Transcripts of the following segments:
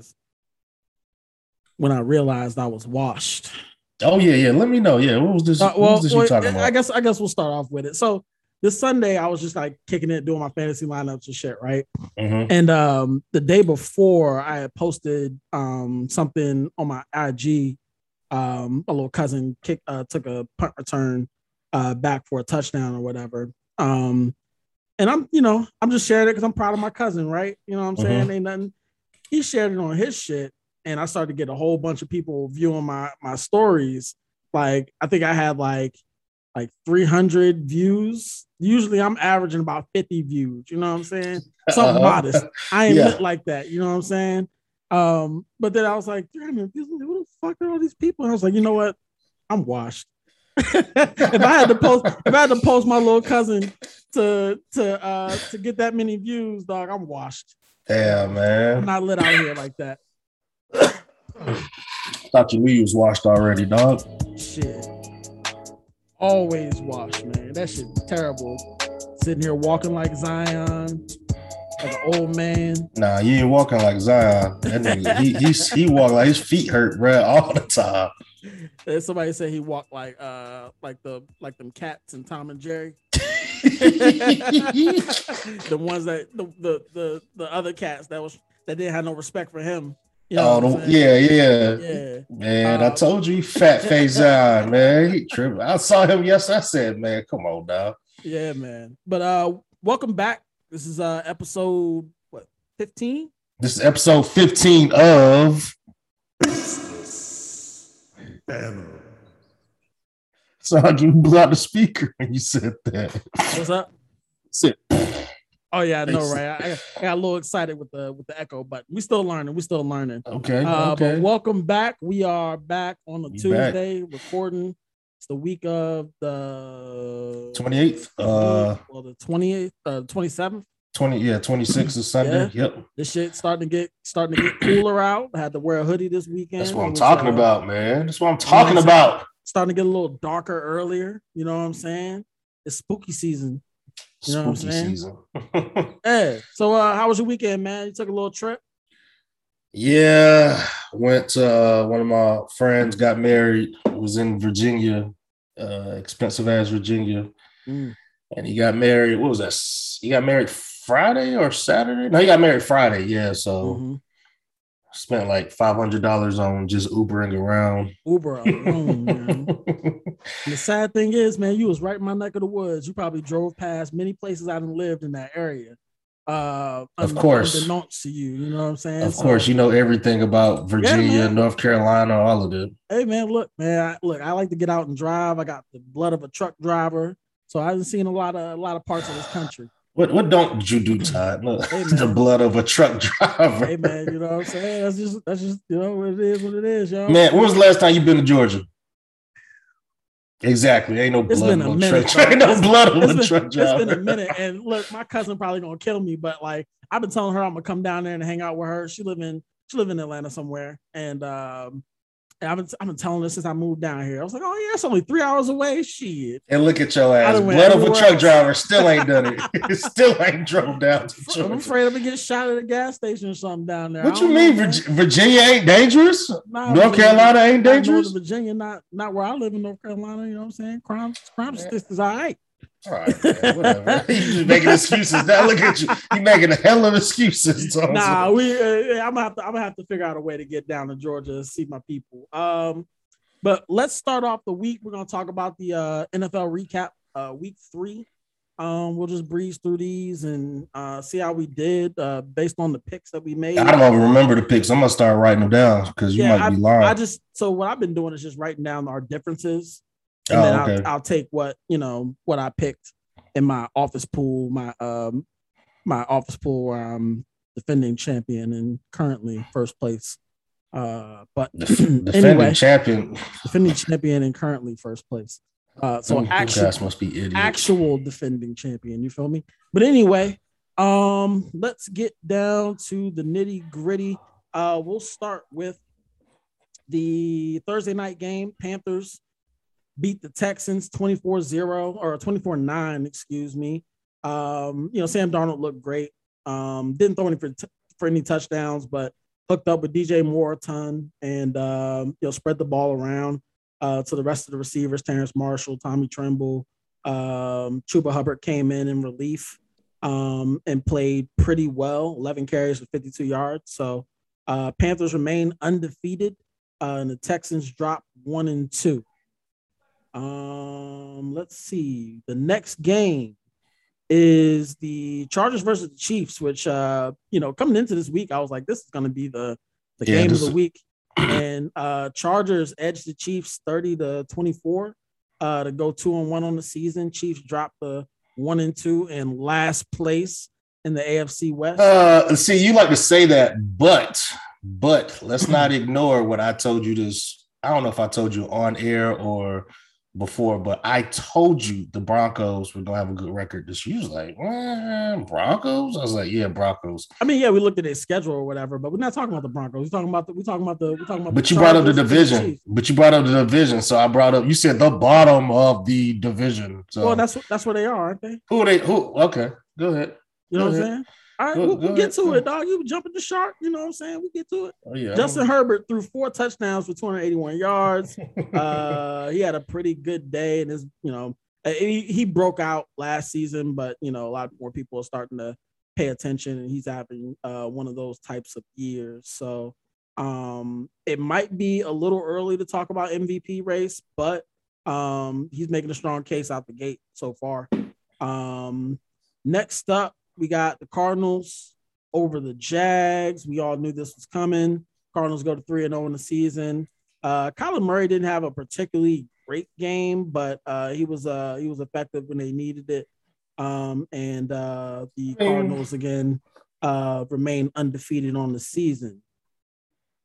realized when I realized I was washed. Oh yeah, yeah. Let me know. Yeah, what was this? Uh, what well, was this you well, talking about? I guess I guess we'll start off with it. So this Sunday, I was just like kicking it, doing my fantasy lineups and shit, right? Mhm. And um, the day before, I had posted um something on my IG. Um, a little cousin kick uh, took a punt return uh back for a touchdown or whatever. Um, and I'm you know I'm just sharing it because I'm proud of my cousin, right? You know what I'm saying? Ain't nothing. He shared it on his shit, and I started to get a whole bunch of people viewing my my stories. Like I think I had like like 300 views. Usually I'm averaging about 50 views. You know what I'm saying? Something Uh-huh. modest. I ain't Yeah. like that. You know what I'm saying? Um, but then I was like, 300 views. Who the fuck are all these people? And I was like, you know what? I'm washed. if I had to post, if I had to post my little cousin to to uh to get that many views, dog, I'm washed. Yeah, I'm man. not lit out here like that. Thought you knew you was washed already, dog. Shit. Always washed, man. That shit terrible. Sitting here walking like Zion, like an old man. Nah, you ain't walking like Zion. That nigga, he he he walk like his feet hurt, bro, all the time. And somebody said he walked like uh like the like them cats and Tom and Jerry. the ones that the, the the the other cats that was that didn't have no respect for him. You know oh, what I'm the, saying? yeah, yeah, Yeah. Man, I Uh, told you, fat face Zion, man. He tripping. I saw him yesterday. I said, man, come on, dog. Yeah, man. But uh welcome back. This is uh episode what 15? This is episode 15 of So you blew out the speaker when you said that. What's up? Sit. Oh yeah, I know, right? I, I got- a little excited with the with the echo, but we still learning. We still learning. Okay. Uh, okay. But welcome back. We are back on a We Tuesday recording. It's the week of the 28th. Uh well, the 28th, uh, 27th. 20, yeah, 26 is Sunday. Yep. This shit starting to get starting to get cooler out. I had to wear a hoodie this weekend. That's what I'm was, talking uh, about, man. That's what I'm talking about. Starting to get a little darker earlier. You know what I'm saying? It's spooky season. You know what I'm Spooky saying? season. Yeah. So uh how was your weekend, man? You took a little trip? yeah. Went to uh, one of my friends got married, was in Virginia, uh, expensive ass Virginia. Mm. and he got married. What was that? He got married Friday or Saturday? No, he got married Friday. Yeah, so Mhm. Spent like five hundred dollars on just Ubering around. Uber alone, man. The sad thing is, man, you was right in my neck of the woods. You probably drove past many places I done lived in that area. Uh, Of course. unbeknownst to you, you know what I'm saying? of So, course, you know everything about Virginia, man. North Carolina, all of it. Hey, man, look, man, I, look, I like to get out and drive. I got the blood of a truck driver, so I've seen a lot of a lot of parts of this country. What what don't you do, Todd? Look, Hey, the blood of a truck driver. hey, man, you know what I'm saying? That's just that's just you know what it is, what it is, yo. Man, when was the last time you been to Georgia? Exactly. Ain't no It's blood been of a a minute, truck. Ain't no It's- blood it's a been, truck it's driver. been a minute, and look, my cousin probably gonna kill me, but like I've been telling her I'm gonna come down there and hang out with her. She live in she live in Atlanta somewhere, and um, and I've been I've been telling this since I moved down here. I was like, oh yeah, it's only three hours away. Shit, And look at your ass. Blood of a truck driver still ain't done it. still ain't drove down to I'm afraid I'm gonna get shot at a gas station or something down there. What you mean? know, man. Virgi- Virginia ain't dangerous? Nah, North Virginia- Carolina ain't dangerous? Virginia, not not where I live in North Carolina. You know what I'm saying? Crime crime Yeah. statistics all right. All right, man, whatever. you just making excuses. Now look at you. You're making a hell of excuses. Thompson. Nah, we. Uh, I'm gonna have to. I'm gonna have to figure out a way to get down to Georgia and see my people. Um, but let's start off the week. We're gonna talk about the uh, NFL recap, uh, week three. Um, we'll just breeze through these and uh, see how we did uh, based on the picks that we made. I don't even remember the picks. I'm gonna start writing them down because you Yeah, might be lying. I just so what I've been doing is just writing down our differences, and Oh, then okay. I'll, I'll take what you know what I picked in my office pool, my um my office pool where I'm defending champion and currently first place. Uh, but defending anyway, champion. defending champion and currently first place. Uh, so guys must be idiots. actual defending champion. You feel me? But anyway, um, let's get down to the nitty gritty. Uh, we'll start with the Thursday night game. Panthers beat the Texans 24-0 or 24-9, excuse me. Um, you know, Sam Darnold looked great. Um, didn't throw any for, for any touchdowns, but hooked up with DJ Moore a ton and um, you know spread the ball around uh, to the rest of the receivers. Terrace Marshall, Tommy Tremble, um, Chuba Hubbard came in in relief um, and played pretty well. 11 carries for 52 yards. So uh, Panthers remain undefeated, uh, and the Texans drop one and two. Um, let's see. The next game is the Chargers versus the Chiefs, which uh, you know, coming into this week, I was like, this is gonna be the the yeah, game of the week. And uh Chargers edged the Chiefs 30 to 24 uh to go two and one on the season. Chiefs dropped the one and two in last place in the AFC West. Uh see, you like to say that, but but let's not ignore what I told you this. I don't know if I told you on air or before, but I told you the Broncos were gonna have a good record this year. like, Broncos? I was like, yeah, Broncos. I mean, yeah, we looked at their schedule or whatever, but we're not talking about the Broncos. We're talking about the we're talking about the we're talking about But you brought up the division. But you brought up the division. So I brought up you said the bottom of the division. So well, that's that's where they are, aren't they? Who are they who okay, go ahead. You know go what ahead. I'm saying? All right, we'll, we'll get to it, dog. You jumping the shark, you know what I'm saying? We get to it. Oh, yeah. Justin Herbert threw four touchdowns for 281 yards. uh, he had a pretty good day, and his, you know, he, he broke out last season, but you know, a lot more people are starting to pay attention, and he's having uh, one of those types of years. So um, it might be a little early to talk about MVP race, but um, he's making a strong case out the gate so far. Um, next up, we got the Cardinals over the Jags. We all knew this was coming. Cardinals go to 3 and 0 in the season. Uh, Kyler Murray didn't have a particularly great game, but uh, he was uh, he was effective when they needed it. Um, and uh, the Cardinals again uh, remain undefeated on the season.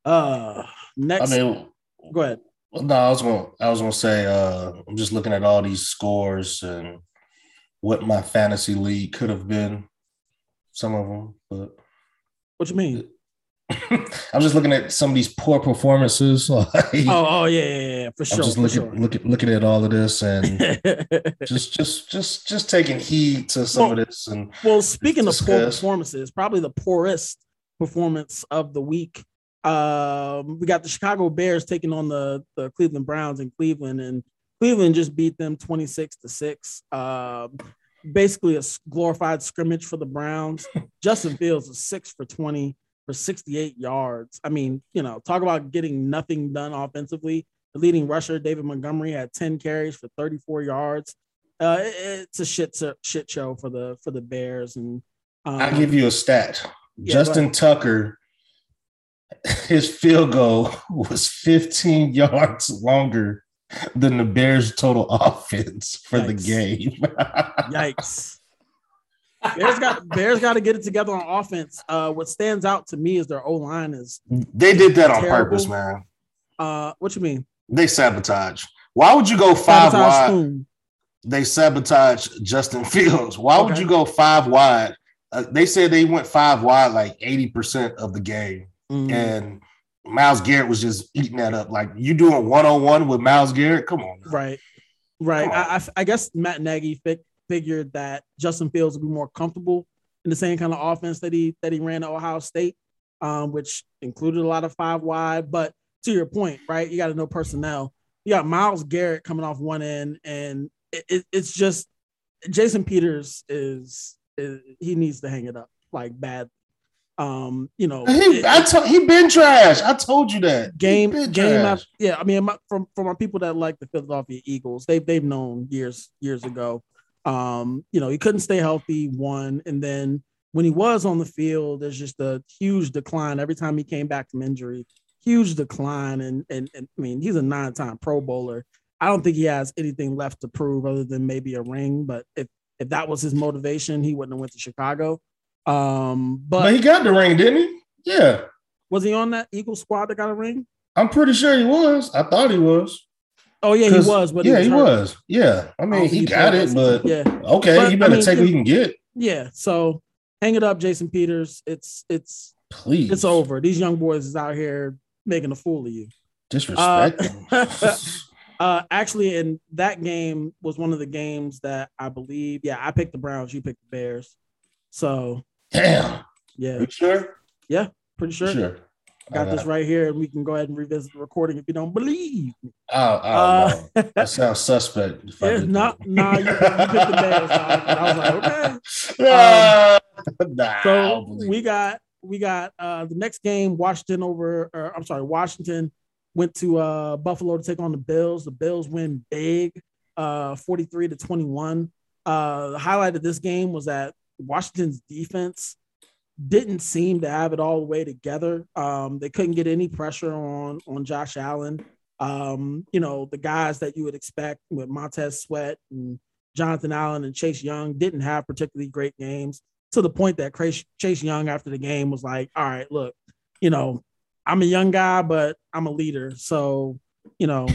Uh, next, I mean, go ahead. No, I was going. I was going to say. Uh, I'm just looking at all these scores and what my fantasy league could have been some of them, but what you mean? I'm just looking at some of these poor performances. Like, oh, oh yeah, yeah, yeah, for sure. I'm just looking, sure. looking, looking at all of this and just, just, just, just taking heed to some well, of this. And well, speaking of poor performances, probably the poorest performance of the week. Um, we got the Chicago Bears taking on the the Cleveland Browns in Cleveland, and Cleveland just beat them 26 to six. Um, basically a glorified scrimmage for the Browns. Justin Fields was six for 20 for 68 yards. I mean, you know, talk about getting nothing done offensively. The leading rusher, David Montgomery, had 10 carries for 34 yards. Uh, it, it's a shit shit show for the for the Bears. And um, I'll give you a stat. Yeah, Justin Tucker, his field goal was 15 yards longer than the Bears' total offense for Yikes. the game. Yikes. Bears got Bears got to get it together on offense. Uh, what stands out to me is their O line is they did that on purpose, man. Uh, what you mean? They sabotage. Why would you go five sabotage wide? Whom? They sabotage Justin Fields. Why okay. would you go five wide? Uh, they said they went five wide like eighty percent of the game, mm. and Myles Garrett was just eating that up. Like you doing one on one with Myles Garrett? Come on. Right. Right. I, I, guess Matt Nagy fi- figured that Justin Fields would be more comfortable in the same kind of offense that he that he ran at Ohio State, um, which included a lot of five wide. But to your point, right? You got to know personnel. You got Myles Garrett coming off one end, and it, it, it's just Jason Peters is, is he needs to hang it up like bad um, you know, he, it, I told he been trash. I told you that game game. After, yeah, I mean, my, from from my people that like the Philadelphia Eagles, they've they've known years years ago. Um, you know, he couldn't stay healthy. One, and then when he was on the field, there's just a huge decline every time he came back from injury. Huge decline, and and, and I mean, he's a nine-time Pro Bowler. I don't think he has anything left to prove other than maybe a ring. But if if that was his motivation, he wouldn't have went to Chicago. Um, but, but he got the ring, didn't he? Yeah. Was he on that Eagle squad that got a ring? I'm pretty sure he was. I thought he was. Oh yeah, he was. But yeah, he was, he was. Yeah, I mean, he got it, but yeah, okay, but, you better I mean, take what you can get. Yeah, so hang it up, Jason Peters. It's it's please, it's over. These young boys is out here making a fool of you. Disrespect. Uh, uh, actually, in that game was one of the games that I believe. Yeah, I picked the Browns. You picked the Bears. So Damn. Yeah. You sure? Yeah, pretty sure. Sure. got this right here, and we can go ahead and revisit the recording if you don't believe. Oh, oh uh, no. that sounds suspect. Yeah, no, no, you, you picked the Bears. I was like, okay. Um, nah, so we got we got uh, the next game, Washington over. Or, I'm sorry, Washington went to uh, Buffalo to take on the Bills. The Bills win big, uh, 43 to 21. Uh, the highlight of this game was that Washington's defense didn't seem to have it all the way together. Um, they couldn't get any pressure on on Josh Allen. Um, you know, the guys that you would expect with Montez Sweat and Jonathan Allen and Chase Young didn't have particularly great games to the point that Chase Young after the game was like, all right, look, you know, I'm a young guy, but I'm a leader. So, you know,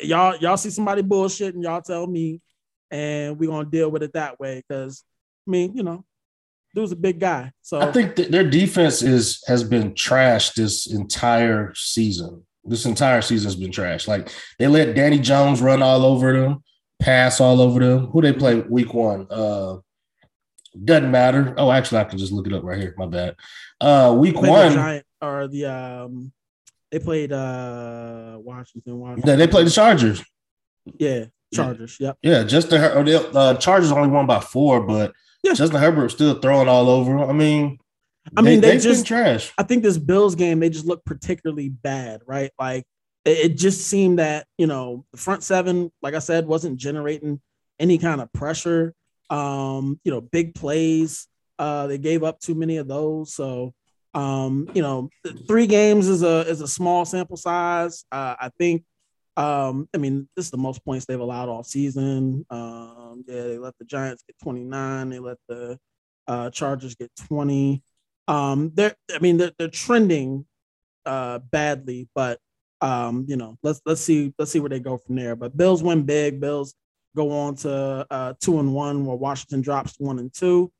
y'all, y'all see somebody bullshit and y'all tell me, and we're gonna deal with it that way. Cause I mean, you know, dude's a big guy. So I think their defense is has been trashed this entire season. This entire season has been trashed. Like they let Danny Jones run all over them, pass all over them. Who they play week one? Uh doesn't matter. Oh, actually, I can just look it up right here. My bad. Uh week one the Giant, or the um they played uh Washington. Washington. Yeah, they played the Chargers. Yeah, Chargers. Yep. Yeah, just the uh, Chargers only won by four, but. Justin Herbert still throwing all over. I mean, I mean, they, they just trash. I think this Bills game, they just look particularly bad, right? Like it, it just seemed that you know the front seven, like I said, wasn't generating any kind of pressure. Um, you know, big plays. Uh, they gave up too many of those. So, um, you know, three games is a is a small sample size. Uh, I think um, I mean, this is the most points they've allowed all season. Um, yeah, they let the Giants get 29. They let the uh, Chargers get 20. Um, they're, I mean, they're, they're trending uh, badly, but um, you know, let's let's see let's see where they go from there. But Bills win big. Bills go on to uh, two and one, where Washington drops one and two.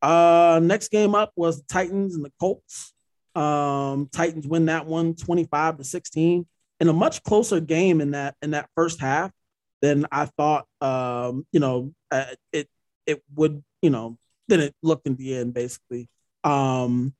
Uh, next game up was the Titans and the Colts. Um, Titans win that one 25 to 16 in a much closer game in that in that first half than I thought. Um, you know, uh, it it would you know than it looked in the end. Basically, um,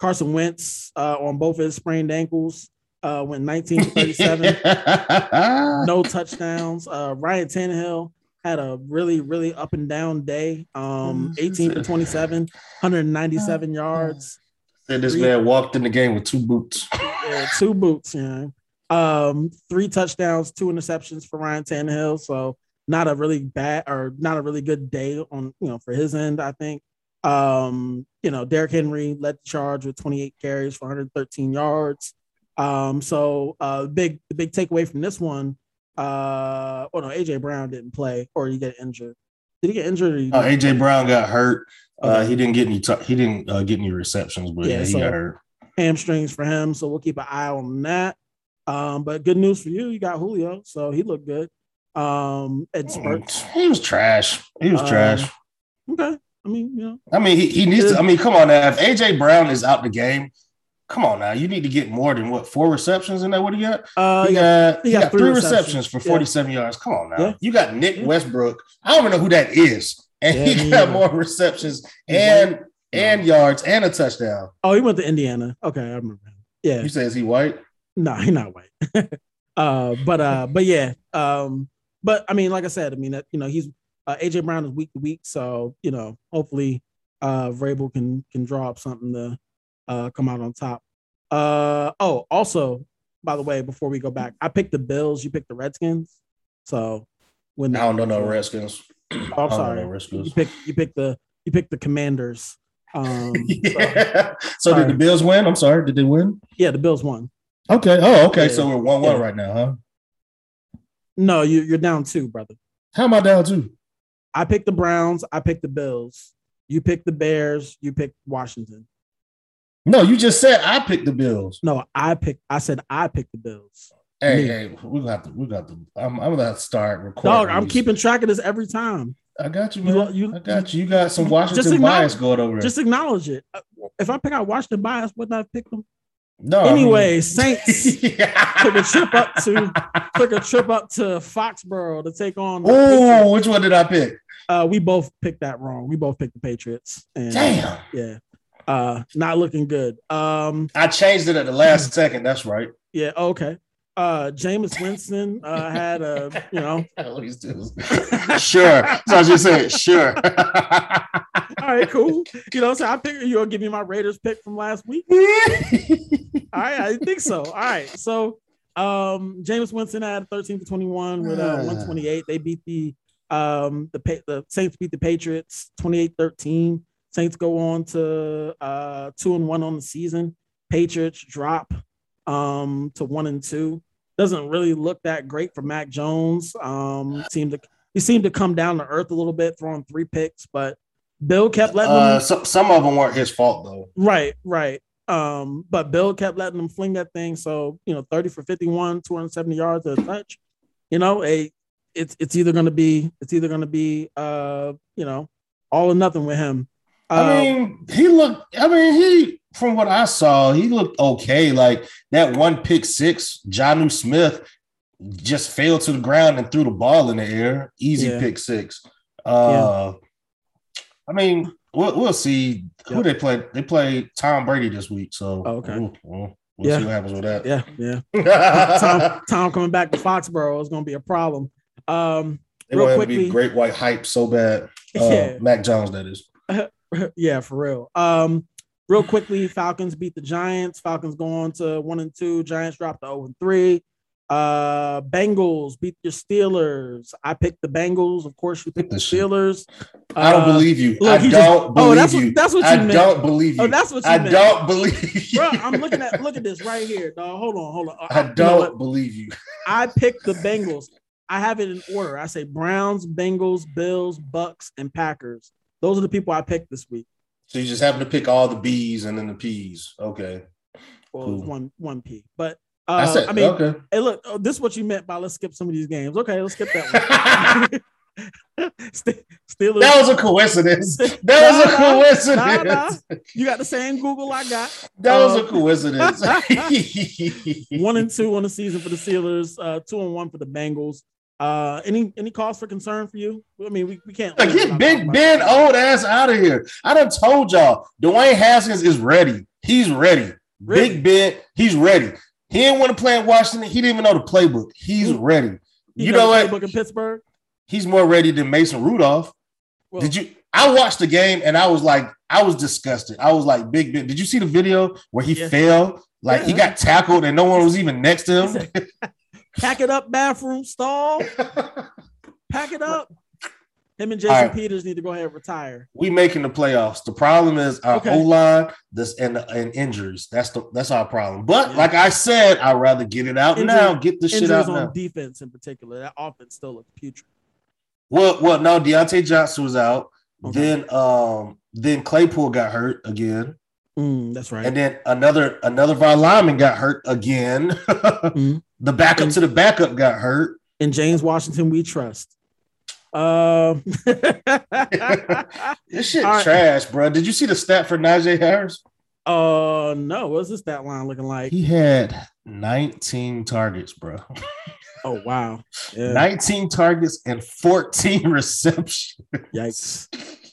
Carson Wentz uh, on both his sprained ankles uh, went 19 to 37, no touchdowns. Uh, Ryan Tannehill had a really really up and down day. Um, 18 to 27, 197 yards. And this man walked in the game with two boots. Yeah, two boots. Yeah. Um, three touchdowns, two interceptions for Ryan Tannehill. So not a really bad or not a really good day on you know for his end, I think. Um, you know, Derrick Henry led the charge with 28 carries for 113 yards. Um, so uh big the big takeaway from this one, uh oh no, AJ Brown didn't play or he get injured. Did he get injured? Uh, AJ Brown got hurt. Uh, okay. Uh, he didn't get any. T- he didn't uh, get any receptions, but yeah, yeah he so got hurt. Hamstrings for him, so we'll keep an eye on that. Um, but good news for you, you got Julio, so he looked good. Um, Ed Spurts. He was trash. He was um, trash. Okay. I mean, you know. I mean, he, he needs to. I mean, come on now. If AJ Brown is out the game, come on now. You need to get more than what four receptions in that. What do you got? Uh, he, got, he, got, got three, three receptions. receptions. for 47 yeah. yards. Come on now. Yeah. You got Nick yeah. Westbrook. I don't even know who that is. And he got more receptions and and yards and a touchdown. Oh, he went to Indiana. Okay, I remember him. Yeah. You say is he white? No, he's not white. uh, but uh, but yeah. Um, but I mean, like I said, I mean that you know he's uh, AJ Brown is week to week, so you know hopefully uh Vrabel can can draw up something to uh come out on top. Uh oh, also by the way, before we go back, I picked the Bills, you picked the Redskins. So when I don't know no Redskins. Oh, I'm sorry. No you picked you picked the you picked the Commanders. Um, yeah. So, so did the Bills win? I'm sorry. Did they win? Yeah, the Bills won. Okay. Oh, okay. Yeah. So we're one one yeah. right now, huh? No, you, you're down two, brother. How am I down two? I picked the Browns. I picked the Bills. You picked the Bears. You picked Washington. No, you just said I picked the Bills. No, I picked. I said I picked the Bills. Hey, Me. hey, we got to. We got to. I'm, I'm gonna start recording. Dog, I'm these. keeping track of this every time. I got you, man. You, you, I got you. You got some Washington bias going over there. Just acknowledge it. Uh, if I pick out Washington bias, wouldn't I pick them? No. Anyway, I mean, Saints took a trip up to took a trip up to Foxborough to take on. Oh, which one did I pick? Uh, we both picked that wrong. We both picked the Patriots. And, Damn. Yeah. Uh, not looking good. Um, I changed it at the last second. That's right. Yeah. Okay. Uh, Jameis Winston uh, had a, you know, sure. So I just said, sure. All right, cool. You know, so I figure you'll give me my Raiders pick from last week. All right, I think so. All right, so um, Jameis Winston had 13 to 21 with uh, 128. They beat the um the the Saints beat the Patriots 28-13. Saints go on to uh two and one on the season. Patriots drop um to one and two. Doesn't really look that great for Mac Jones. Um seemed to he seemed to come down to earth a little bit, throwing three picks, but Bill kept letting uh, some, some of them weren't his fault though. Right, right. Um, but Bill kept letting them fling that thing. So, you know, 30 for 51, 270 yards a touch. You know, a it's it's either gonna be it's either gonna be uh, you know, all or nothing with him. I um, mean, he looked, I mean, he from what I saw, he looked okay. Like that one pick six, Jonnu Smith just fell to the ground and threw the ball in the air. Easy yeah. pick six. Uh yeah. I mean, we'll, we'll see who they play. They play Tom Brady this week, so oh, okay. We'll, we'll, we'll yeah. see what happens with that. Yeah, yeah. Tom, Tom coming back to Foxborough is going to be a problem. Um, they real quickly, be great white hype so bad. Uh, yeah. Mac Jones, that is. yeah, for real. Um, real quickly, Falcons beat the Giants. Falcons go on to one and two. Giants drop to 0 and 3. Uh, Bengals beat your Steelers. I picked the Bengals. Of course, you picked the Steelers. I don't uh, believe you. Look, I don't just, believe oh, that's you. What, that's what you I meant. don't believe you. Oh, that's what you I meant. don't believe you. Bro, I'm looking at look at this right here, dog. Hold on, hold on. I, I don't you know believe you. I picked the Bengals. I have it in order. I say Browns, Bengals, Bills, Bucks, and Packers. Those are the people I picked this week. So you just happen to pick all the B's and then the P's. Okay. Well, cool. one one P, but uh, I, said, I mean, okay. Hey, look, oh, this is what you meant by let's skip some of these games. Okay, let's skip that one. Steelers. That was a coincidence. That nah, was a coincidence. Nah, nah. You got the same Google I got. That was a um, coincidence. one and two on the season for the Steelers. Uh, two and one for the Bengals. Uh, any any cause for concern for you? I mean, we, we can't get Big Ben old ass out of here. I done told y'all Dwayne Haskins is ready. He's ready. Really? Big Ben, he's ready. He didn't want to play in Washington. He didn't even know the playbook. He's ready. He you know what? Playbook in Pittsburgh. He's more ready than Mason Rudolph. Well, did you? I watched the game and I was like, I was disgusted. I was like, Big Ben. Did you see the video where he yeah. fell? Like yeah. he got tackled and no one was even next to him. Pack it up, bathroom stall. Pack it up. Him and Jason right. Peters need to go ahead and retire. We making the playoffs. The problem is our okay. O line, this and and injuries. That's the that's our problem. But yeah. like I said, I'd rather get it out Injury, now. Get the shit out on now. defense in particular. That offense still looks putrid. Well, well, no, Diontae Johnson was out. Okay. Then um then Claypool got hurt again. Mm, that's right. And then another another of our linemen got hurt again. mm. The backup and, to the backup got hurt. And James Washington, we trust. Um, this shit right. trash, bro. Did you see the stat for Najee Harris? Uh, no. What's the stat line looking like? He had 19 targets, bro. Oh wow! Yeah. 19 targets and 14 receptions. Yikes!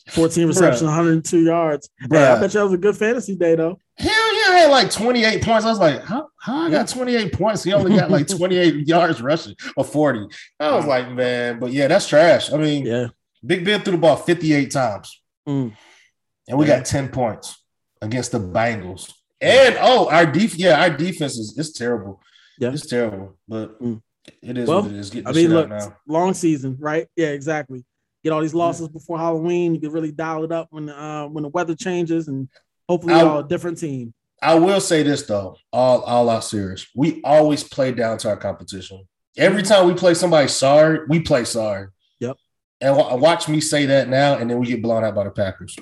14 receptions, 102 yards. Hey, I bet you that was a good fantasy day, though. Hell had like 28 points. I was like, how, how I got 28 points? He only got like 28 yards rushing or 40. I was like, man, but yeah, that's trash. I mean, yeah, Big Ben threw the ball 58 times. Mm. And we yeah. got 10 points against the Bengals. And oh, our def yeah, our defense is it's terrible. Yeah, it's terrible, but mm. it is well, what it is. I mean, look, long season, right? Yeah, exactly get all these losses yeah. before Halloween. You can really dial it up when uh, when the weather changes, and hopefully, I, all a different team. I will say this though, all all out serious. We always play down to our competition. Every time we play somebody sorry, we play sorry. Yep. And w- watch me say that now, and then we get blown out by the Packers.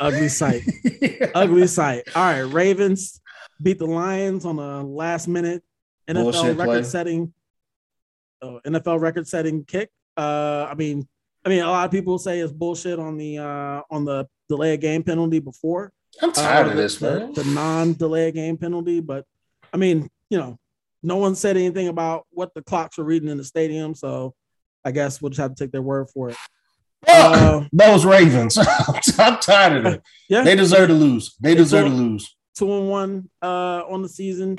ugly sight. ugly sight. All right, Ravens beat the Lions on a last minute NFL record setting. Oh, NFL record setting kick. Uh, I mean, I mean, a lot of people say it's bullshit on the uh, on the delay of game penalty before. I'm tired uh, of this, man. The, the non-delay game penalty, but I mean, you know, no one said anything about what the clocks were reading in the stadium, so I guess we'll just have to take their word for it. Uh, those Ravens. I'm tired of it. Yeah, they deserve to lose. They deserve to lose. Two and one uh, on the season.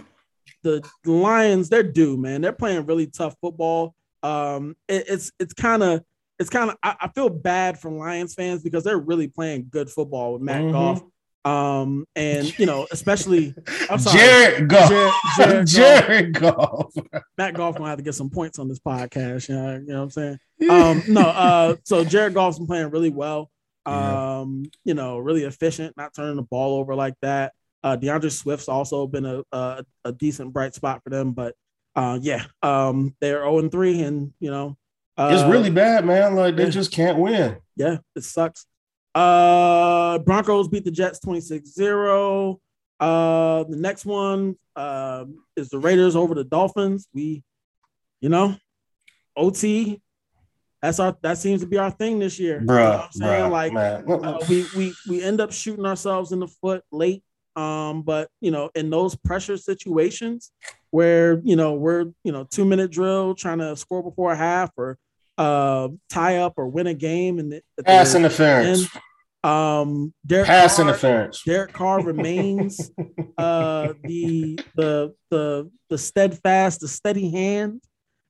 The Lions, they're due, man. They're playing really tough football. Um, it, it's it's kind of it's kind of I, I, feel bad for Lions fans because they're really playing good football with Matt mm-hmm. Goff. Um, and you know, especially I'm sorry, Jared Goff. Jared, Jared, Jared Goff. Matt Goff gonna have to get some points on this podcast. You know, you know what I'm saying? Um, no, uh, so Jared Goff's been playing really well. Um, you know, really efficient, not turning the ball over like that. Uh, D'Andre Swift's also been a, a, a decent bright spot for them, but uh, yeah, um, they're 0 3, and you know, uh, it's really bad, man. Like they yeah. just can't win. Yeah, it sucks. Uh, Broncos beat the Jets 26-0. Uh, the next one uh, is the Raiders over the Dolphins. We, you know, OT. That's our that seems to be our thing this year. Bro, you know I'm saying? like uh, we we we end up shooting ourselves in the foot late. Um, but you know, in those pressure situations where you know we're you know two minute drill trying to score before a half or uh, tie up or win a game and pass interference. Um, Derek pass Carr, interference. Derek Carr remains uh, the the the the steadfast, the steady hand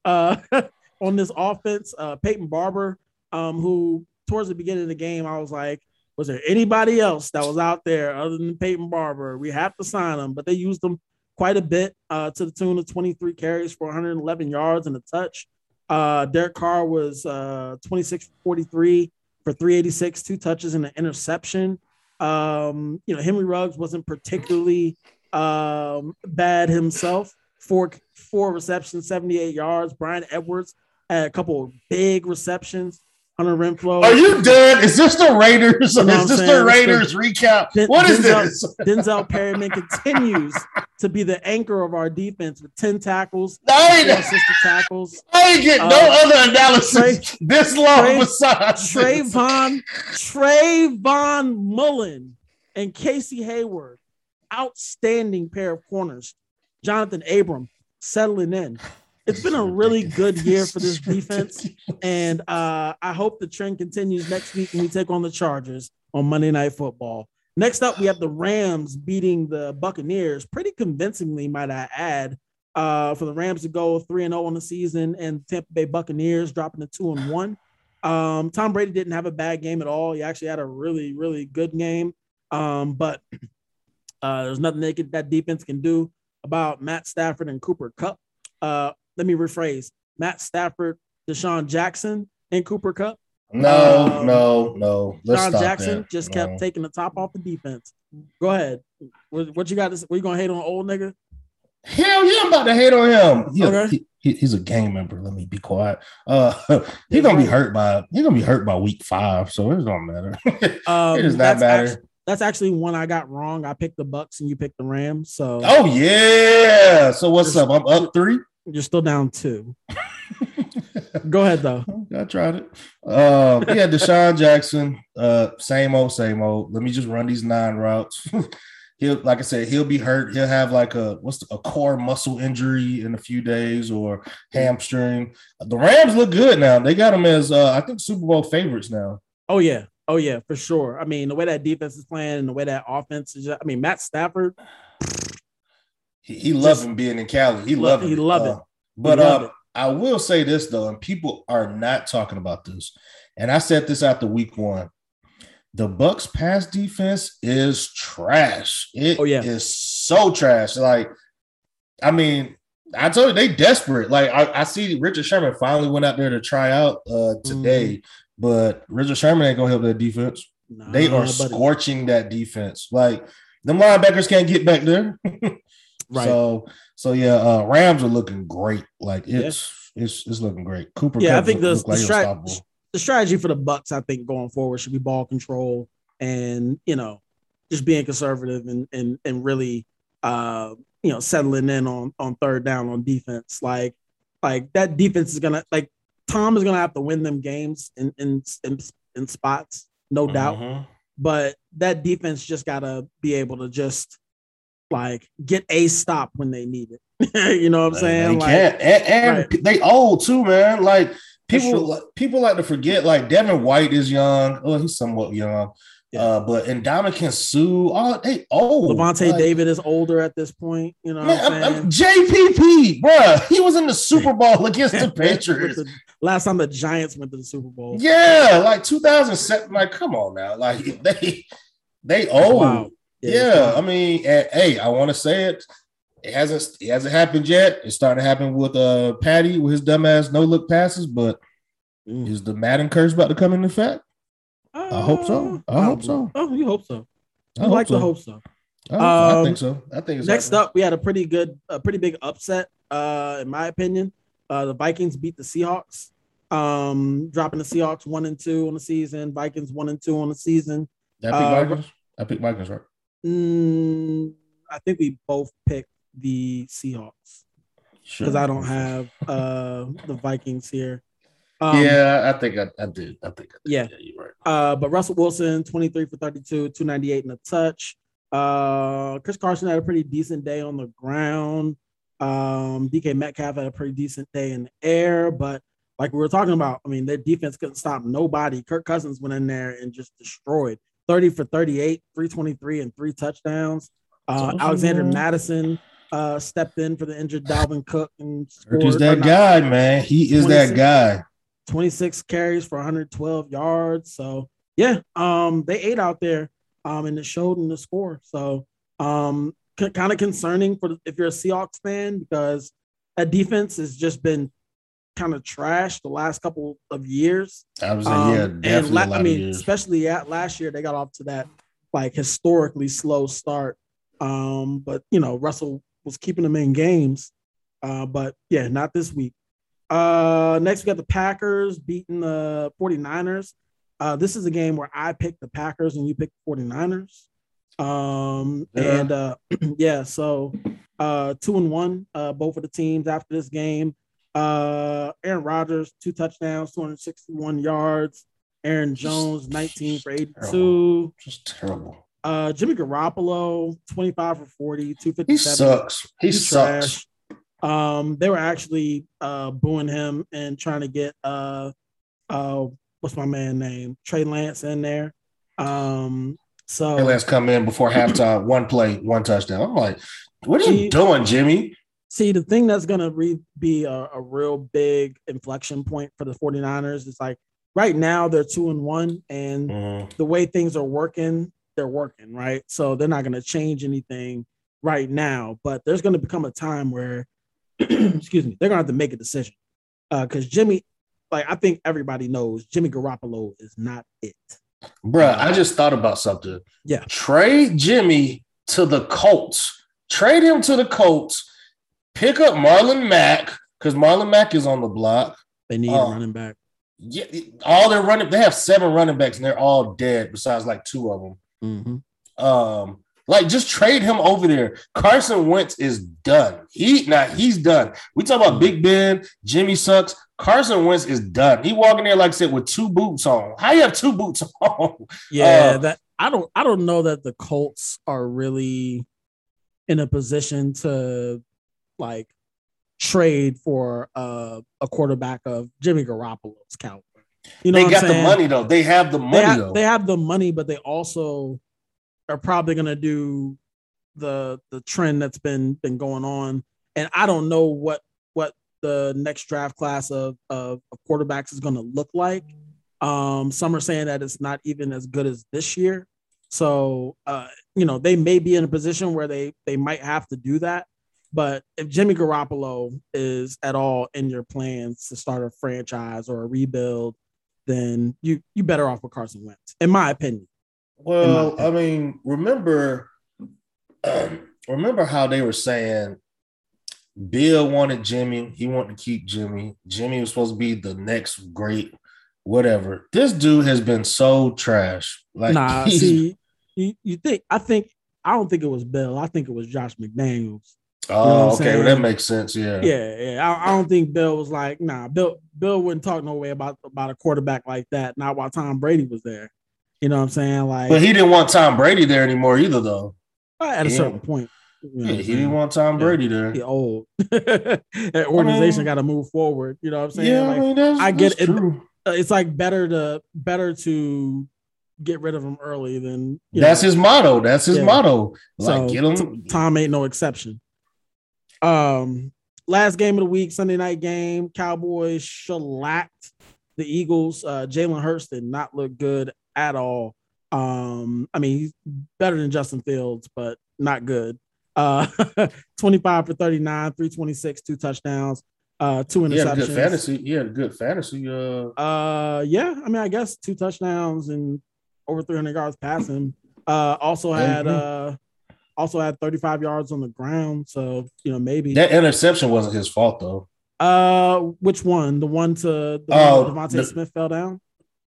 uh, on this offense. Uh, Peyton Barber, um, who towards the beginning of the game, I was like, was there anybody else that was out there other than Peyton Barber? We have to sign him, but they used him quite a bit uh, to the tune of 23 carries for 111 yards and a touch. Uh, Derek Carr was uh, 26 43 for 386, two touches and an interception. Um, you know, Henry Ruggs wasn't particularly um, bad himself. Four four receptions, 78 yards. Bryan Edwards had a couple big receptions. Hunter Renfrow. Are you done? Is this the Raiders? You know is this saying? the Raiders recap? Den- what is Denzel, this? Denzel Perryman continues to be the anchor of our defense with 10 tackles, I ain't, assisted tackles. I ain't get uh, no other analysis Trey, this long Trey, besides Trayvon, Trayvon Mullen and Casey Hayward. Outstanding pair of corners. Johnathan Abram settling in it's been a really good year for this defense, and uh, I hope the trend continues next week when we take on the Chargers on Monday Night Football. Next up, we have the Rams beating the Buccaneers pretty convincingly, might I add. Uh, for the Rams to go three and zero oh on the season, and Tampa Bay Buccaneers dropping to two and one. Um, Tom Brady didn't have a bad game at all. He actually had a really, really good game. Um, but uh, there's nothing they could, that defense can do about Matt Stafford and Cooper Kupp. Uh, let me rephrase Matt Stafford, DeSean Jackson, and Cooper Kupp. No, um, no, no. Let's DeSean Jackson that. just no. kept taking the top off the defense. Go ahead. What, what you got? To, what you gonna hate on old nigga? Hell yeah, I'm about to hate on him. He, okay. he, he, he's a gang member. Let me be quiet. Uh, he's gonna be hurt by he's gonna be hurt by week five, so it don't matter. um, it does not matter. Actually, that's actually one I got wrong. I picked the Bucks and you picked the Rams. So oh yeah. So what's up? I'm up three. You're still down two. Go ahead though. I tried it. Uh, yeah, DeSean Jackson. Uh, same old, same old. Let me just run these nine routes. he'll, like I said, he'll be hurt. He'll have like a what's the, a core muscle injury in a few days or hamstring. The Rams look good now. They got them as uh, I think Super Bowl favorites now. Oh yeah, oh yeah, for sure. I mean, the way that defense is playing and the way that offense is. I mean, Matt Stafford he, he loved him being in Cali. He loved it. He loved uh, it. But uh, I will say this though, and people are not talking about this. And I said this after week one. The Bucks pass defense is trash. It oh, yeah. is so trash. Like, I mean, I told you they desperate. Like I, I, see Richard Sherman finally went out there to try out uh today, mm. but Richard Sherman ain't gonna help that defense. Nah, they are scorching that defense. Like the linebackers can't get back there. Right. So so yeah, uh, Rams are looking great. Like it's yeah. it's it's looking great. Cooper. Yeah, Kupp I think the the, like strat- the strategy for the Bucks, I think, going forward should be ball control and you know just being conservative and and and really uh you know settling in on on third down on defense. Like like that defense is gonna like Tom is gonna have to win them games in in in, in spots, no doubt. Mm-hmm. But that defense just gotta be able to just like get a stop when they need it. you know what I'm saying? They like, can't. And, and right. they old too, man. Like people people like to forget like Devin White is young. Oh, he's somewhat young. Yeah. Uh, but Ndamukong Suh, oh, they old. Lavonte like, David is older at this point. You know, man, I'm, I'm JPP, bro. He was in the Super Bowl against the Patriots. the, last time the Giants went to the Super Bowl. Yeah, like 2007. Like, come on now, like they they old. Wow. Yeah, yeah I mean, hey, I want to say it. It hasn't it hasn't happened yet. It's starting to happen with uh Patty with his dumbass no look passes, but mm. is the Madden curse about to come into effect? Uh, I hope so. I hope so. Oh, you hope so. I like so. to hope so. I, um, I think so. I think next happening. up, we had a pretty good, a pretty big upset, uh, in my opinion. Uh, the Vikings beat the Seahawks, um, dropping the Seahawks one and two on the season. Vikings one and two on the season. That pick uh, Vikings. I picked Vikings, right? Mm, I think we both picked the Seahawks because sure. I don't have uh the Vikings here. Um, yeah, I think I, I did. I think I did. Yeah. yeah, you're right. Uh, but Russell Wilson, 23 for 32, 298 in a touch. Uh, Chris Carson had a pretty decent day on the ground. Um, DK Metcalf had a pretty decent day in the air, but like we were talking about, I mean, their defense couldn't stop nobody. Kirk Cousins went in there and just destroyed 30 for 38, 323, and three touchdowns. Uh, Alexander Mattison uh, stepped in for the injured Dalvin Cook and scored. Is that guy, man? He is that guy. 26 carries for 112 yards. So yeah, um, they ate out there, um, and it showed in the score. So um, c- kind of concerning for if you're a Seahawks fan because that defense has just been kind of trash the last couple of years. I was saying, yeah. Um, and la- I mean, especially at last year, they got off to that like historically slow start. Um, but you know, Russell was keeping them in games. Uh, but yeah, not this week. Uh, next, we got the Packers beating the 49ers. Uh, this is a game where I picked the Packers and you picked the 49ers. Um, yeah. and uh, yeah, so uh, two and one, uh, both of the teams after this game. Uh, Aaron Rodgers, two touchdowns, 261 yards. Aaron Jones, 19 for 82. Terrible. Just terrible. Uh, Jimmy Garoppolo, 25 for 40, 257. He sucks. He He's sucks. Trash. Um, they were actually uh, booing him and trying to get uh, uh, what's my man name? Trey Lance in there. Um, so Trey Lance come in before halftime, one play, one touchdown. I'm like, what are you doing, Jimmy? See, the thing that's gonna re- be a, a, real big inflection point for the 49ers is like right now they're two and one, and mm. the way things are working, they're working, right? So they're not gonna change anything right now, but there's gonna become a time where excuse me, they're gonna have to make a decision. Uh, because Jimmy, like I think everybody knows Jimmy Garoppolo is not it. Bruh, I just thought about something. Yeah. Trade Jimmy to the Colts. Trade him to the Colts. Pick up Marlon Mack because Marlon Mack is on the block. They need a running back. Yeah, all their running. They have seven running backs and they're all dead. Besides like two of them. Mm-hmm. Um, like, just trade him over there. Carson Wentz is done. He now he's done. We talk about Big Ben, Jimmy sucks. Carson Wentz is done. He walking there like I said with two boots on. How you have two boots on? Yeah, uh, that I don't I don't know that the Colts are really in a position to like trade for uh, a quarterback of Jimmy Garoppolo's caliber. You know, they got the money though. They have the money they have, though. They have the money, but they also are probably going to do the the trend that's been been going on and i don't know what what the next draft class of of, of quarterbacks is going to look like um some are saying that it's not even as good as this year so uh you know they may be in a position where they they might have to do that but if jimmy garoppolo is at all in your plans to start a franchise or a rebuild then you you better off with carson wentz in my opinion well, I mean, remember, um, remember how they were saying Bill wanted Jimmy. He wanted to keep Jimmy. Jimmy was supposed to be the next great whatever. This dude has been so trash. Like, nah, see, you, you think? I think I don't think it was Bill. I think it was Josh McDaniels. Oh, you know oh, okay, well, that makes sense. Yeah, yeah, yeah. I, I, don't think Bill was like, nah. Bill, Bill wouldn't talk no way about about a quarterback like that. Not while Tom Brady was there. You know what I'm saying? Like, but he didn't want Tom Brady there anymore either, though. At a certain point. You know yeah, he didn't want Tom Brady there. He old. that organization I mean, got to move forward. You know what I'm saying? Yeah, like, I, mean, that's, I get it. True. Uh, it's like better to better to get rid of him early than that's know. his motto. That's his yeah. motto. Like so, get him. Tom ain't no exception. Um, last game of the week, Sunday night game, Cowboys shellacked the Eagles. Uh, Jalen Hurts did not look good at all. Um, I mean, he's better than Justin Fields, but not good. Uh, 25 for 39, 326, two touchdowns, uh, two interceptions. Yeah, good fantasy. Yeah, good fantasy. Uh, uh, yeah. I mean, I guess two touchdowns and over 300 yards passing. Uh, also had mm-hmm. uh, also had 35 yards on the ground. So you know maybe that interception wasn't his fault though. Uh, which one? The one to the oh, DeVonta the, Smith fell down.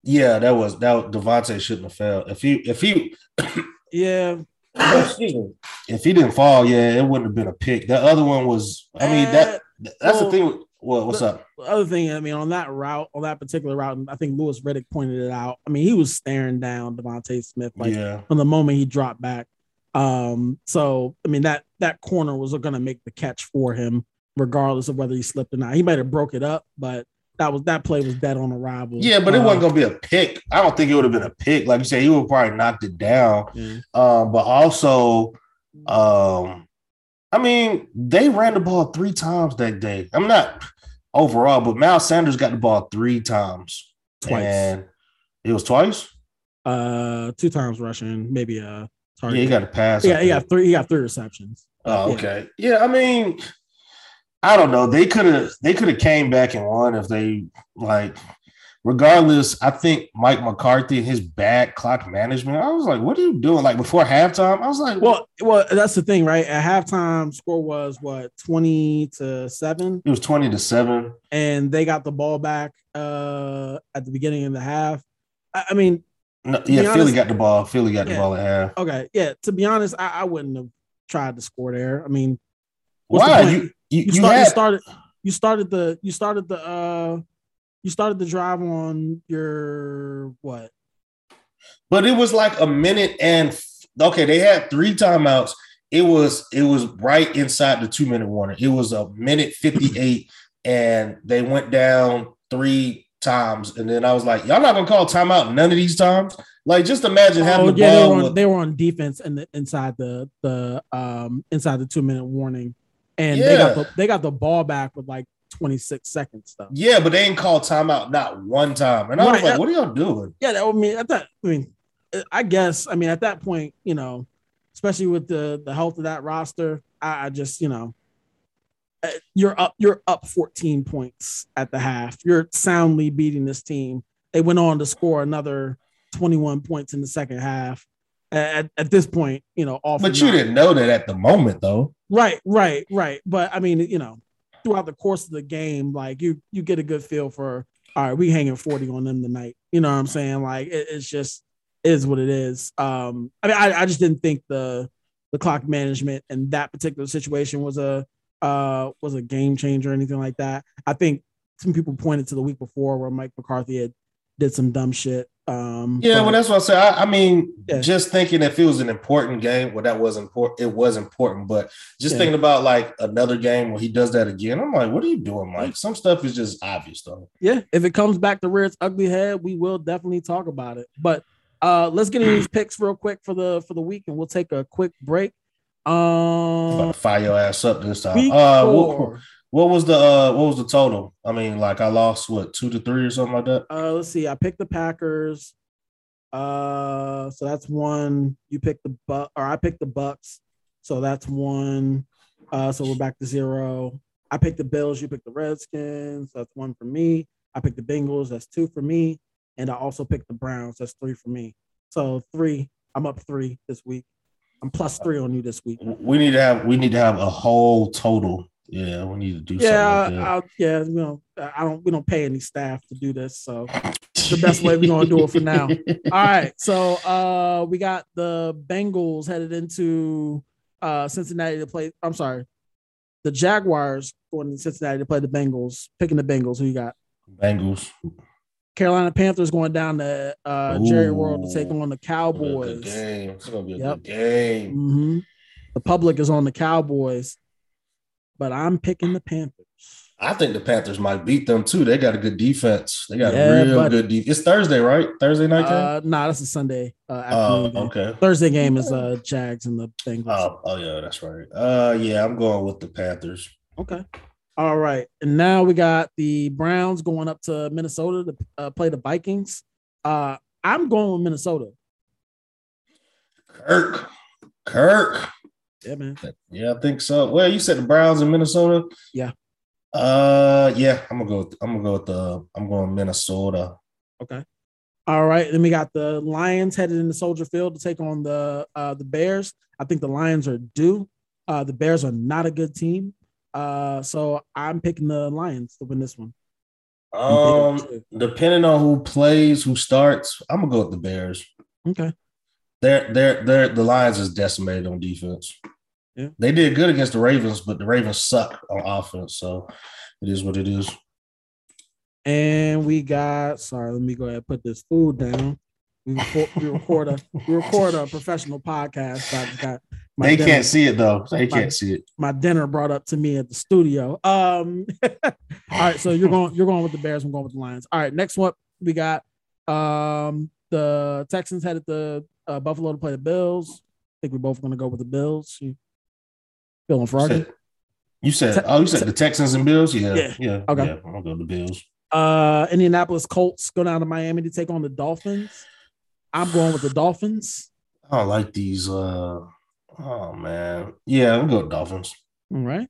Yeah, that was that. DeVonta shouldn't have fell. If he if he yeah. If he didn't fall, yeah, it wouldn't have been a pick. That other one was. I mean that that's well, the thing. Well, what's the, up? Other thing, I mean, on that route, on that particular route, I think Louis Riddick pointed it out. I mean, he was staring down DeVonta Smith like yeah. from the moment he dropped back. Um, so I mean that that corner was going to make the catch for him, regardless of whether he slipped or not. He might have broke it up, but that was that play was dead on arrival. Yeah, but it wasn't uh, gonna be a pick. I don't think it would have been a pick. Like you said, he would probably knocked it down. Yeah. Um, but also, um, I mean, they ran the ball three times that day. I'm not overall, but Miles Sanders got the ball three times. Twice. And it was twice? Uh two times rushing, maybe uh target. Yeah, he got a pass. Yeah, he got three, he got three receptions. Oh, okay. Yeah, yeah I mean, I don't know. They could have they could have came back and won if they like regardless, I think Mike McCarthy and his bad clock management. I was like, what are you doing? Like before halftime, I was like, well, well, that's the thing, right? At halftime, score was what twenty to seven. It was twenty to seven, and they got the ball back uh, at the beginning of the half. I, I mean, no, yeah, honest, Philly got the ball. Philly got yeah, the ball at half. Okay, yeah. To be honest, I, I wouldn't have tried to score there. I mean, why you you, you, start, had... you started you started the you started the uh you started the drive on your what? But it was like a minute and okay, they had three timeouts. It was it was right inside the two minute warning. It was a minute 58, and they went down three times. And then I was like, Y'all not gonna call timeout none of these times? Like just imagine having oh, the yeah, ball. They were, on, they were on defense and in inside the the um inside the two minute warning. And yeah. they got the they got the ball back with like 26 seconds though. Yeah, but they ain't called timeout not one time. And I was like, what are y'all doing? Yeah, that, I mean, at that, I mean, I guess, I mean, at that point, you know, especially with the the health of that roster, I, I just, you know, you're up, you're up 14 points at the half. You're soundly beating this team. They went on to score another 21 points in the second half. At, at this point, you know, off. But you didn't know that at the moment, though. Right, right, right. But I mean, you know, throughout the course of the game, like you you get a good feel for all right, we hanging 40 on them tonight. You know what I'm saying? Like it, it's just is what it is. Um, I mean, I, I just didn't think the the clock management in that particular situation was a uh was a game changer or anything like that. I think some people pointed to the week before where Mike McCarthy had did some dumb shit um, yeah, but, well, that's what I say. I, I mean, yeah. just thinking if it was an important game, well, that was important. It was important, but just yeah. thinking about like another game where he does that again, I'm like, what are you doing, Mike? Some stuff is just obvious, though. Yeah, if it comes back to rear its ugly head, we will definitely talk about it. But uh, let's get into these picks real quick for the for the week, and we'll take a quick break. Um, about fire your ass up this time. Uh, what, what was the uh what was the total? I mean, like I lost what two to three or something like that. Uh let's see. I picked the Packers. Uh so that's one. You picked the buck or I picked the Bucs. So that's one. Uh so we're back to zero. I picked the Bills, you picked the Redskins. That's one for me. I picked the Bengals, that's two for me. And I also picked the Browns, that's three for me. So three, I'm up three this week. I'm plus three on you this week. We need to have we need to have a whole total yeah, we need to do yeah, something. Like yeah, you know, I don't. We don't pay any staff to do this, so the best way we're gonna do it for now. All right, so uh, we got the Bengals headed into uh Cincinnati to play. I'm sorry, the Jaguars going to Cincinnati to play the Bengals. Picking the Bengals. Who you got? Bengals. Carolina Panthers going down to uh, Jerry World to take on the Cowboys. game. It's gonna be a yep. good game. Mm-hmm. The public is on the Cowboys, but I'm picking the Panthers. I think the Panthers might beat them too. They got a good defense. They got yeah, a real buddy. good defense. It's Thursday, right? Thursday night game? Uh, nah, that's a Sunday. Uh, oh, uh, okay. Thursday game is uh Jags and the Bengals. Oh, oh yeah, that's right. Uh, yeah, I'm going with the Panthers. Okay. All right, and now we got the Browns going up to Minnesota to uh, play the Vikings. Uh, I'm going with Minnesota. Kirk, Kirk. Yeah, man. Yeah, I think so. Well, you said the Browns in Minnesota. Yeah. Uh, yeah, I'm gonna go. With, I'm gonna go with the. I'm going Minnesota. Okay. All right. Then we got the Lions headed into Soldier Field to take on the uh the Bears. I think the Lions are due. Uh, the Bears are not a good team. Uh, so I'm picking the Lions to win this one. Um, depending on who plays, who starts, I'm gonna go with the Bears. Okay. They're they're they're the Lions is decimated on defense. Yeah. They did good against the Ravens, but the Ravens suck on offense. So it is what it is. And we got sorry, let me go ahead and put this food down. We record, we record a we record a professional podcast. I got they dinner, can't see it though. They my, can't see it. My dinner brought up to me at the studio. Um all right, so you're going you're going with the Bears, I'm going with the Lions. All right, next one we got um the Texans headed to uh, Buffalo to play the Bills. I think we're both going to go with the Bills. You feeling froggy? You said, Te- oh, you said the Texans and Bills? Yeah. Yeah. yeah okay. Yeah, I'll go to the Bills. Uh, Indianapolis Colts go down to Miami to take on the Dolphins. I'm going with the Dolphins. I like these. Uh, oh man, yeah, I'm going Dolphins. All right.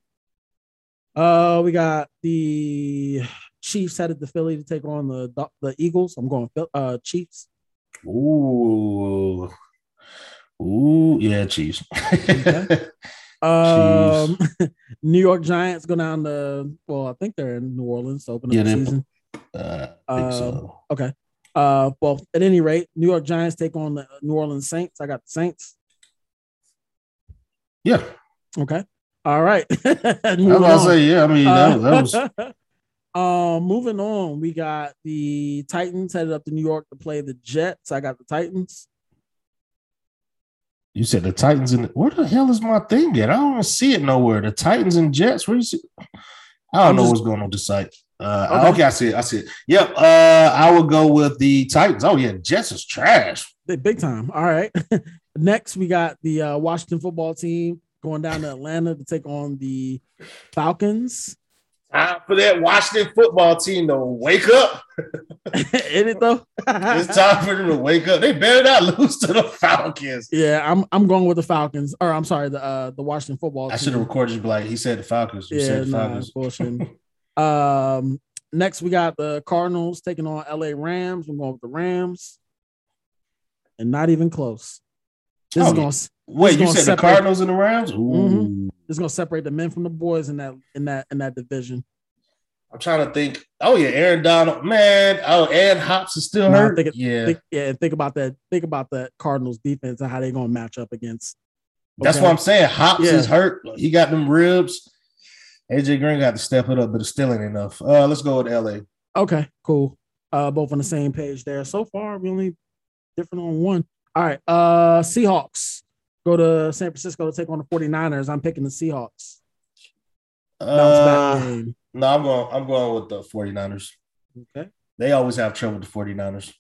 Uh, we got the Chiefs headed to Philly to take on the the Eagles. I'm going uh Chiefs. Ooh, ooh, yeah, Chiefs. okay. Um, New York Giants go down to well, I think they're in New Orleans to open up yeah, the season. Uh, so. Okay. Uh, well, at any rate, New York Giants take on the New Orleans Saints. I got the Saints. Yeah. Okay. All right. I was gonna say, yeah. I mean, that, that was. um, moving on, we got the Titans headed up to New York to play the Jets. I got the Titans. You said the Titans and where the hell is my thing at? I don't see it nowhere. The Titans and Jets. Where you see? I don't I'm know just, what's going on with the site. Uh, okay. okay. I see it. I see it. Yep. Uh, I will go with the Titans. Oh yeah, Jets is trash. They big time. All right. Next, we got the uh, Washington football team going down to Atlanta to take on the Falcons. Time for that Washington football team to wake up. In it though? it's time for them to wake up. They better not lose to the Falcons. Yeah, I'm I'm going with the Falcons. Or I'm sorry, the uh the Washington football. I should have recorded you like he said the Falcons. You yeah, said the nah, Falcons. bullshit. Um next we got the Cardinals taking on LA Rams. I'm going with the Rams. And not even close. This oh, is going Wait, you said separate, the Cardinals and the Rams? Mm-hmm. It's gonna separate the men from the boys in that in that in that division. I'm trying to think. Oh yeah, Aaron Donald, man. Oh, and Hops is still hurt. Think, yeah, think, yeah. Think about that. Think about that Cardinals defense and how they're gonna match up against. Okay? That's what I'm saying. Hops yeah. is hurt. He got them ribs. AJ Green got to step it up, but it's still ain't enough. Uh, let's go with LA. Okay, cool. Uh, both on the same page there. So far, we only different on one. All right. Uh Seahawks go to San Francisco to take on the 49ers. I'm picking the Seahawks. Uh, no, I'm going I'm going with the 49ers. Okay. They always have trouble with the 49ers.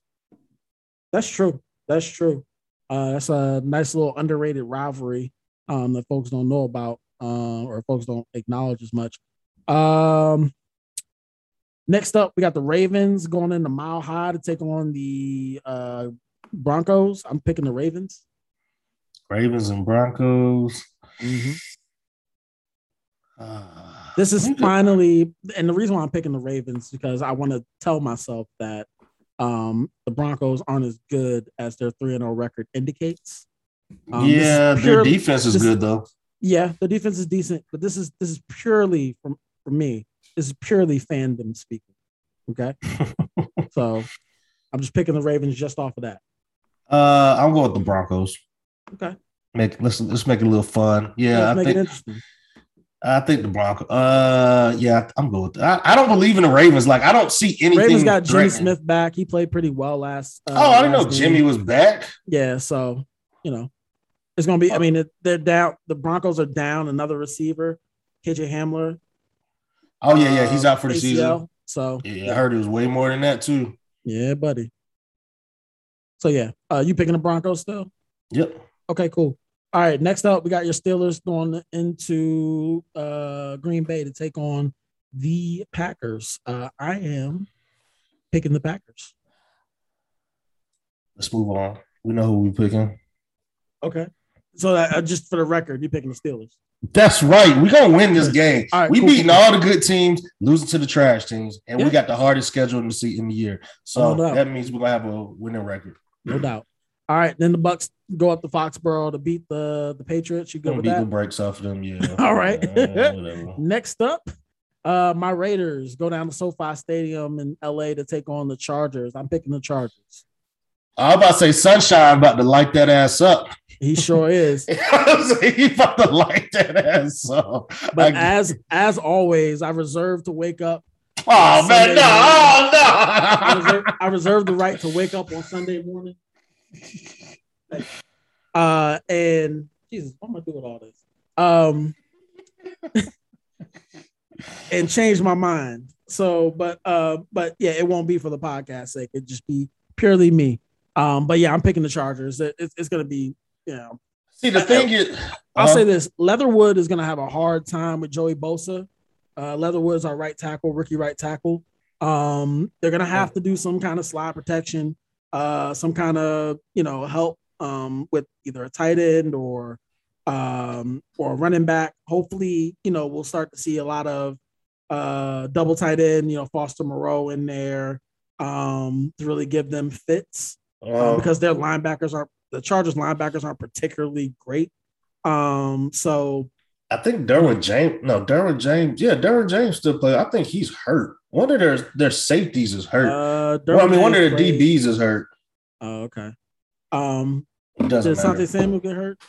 That's true. That's true. Uh, that's a nice little underrated rivalry um, that folks don't know about uh, or folks don't acknowledge as much. Um, next up, we got the Ravens going into Mile High to take on the uh, Broncos. I'm picking the Ravens. Ravens and Broncos. Mm-hmm. Uh, this is finally, and the reason why I'm picking the Ravens because I want to tell myself that um, the Broncos aren't as good as their three and zero oh record indicates. Um, yeah, purely, their defense is this, good though. Yeah, the defense is decent, but this is this is purely from for me. This is purely fandom speaking. Okay, so I'm just picking the Ravens just off of that. Uh, I'm going with the Broncos. Okay. Make let's let's make it a little fun. Yeah, I think I think the Broncos. Uh, yeah, I'm good. I, I don't believe in the Ravens. Like, I don't see anything. Ravens got Jimmy Smith back. He played pretty well last. Uh, oh, I didn't know game. Jimmy was back. Yeah, so you know, It's gonna be. I mean, they're down. The Broncos are down another receiver, KJ Hamler. Oh yeah, yeah, he's out for the ACL, season. So yeah, yeah, I heard it was way more than that too. Yeah, buddy. So yeah, uh, you picking the Broncos still? Yep. Okay, cool. All right, next up, we got your Steelers going into uh, Green Bay to take on the Packers. Uh, I am picking the Packers. Let's move on. We know who we're picking. Okay. So that, uh, just for the record, you're picking the Steelers. That's right. We're gonna win this game. Right, we cool, beating cool. all the good teams, losing to the trash teams, and yeah. we got the hardest schedule in the seat in the year. So no that means we're gonna have a winning record. No doubt. All right, then the Bucs go up to Foxborough to beat the the Patriots. You go with beat that? the brakes off of them, yeah. All right. Uh, Next up, uh, my Raiders go down to SoFi Stadium in LA to take on the Chargers. I'm picking the Chargers. I was about to say Sunshine about to light that ass up. He sure is. he about to light that ass up. But I, as as always, I reserve to wake up. Oh man, no, oh, no. I, reserve, I reserve the right to wake up on Sunday morning. uh, and Jesus, what am I doing with all this? Um, and change my mind. So, but uh, but yeah, it won't be for the podcast sake. It just be purely me. Um, but yeah, I'm picking the Chargers. It, it's, it's going to be, you know. See, the thing I, is, I'll uh, say this: Leatherwood is going to have a hard time with Joey Bosa. Uh, Leatherwood's our right tackle, rookie right tackle. Um, they're going to have to do some kind of slide protection, uh, some kind of you know help um, with either a tight end or um, or running back. Hopefully, you know we'll start to see a lot of uh, double tight end, you know Foster Moreau in there um, to really give them fits um, because their linebackers are the Chargers linebackers aren't particularly great. Um, so I think Derwin James, no, Derwin James, yeah, Derwin James still play. I think he's hurt. One of their their safeties is hurt. Uh, well, I mean, James one of their played. DBs is hurt. Oh, okay. Um, did Asante Samuel get hurt?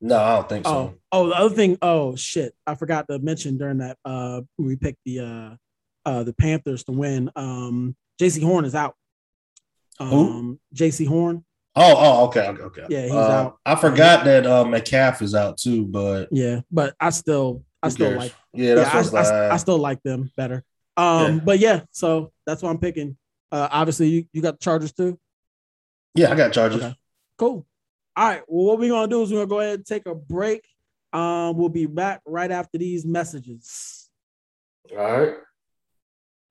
No, I don't think so. Oh, oh, the other thing. Oh shit, I forgot to mention during that. Uh, we picked the uh, uh, the Panthers to win. Um, Jaycee Horn is out. Um, Jaycee Horn. Oh, oh, okay, okay, okay. Yeah, he's uh, out. I forgot that uh, Metcalf is out too, but yeah, but I still, I still like, yeah, yeah I, I, I, still like them better. Um, yeah. but yeah, so that's what I'm picking. Uh, obviously, you, you got the Chargers too. Yeah, I got Chargers. Okay. Cool. All right. Well, what we're gonna do is we're gonna go ahead and take a break. Um, we'll be back right after these messages. All right.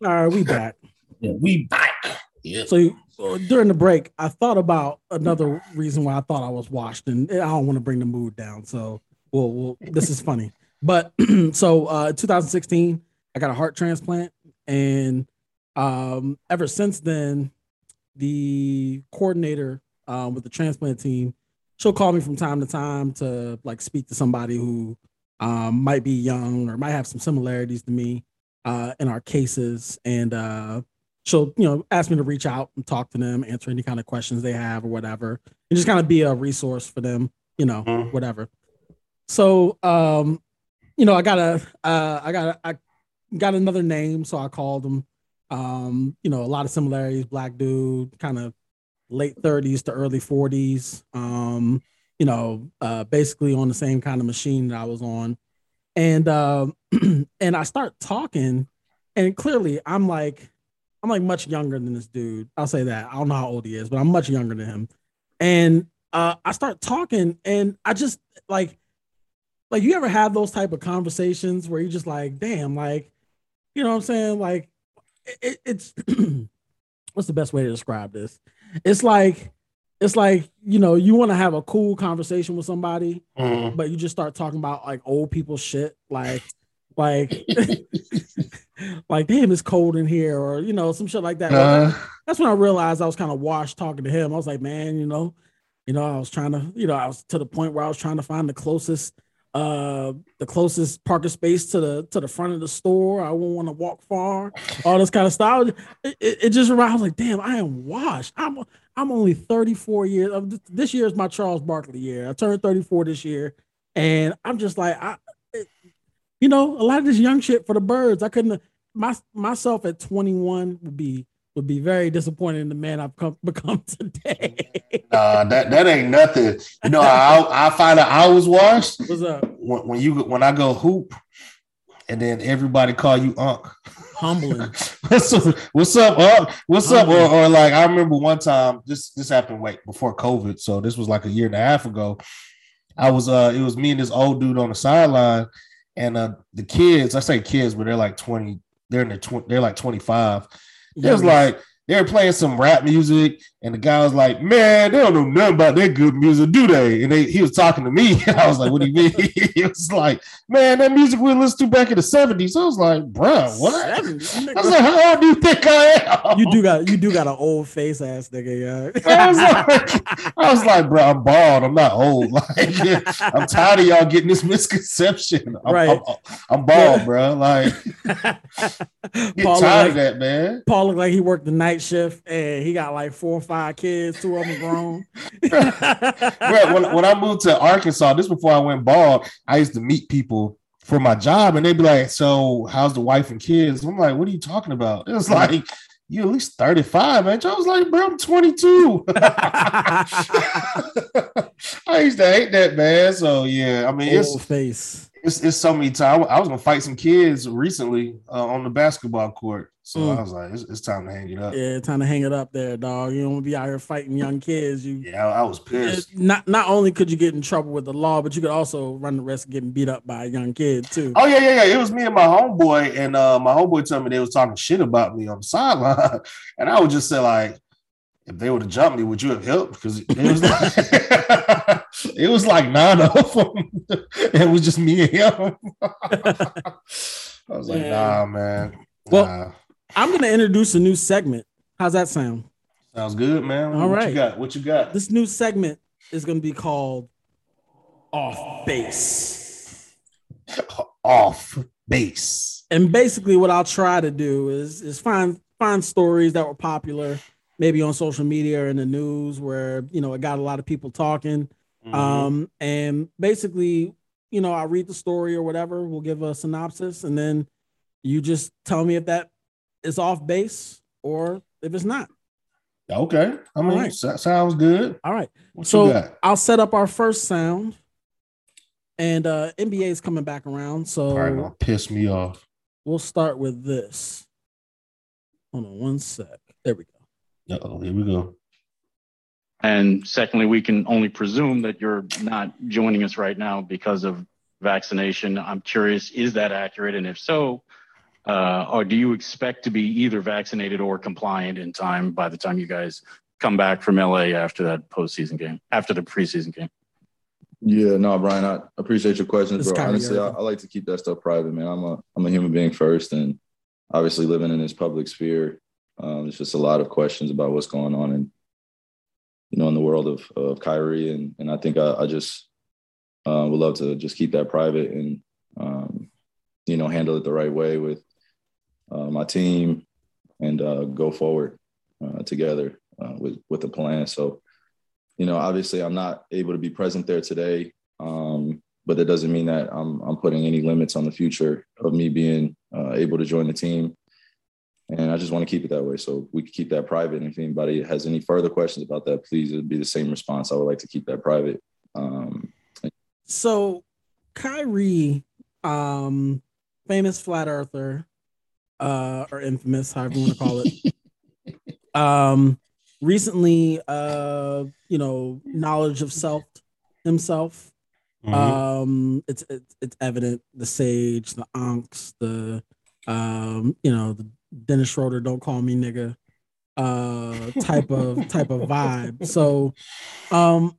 All right, we back. yeah, we back. Yeah. So during the break, I thought about another reason why I thought I was washed, and I don't want to bring the mood down. So, well, well this is funny. But so, uh, 2016, I got a heart transplant, and um, ever since then, the coordinator um, with the transplant team, she'll call me from time to time to like speak to somebody who um, might be young or might have some similarities to me uh, in our cases, and uh, she'll you know ask me to reach out and talk to them, answer any kind of questions they have or whatever, and just kind of be a resource for them, you know, mm-hmm. whatever. So um, you know, I got a uh, I got a, I got another name, so I called him. Um, you know, a lot of similarities, black dude, kind of late 30s to early 40s. Um, you know, uh, basically on the same kind of machine that I was on. And uh, and I start talking, and clearly I'm like, I'm like much younger than this dude. I'll say that. I don't know how old he is, but I'm much younger than him. And uh, I start talking, and I just like, like you ever have those type of conversations where you're just like, damn, like, you know what I'm saying? Like, it, it's what's the best way to describe this? It's like, it's like you know, you want to have a cool conversation with somebody, mm. but you just start talking about like old people shit, like, like. like, damn, it's cold in here, or you know, some shit like that. Uh, That's when I realized I was kind of washed talking to him. I was like, man, you know, you know, I was trying to, you know, I was to the point where I was trying to find the closest, uh, the closest parking space to the to the front of the store. I wouldn't want to walk far, all this kind of stuff. It, it, it just around. I was like, damn, I am washed. I'm I'm only 34 years. This year is my Charles Barkley year. I turned 34 this year, and I'm just like, I, you know, a lot of this young shit for the birds. I couldn't my myself at 21 would be would be very disappointed in the man I've come, become today. uh, that that ain't nothing. You know, I I find out I was washed. What's up? When, when you when I go hoop, and then everybody call you Unc. Humbling. what's up, what's up, Unc? What's Humbling. up? Or, or like I remember one time this this happened wait before COVID, so this was like a year and a half ago. I was uh it was me and this old dude on the sideline, and uh the kids, I say kids, but they're like 20, they're in their tw- they're like 25. It was like they were playing some rap music, and the guy was like, "Man, they don't know nothing about that good music, do they?" And they, he was talking to me, and I was like, "What do you mean?" he was like, "Man, that music we listened to back in the '70s." I was like, "Bro, what?" I was like, "How old do you think I am?" You do got you do got an old face ass nigga, yeah. I was like, I was like, "Bro, I'm bald. I'm not old. Like, I'm tired of y'all getting this misconception. I'm, right. I'm, I'm bald, bro. Like, get Paul tired like, of that, man." Paul looked like he worked the night shift, and he got like four or five kids, two of them grown. when, when I moved to Arkansas, this before I went bald, I used to meet people for my job, and they'd be like, "So, how's the wife and kids?" I'm like, "What are you talking about?" It was like, "You at least 35, man." I was like, "Bro, I'm 22." I used to hate that, man. So yeah, I mean, Old it's face. It's, it's so many times. I was gonna fight some kids recently uh, on the basketball court. So mm. I was like, it's, it's, time to hang it up. Yeah, time to hang it up there, dog. You don't want to be out here fighting young kids. You yeah, I, I was pissed. not not only could you get in trouble with the law, but you could also run the risk of getting beat up by a young kid too. Oh yeah, yeah, yeah. It was me and my homeboy, and uh, my homeboy told me they was talking shit about me on the sideline, and I would just say like, if they would have jumped me, would you have helped? Because it was like it was like nine of them. it was just me and him. I was like, yeah. nah, man. Nah. Well, I'm gonna introduce a new segment. How's that sound? Sounds good, man. All what right. you got? What you got? This new segment is gonna be called Off Base. Off Base. And basically, what I'll try to do is is find find stories that were popular, maybe on social media or in the news, where you know it got a lot of people talking. Mm-hmm. Um, and basically, you know, I read the story or whatever. We'll give a synopsis, and then you just tell me if that is off base or if it's not. Okay. I mean, right. sounds good. All right. What so I'll set up our first sound. And uh NBA is coming back around. So right, piss me off. We'll start with this. Hold on one sec. There we go. oh, here we go. And secondly, we can only presume that you're not joining us right now because of vaccination. I'm curious, is that accurate? And if so, uh, or do you expect to be either vaccinated or compliant in time by the time you guys come back from LA after that postseason game, after the preseason game? Yeah, no, Brian, I appreciate your questions, bro. Honestly, I, I, like to keep that stuff private, man. I'm a I'm a human being first, and obviously living in this public sphere, um, there's just a lot of questions about what's going on, and you know, in the world of of Kyrie, and and I think I, I just uh, would love to just keep that private and um, you know handle it the right way with uh, my team and uh, go forward uh, together uh, with with a plan. So, you know, obviously, I'm not able to be present there today, um, but that doesn't mean that I'm I'm putting any limits on the future of me being uh, able to join the team. And I just want to keep it that way, so we can keep that private. And if anybody has any further questions about that, please it'd be the same response. I would like to keep that private. Um, so, Kyrie, um, famous flat earther, uh, or infamous, however you want to call it. um, recently, uh, you know, knowledge of self himself. Mm-hmm. Um, it's, it's it's evident the sage, the ankhs, the um, you know, the Dennis Schroeder, don't call me nigga, uh, type of type of vibe. So, um,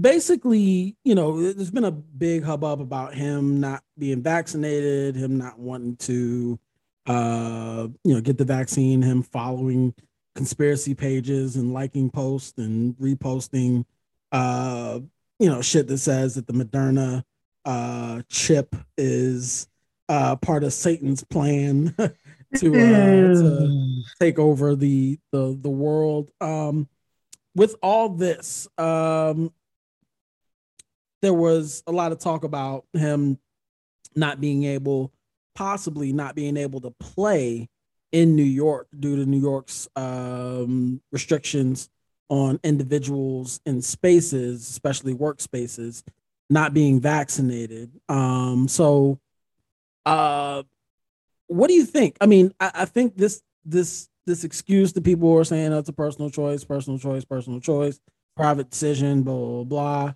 basically, you know, there's been a big hubbub about him not being vaccinated, him not wanting to uh, you know, get the vaccine, him following conspiracy pages and liking posts and reposting, uh, you know, shit that says that the Moderna uh, chip is uh, part of Satan's plan to, uh, to take over the the the world. Um, with all this, um, there was a lot of talk about him not being able possibly not being able to play in New York due to New York's um, restrictions on individuals in spaces, especially workspaces, not being vaccinated. Um, so, uh, what do you think? I mean, I, I think this this this excuse that people are saying that's a personal choice, personal choice, personal choice, private decision, blah blah blah.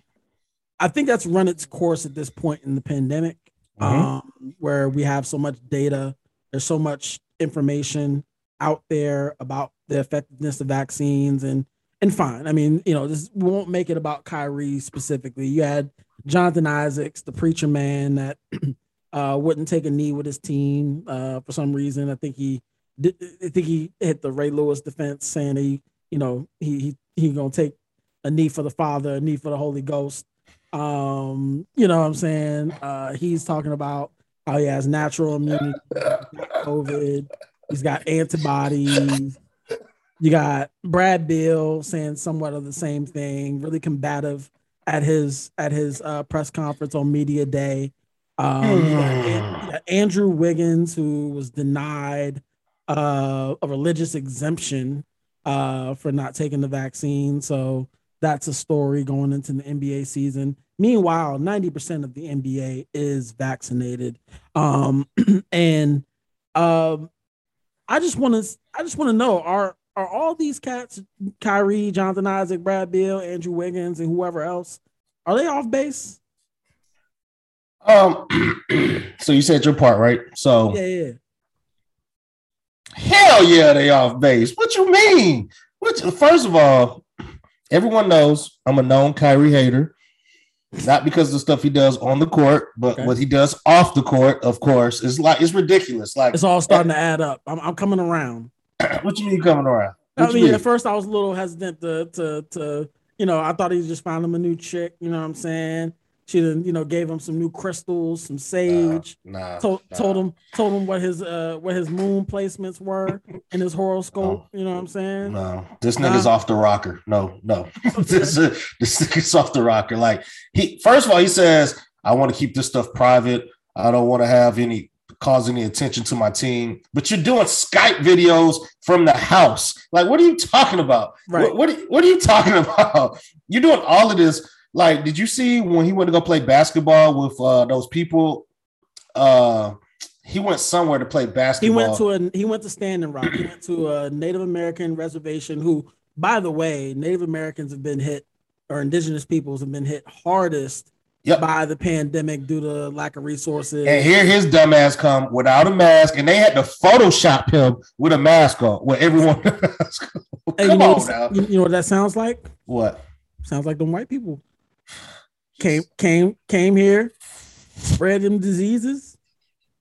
I think that's run its course at this point in the pandemic, mm-hmm. um, where we have so much data, there's so much information out there about the effectiveness of vaccines and and fine. I mean, you know, this we won't make it about Kyrie specifically. You had Jonathan Isaacs, the preacher man that uh, wouldn't take a knee with his team uh, for some reason. I think he did, I think he hit the Ray Lewis defense saying he, you know, he he he gonna take a knee for the Father, a knee for the Holy Ghost. Um, you know what I'm saying? Uh, he's talking about how he has natural immunity, COVID. He's got antibodies. You got Brad Beal saying somewhat of the same thing, really combative at his at his uh, press conference on media day. Um, you got, Andrew Wiggins, who was denied uh, a religious exemption uh, for not taking the vaccine. So that's a story going into the NBA season. Meanwhile, 90% of the NBA is vaccinated. Um, and um, I just want to I just want to know are are all these cats Kyrie, Jonathan Isaac, Brad Beal, Andrew Wiggins, and whoever else are they off base? Um, so you said your part, right? So yeah, yeah. Hell yeah, they off base. What you mean? What? First of all, everyone knows I'm a known Kyrie hater. Not because of the stuff he does on the court, but okay. what he does off the court, of course, is like it's ridiculous. Like it's all starting to add up. I'm, I'm coming around. what you mean coming around? What I mean, at first I was a little hesitant to to to you know, I thought he was just found him a new chick, you know what I'm saying? She then, you know, gave him some new crystals, some sage. Nah, nah, told, nah. told him told him what his uh what his moon placements were in his horoscope. No. You know what I'm saying? No, this nigga's off the rocker. No, no, this uh, this nigga's off the rocker. Like he first of all, he says, "I want to keep this stuff private. I don't want to have any cause any attention to my team." But you're doing Skype videos from the house. Like, what are you talking about? Right. What what, what are you talking about? You're doing all of this like, did you see when he went to go play basketball with uh, those people? Uh, he went somewhere to play basketball. He went to a he went to Standing Rock. he went to a Native American reservation. Who, by the way, Native Americans have been hit, or Indigenous peoples have been hit hardest yep. by the pandemic due to lack of resources. And here his dumbass come without a mask, and they had to Photoshop him with a mask on. With everyone, come you know, on now. You know what that sounds like? What? Sounds like the white people came came came here, spread them diseases.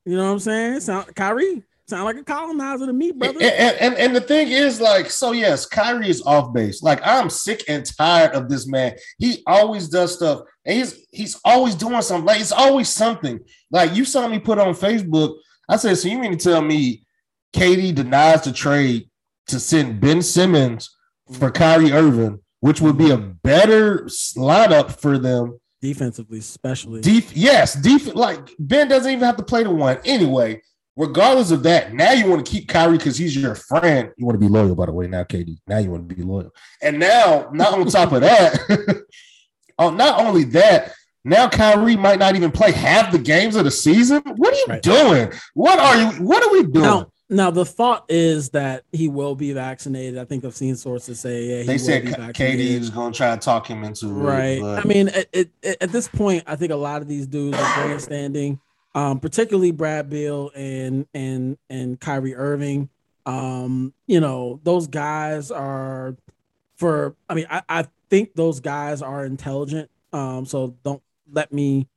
You know what I'm saying? Sound Kyrie sound like a colonizer to me, brother. And, and, and the thing is, like, so yes, Kyrie is off base. Like, I'm sick and tired of this man. He always does stuff, and he's he's always doing something. Like, it's always something. Like, you saw me put on Facebook. I said, so you mean to tell me KD denies the trade to send Ben Simmons for Kyrie Irving, which would be a better lineup for them defensively, especially. Def- yes, def- like Ben doesn't even have to play the one anyway. Regardless of that, now you want to keep Kyrie because he's your friend. You want to be loyal, by the way. Now, KD, now you want to be loyal, and now, not on top of that, oh, not only that, now Kyrie might not even play half the games of the season. What are you right. doing? What are you? What are we doing? Now, now the thought is that he will be vaccinated. I think I've seen sources say yeah. they said KD is going to try to talk him into right. It, I mean, it, it, at this point, I think a lot of these dudes are grandstanding, um, particularly Brad Beal and and and Kyrie Irving. Um, you know, those guys are for. I mean, I, I think those guys are intelligent. Um, so don't let me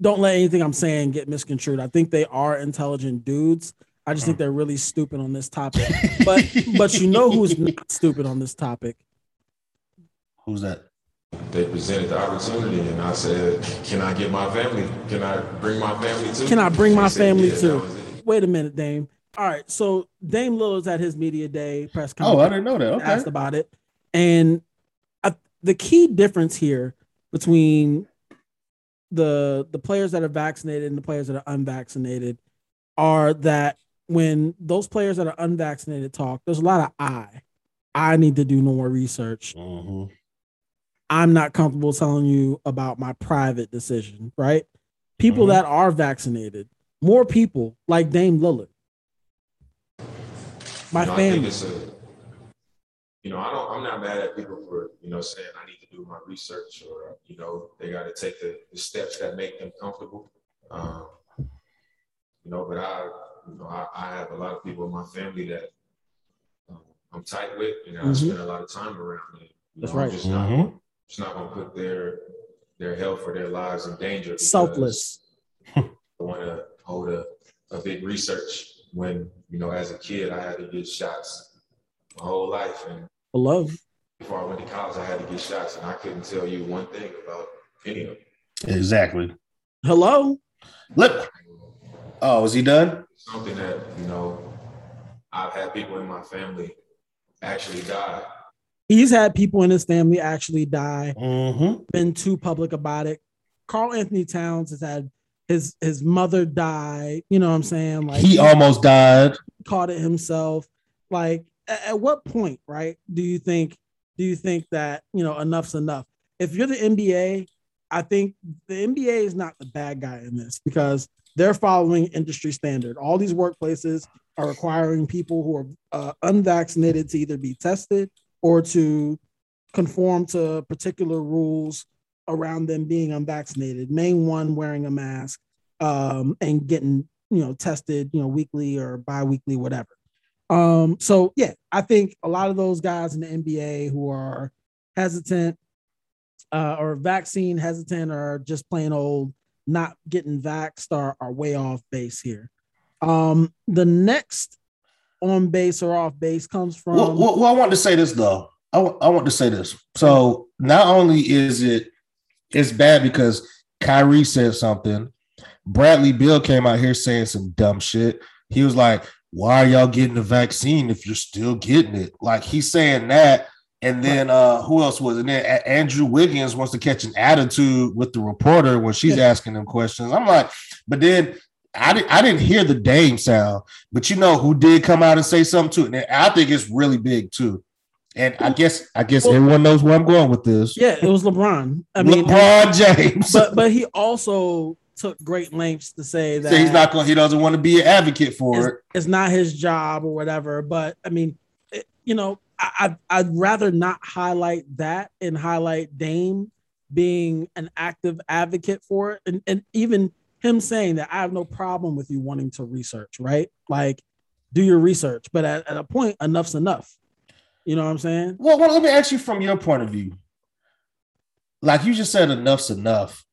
don't let anything I'm saying get misconstrued. I think they are intelligent dudes. I just think mm. they're really stupid on this topic. But but you know who's not stupid on this topic? Who's that? They presented the opportunity, and I said, "Can I get my family? Can I bring my family too?" Can I bring my family said, yeah, too? Wait a minute, Dame. All right, so Dame Lillard's at his media day press conference. Oh, I didn't know that. Okay, asked about it, and I, the key difference here between the the players that are vaccinated and the players that are unvaccinated are that when those players that are unvaccinated talk, there's a lot of I. I need to do no more research. Mm-hmm. I'm not comfortable telling you about my private decision, right? People mm-hmm. that are vaccinated, more people like Dame Lillard. My you know, family. A, you know, I don't. I'm not mad at people for you know saying I need to do my research or you know they got to take the, the, steps that make them comfortable. Um, you know, but I, you know, I, I, have a lot of people in my family that um, I'm tight with, and mm-hmm. I spend a lot of time around. And, That's know, right. I'm just mm-hmm. not, just not gonna put their their health or their lives in danger. Selfless. I want to hold a, a big research when you know as a kid I had to get shots my whole life and love before I went to college I had to get shots and I couldn't tell you one thing about any of them. Exactly. Hello. Look. Oh, is he done? Something that you know I've had people in my family actually die he's had people in his family actually die. Mm-hmm. Been too public about it. Karl-Anthony Towns has had his his mother die. You know what I'm saying? Like he, he almost died. Caught it himself. Like at, at what point, right? Do you think? Do you think that you know enough's enough? If you're the NBA, I think the NBA is not the bad guy in this because they're following industry standard. All these workplaces are requiring people who are uh, unvaccinated to either be tested or to conform to particular rules around them being unvaccinated. Main one wearing a mask um, and getting you know tested you know weekly or biweekly, whatever. Um, so yeah, I think a lot of those guys in the NBA who are hesitant uh, or vaccine hesitant or just plain old not getting vaxxed are, are way off base here. Um, the next on base or off base comes from. Well, well, well I want to say this though. I, w- I want to say this. So not only is it it's bad because Kyrie said something. Bradley Beal came out here saying some dumb shit. He was like, "Why are y'all getting the vaccine if you're still getting it?" Like he's saying that. And then uh who else was it? And then Andrew Wiggins wants to catch an attitude with the reporter when she's asking him questions. I'm like, but then I didn't I didn't hear the Dame sound, but you know who did come out and say something too. And I think it's really big too. And I guess I guess well, everyone knows where I'm going with this. Yeah, it was LeBron. I mean LeBron James. But but he also took great lengths to say that so he's not going he doesn't want to be an advocate for it's, it. It's not his job or whatever. But I mean, it, you know, I, I I'd rather not highlight that and highlight Dame being an active advocate for it. And, and even him saying that I have no problem with you wanting to research, right? Like do your research. But at, at a point, enough's enough. You know what I'm saying? Well, well, let me ask you from your point of view. Like you just said, enough's enough.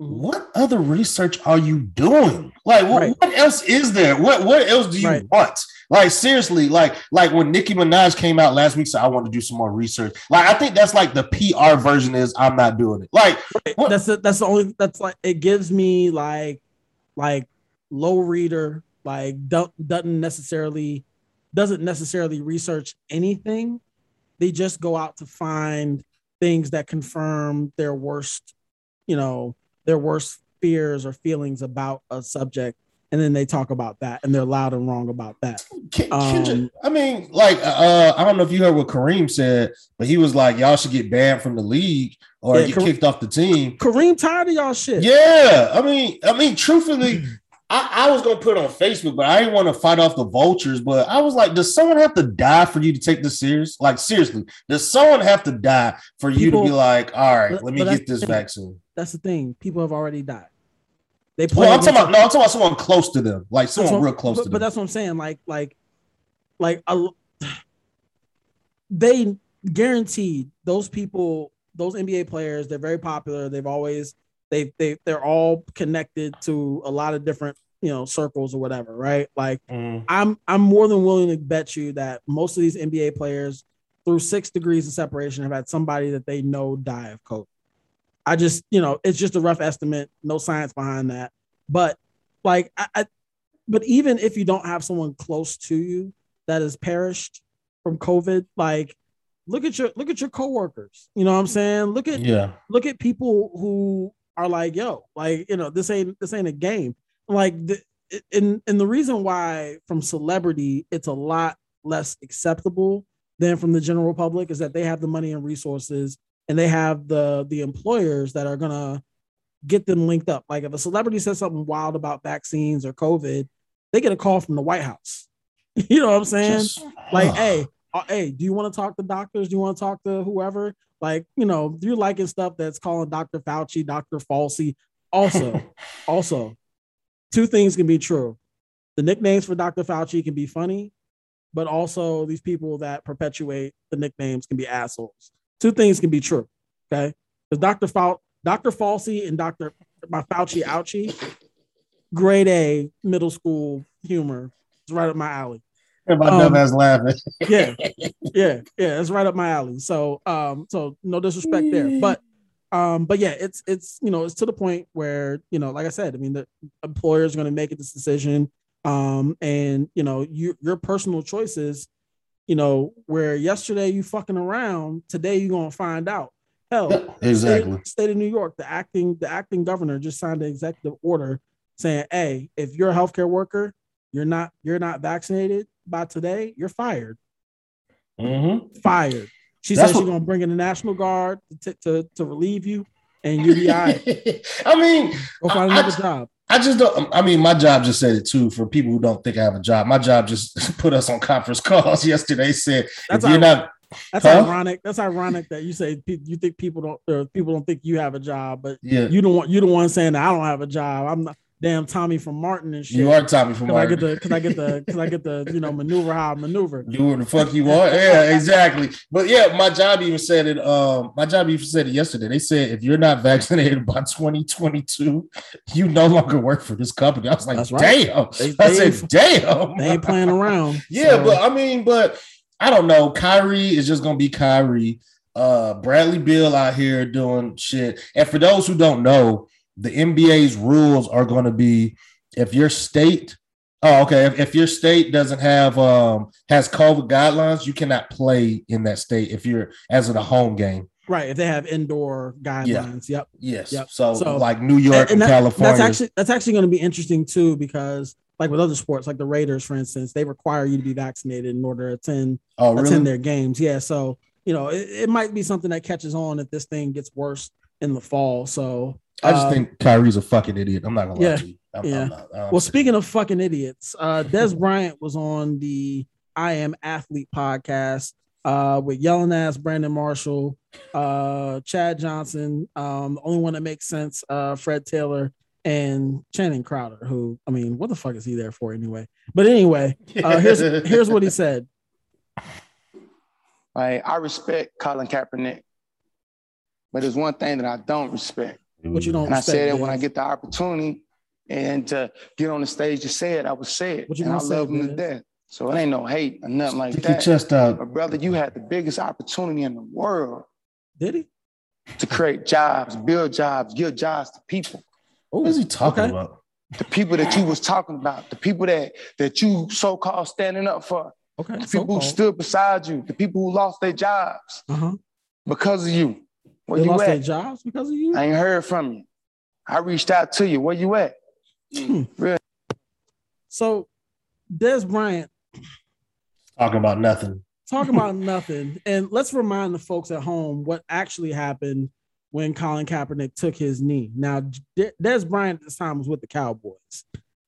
Mm-hmm. What other research are you doing? Like, what, right. what else is there? What what else do you right. want? Like, seriously, like like when Nicki Minaj came out last week, said I want to do some more research. Like, I think that's like the PR version is I'm not doing it. Like, right. that's the, that's the only that's like it gives me like like low reader like don't doesn't necessarily doesn't necessarily research anything. They just go out to find things that confirm their worst, you know, their worst fears or feelings about a subject and then they talk about that and they're loud and wrong about that. Um, I mean, like, uh, I don't know if you heard what Kareem said, but he was like, y'all should get banned from the league or yeah, get Kareem, kicked off the team. Kareem tired of y'all shit. Yeah, I mean, I mean, truthfully, I, I, was gonna put it on Facebook, but I didn't want to fight off the vultures. But I was like, does someone have to die for you to take this serious? Like, seriously, does someone have to die for you to be like, all right, let me get this vaccine? That's the thing. People have already died. They. Well, I'm talking about no, I'm talking about someone close to them, like someone real close but, to them. But that's what I'm saying. Like, like, like, a, they guaranteed those people, those NBA players, they're very popular. They've always they they they're all connected to a lot of different you know circles or whatever, right? Like mm. I'm I'm more than willing to bet you that most of these NBA players through six degrees of separation have had somebody that they know die of COVID. I just, you know, it's just a rough estimate, no science behind that. But like I, I but even if you don't have someone close to you that has perished from COVID, like look at your look at your coworkers. You know what I'm saying? Look at yeah, look at people who are like, yo, like, you know, this ain't this ain't a game. Like the, and and the reason why from celebrity it's a lot less acceptable than from the general public is that they have the money and resources and they have the the employers that are gonna get them linked up. Like if a celebrity says something wild about vaccines or COVID, they get a call from the White House. you know what I'm saying? Just, like, uh, hey, Uh, hey, do you want to talk to doctors? Do you want to talk to whoever? Like, you know, do you're liking stuff that's calling Dr. Fauci, Dr. Falsey. Also, also, two things can be true. The nicknames for Dr. Fauci can be funny, but also these people that perpetuate the nicknames can be assholes. Two things can be true. Okay. Because Dr. Fau- Dr. Falsey and Dr. My Fauci Ouchie, grade A middle school humor. It's right up my alley. My um, dumbass laughing. yeah, yeah, yeah. It's right up my alley. So, um, so no disrespect there, but, um, but yeah, it's it's you know it's to the point where you know, like I said, I mean, the employers are going to make this decision, um, and you know, you, your personal choices, you know, where yesterday you fucking around, today you're gonna find out. Hell, exactly. State, state of New York, the acting the acting governor just signed an executive order saying, "Hey, if you're a healthcare worker, you're not you're not vaccinated by today, you're fired. Mm-hmm. Fired." She That's said she's gonna bring in the National Guard to, to, to relieve you, and you'll be all right. I mean, go find I, another I, job. I just don't. I mean, my job just said it too. For people who don't think I have a job, my job just put us on conference calls yesterday. Said That's if you're not that's huh? ironic. That's ironic that you say you think people don't or people don't think you have a job, but yeah, you don't want you the one saying that I don't have a job. I'm not damn Tommy from Martin and shit. You are Tommy from Martin. I get the because I get the because I get the you know maneuver how I maneuver. Do what the fuck you want. Yeah, exactly. But yeah, my job even said it. Um, my job even said it yesterday. They said if you're not vaccinated by 2022, you no longer work for this company. I was like, That's right. damn. They, I said, damn. They ain't playing around. yeah, so. but I mean, but I don't know. Kyrie is just gonna be Kyrie. Uh, Bradley Beal out here doing shit. And for those who don't know, the NBA's rules are going to be if your state, oh, okay, if, if your state doesn't have um has COVID guidelines, you cannot play in that state if you're as in a home game. Right, if they have indoor guidelines. Yeah. Yep. Yes. Yep. So, so like New York and, and, that, California. That's actually that's actually going to be interesting too because like with other sports, like the Raiders, for instance, they require you to be vaccinated in order to attend oh, really? attend their games. Yeah, so you know it, it, might be something that catches on if this thing gets worse in the fall. So I just um, think Kyrie's a fucking idiot. I'm not gonna yeah, lie to you. I'm, yeah. I'm not, well, speaking of fucking idiots, uh, Dez Bryant was on the I Am Athlete podcast uh, with yelling ass Brandon Marshall, uh, Chad Johnson, um, the only one that makes sense, uh, Fred Taylor, and Channing Crowder, who I mean, what the fuck is he there for anyway? But anyway, uh, here's here's what he said. I I respect Colin Kaepernick, but there's one thing that I don't respect. What you don't? And respect, I said it when I get the opportunity and to get on the stage to say it, I would say it. What you and I love him to death. So it ain't no hate or nothing like Stick that. Your chest out. But brother, you had the biggest opportunity in the world. Did he? To create jobs, build jobs, give jobs to people. What is he talking okay. about? The people that you was talking about, the people that that you so-called standing up for. Okay. The people who stood beside you, the people who lost their jobs uh-huh. because of you. Where they you lost at? their jobs because of you? I ain't heard from you. I reached out to you. Where you at? Hmm. Really? So Dez Bryant talking about nothing. Talking about nothing. And let's remind the folks at home what actually happened when Colin Kaepernick took his knee. Now, Dez Bryant at this time was with the Cowboys,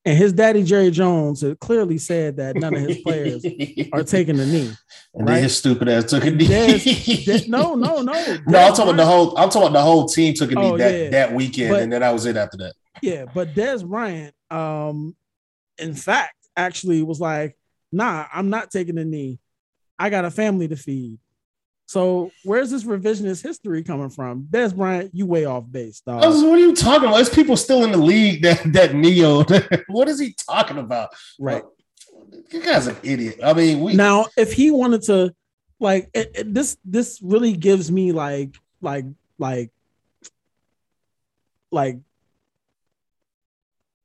and his daddy Jerry Jones had clearly said that none of his players are taking the knee. And right? then his stupid ass took a knee. No, no, no. No, I'm talking about the whole. I'm talking about the whole team took a knee oh, that, yeah. that weekend, but, and then I was it after that. Yeah, but Dez Bryant, um, in fact, actually was like, "Nah, I'm not taking a knee. I got a family to feed." So where's this revisionist history coming from? Dez Bryant, you way off base, dog. what are you talking about? There's people still in the league that that Neo. what is he talking about? Right. you guy's an idiot. I mean, we now if he wanted to, like it, it, this, this really gives me like, like, like, like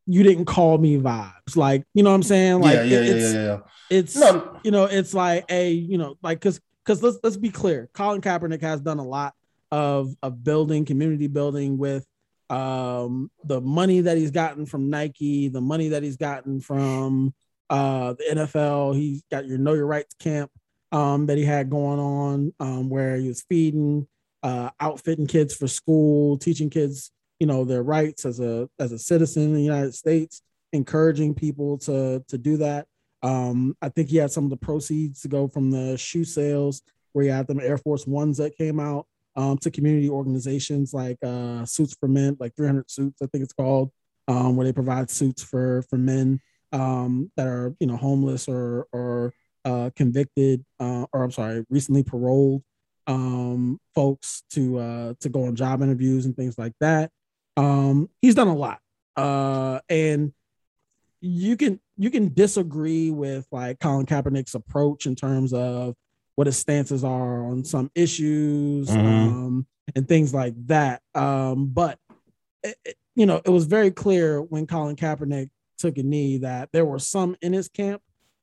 you didn't call me vibes. Like, you know what I'm saying? Like, yeah, yeah, it, it's, yeah, yeah, yeah. It's, no. you know, it's like a, you know, like, cause because let's let's be clear, Colin Kaepernick has done a lot of of building, community building with um, the money that he's gotten from Nike, the money that he's gotten from uh, the NFL. He's got your Know Your Rights camp um, that he had going on, um, where he was feeding, uh, outfitting kids for school, teaching kids, you know, their rights as a as a citizen in the United States, encouraging people to to do that. Um, I think he had some of the proceeds to go from the shoe sales where he had them Air Force Ones that came out um, to community organizations like uh, Suits for Men, like 300 Suits, I think it's called, um, where they provide suits for for men um, that are you know homeless or or uh, convicted uh, or I'm sorry, recently paroled um, folks to uh, to go on job interviews and things like that. Um, he's done a lot, uh, and you can you can disagree with like Colin Kaepernick's approach in terms of what his stances are on some issues mm-hmm. um, and things like that. Um, but it, it, you know, it was very clear when Colin Kaepernick took a knee that there were some in his camp,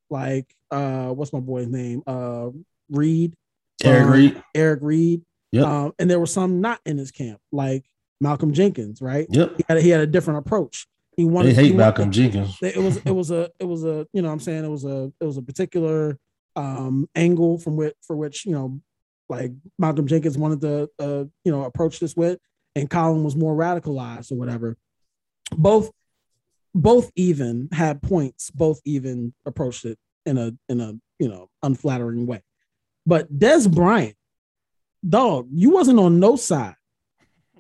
like uh, what's my boy's name? Uh, Reid. Eric um, Reid. Eric Reid. Yep. Um, and there were some not in his camp, like Malcolm Jenkins, right? Yep. He had, he had a different approach. He wanted. They hate Malcolm Jenkins. It was it was a it was a you know I'm saying it was a it was a particular um, angle from which for which you know like Malcolm Jenkins wanted to uh, you know approach this with, and Colin was more radicalized or whatever. Both both even had points. Both even approached it in a in a you know unflattering way. But Dez Bryant, dog, you wasn't on no side.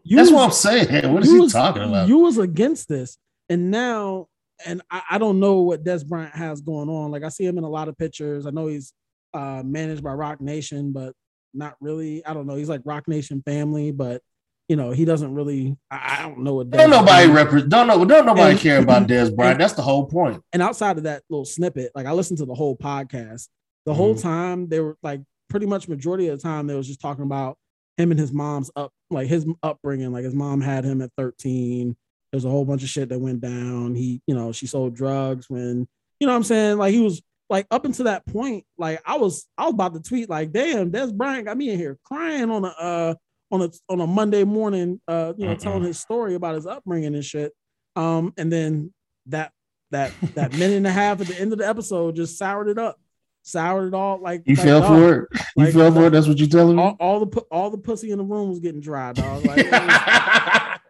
You That's was, what I'm saying. What is he was, talking about? You was against this, and now, and I, I, don't know what Dez Bryant has going on. Like I see him in a lot of pictures. I know he's uh, managed by Roc Nation, but not really. I don't know. He's like Roc Nation family, but you know he doesn't really. I, I don't know what. Dez don't nobody represent. Don't know. Don't nobody and, care about Dez Bryant. And, That's the whole point. And outside of that little snippet, like I listened to the whole podcast. The mm-hmm. whole time they were like pretty much majority of the time they was just talking about him and his mom's up like his upbringing. Like his mom had him at 13 there's a whole bunch of shit that went down. He, you know, she sold drugs when, you know what I'm saying? Like he was like up until that point, like I was I was about to tweet like, damn, Dez Bryant got me in here crying on a uh on a on a Monday morning, uh, you know, mm telling his story about his upbringing and shit. Um, and then that that that minute and a half at the end of the episode just soured it up. Soured it all like you like, fell dog. for it. You like, fell for it. That's what you're telling me. All, all the all the pussy in the room was getting dry, dog. Like,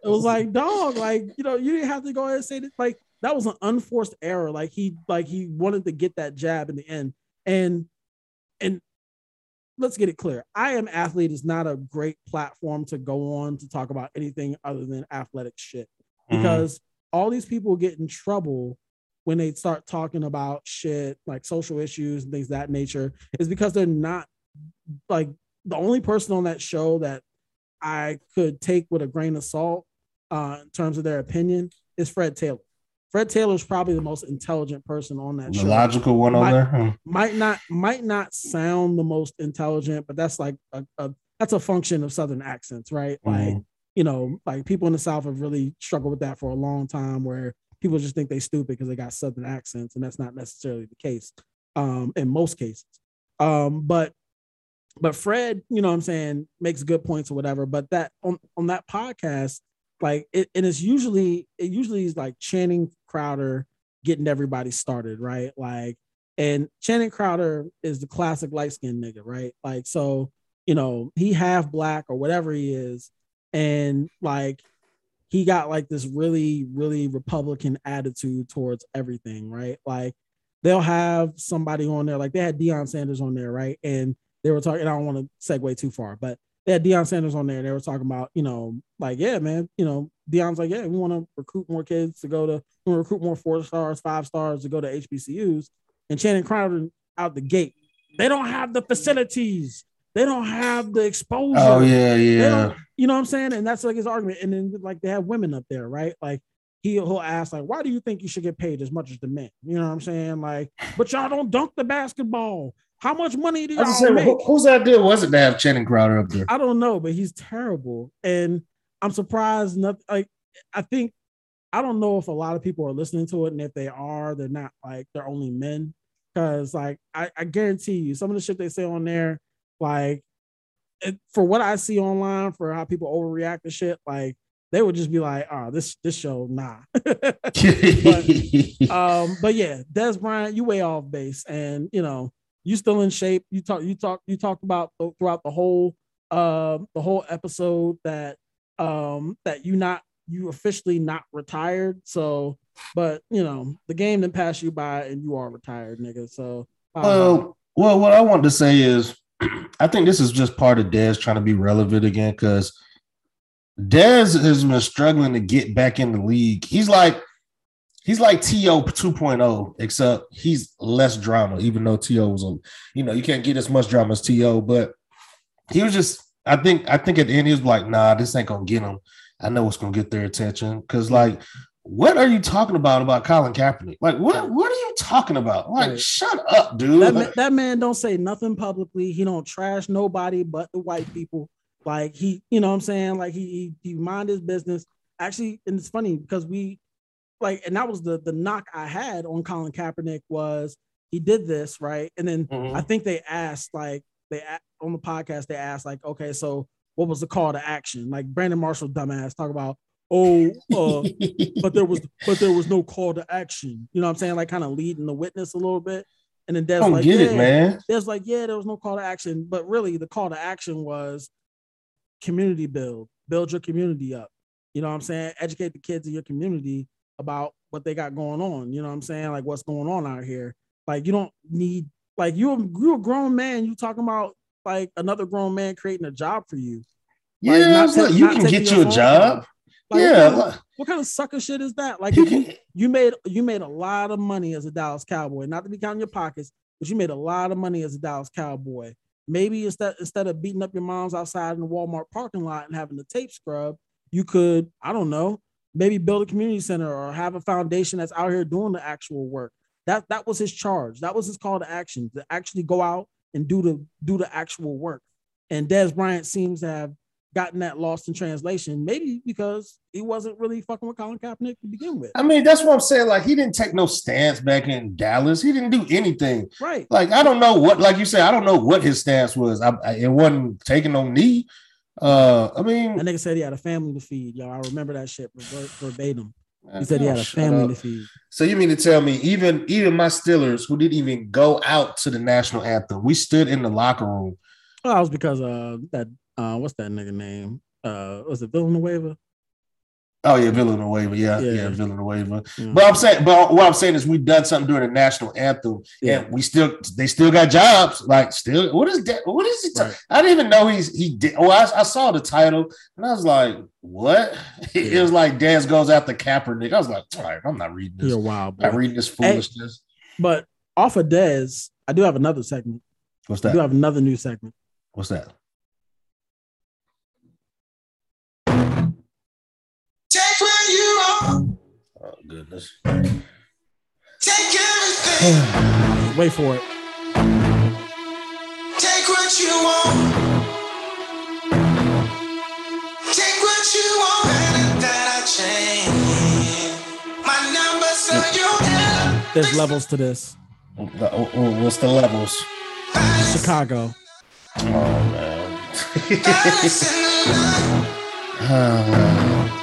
it was like, dog, like, you know, you didn't have to go ahead and say that. Like, that was an unforced error. Like he, like he wanted to get that jab in the end. And, and let's get it clear. I am athlete is not a great platform to go on to talk about anything other than athletic shit mm-hmm. because mm-hmm. all these people get in trouble when they start talking about shit like social issues and things that nature is because they're not like the only person on that show that I could take with a grain of salt uh, in terms of their opinion is Fred Taylor. Fred Taylor is probably the most intelligent person on that the show. logical one might, on there hmm. might not might not sound the most intelligent, but that's like a, a that's a function of Southern accents, right? Mm-hmm. Like you know, like people in the South have really struggled with that for a long time, where people just think they stupid because they got Southern accents, and that's not necessarily the case um, in most cases. Um, but but Fred, you know, what I'm saying, makes good points or whatever. But that on on that podcast, like it, and it's usually it usually is like Channing Crowder getting everybody started, right? Like, and Channing Crowder is the classic light skinned nigga, right? Like, so you know he half black or whatever he is, and like he got like this really really Republican attitude towards everything, right? Like they'll have somebody on there, like they had Deion Sanders on there, right? And they were talking. I don't want to segue too far, but they had Deion Sanders on there. They were talking about, you know, like, yeah, man, you know, Deion's like, yeah, we want to recruit more kids to go to, we recruit more four stars, five stars to go to HBCUs. And Channing Crowder out the gate, they don't have the facilities. They don't have the exposure. Oh yeah, yeah. You know what I'm saying? And that's like his argument. And then like they have women up there, right? Like he, he'll ask like, why do you think you should get paid as much as the men? You know what I'm saying? Like, but y'all don't dunk the basketball. How much money do y'all say, make? Whose idea was it to have Channing Crowder up there? I don't know, but he's terrible, and I'm surprised. Nothing. Like I think I don't know if a lot of people are listening to it, and if they are, they're not like they're only men. Because like I, I guarantee you, some of the shit they say on there, like it, for what I see online, for how people overreact to shit, like they would just be like, "Oh, this this show, nah." but, um, but yeah, Dez Bryant, you way off base, and you know you still in shape. You talk, you talk, you talked about throughout the whole uh, the whole episode that um that you not you officially not retired. So, but you know the game didn't pass you by, and you are retired, nigga. So, well, well, what I want to say is, I think this is just part of Dez trying to be relevant again because Dez has been struggling to get back in the league. He's like he's like T.O. 2.0, except he's less drama, even though T.O. was a, you know, you can't get as much drama as T.O., but he was just, I think, I think at the end he was like, nah, this ain't gonna get him. I know it's gonna get their attention. Cause like, what are you talking about about Colin Kaepernick? Like, what what are you talking about? Like, right. shut up, dude. That man, that man don't say nothing publicly. He don't trash nobody but the white people. Like he, you know what I'm saying? Like he he, he mind his business. Actually, and it's funny because we like, and that was the the knock I had on Colin Kaepernick was he did this right, and then mm-hmm. I think they asked like they on the podcast they asked like, okay, so what was the call to action? Like Brandon Marshall, dumbass, talk about oh, uh, but there was but there was no call to action. You know what I'm saying? Like kind of leading the witness a little bit. And then Dez like, get yeah. it, man. Dez like, yeah, there was no call to action, but really the call to action was community build, build your community up. You know what I'm saying? Educate the kids in your community about what they got going on. You know what I'm saying? Like what's going on out here. Like you don't need like you you a grown man. You talking about like another grown man creating a job for you. Like, yeah, like, you can get you a job. Like, yeah. What kind, of, what kind, of, sucker shit is that? Like you, you made you made a lot of money as a Dallas Cowboy. Not to be counting your pockets, but you made a lot of money as a Dallas Cowboy. Maybe instead instead of beating up your moms outside in the Walmart parking lot and having the tape scrub, you could I don't know maybe build a community center or have a foundation that's out here doing the actual work. That that was his charge. That was his call to action to actually go out and do the do the actual work. And Dez Bryant seems to have gotten that lost in translation, maybe because he wasn't really fucking with Colin Kaepernick to begin with. I mean, that's what I'm saying. Like, he didn't take no stance back in Dallas. He didn't do anything. Right. Like, I don't know what, like you said, I don't know what his stance was. I, I, it wasn't taking no knee. Uh, I mean, that nigga said he had a family to feed, y'all. I remember that shit verbatim. He said he had a family up. to feed. So you mean to tell me even even my Steelers who didn't even go out to the national anthem, we stood in the locker room. Well, that was because uh that uh what's that nigga name? Uh was it Villanueva? Oh yeah, Villanueva. Yeah, yeah, yeah Villanueva. Mm-hmm. But I'm saying, but what I'm saying is we've done something during the national anthem, yeah. and we still they still got jobs. Like still, what is that? What is it? Right. I didn't even know he's he did. Oh, I, I saw the title and I was like, what? Yeah. It was like Dez goes after Kaepernick. I was like, all right, I'm not reading this. You're wild. Boy. I'm reading this foolishness. Hey, but off of Dez, I do have another segment. What's that? I do have another new segment. What's that? Goodness. Take everything. Wait for it. Take what you want. Take what you want. That I change. My number so you There's levels to this. Oh, oh, what's the levels? Chicago. Oh man. oh man.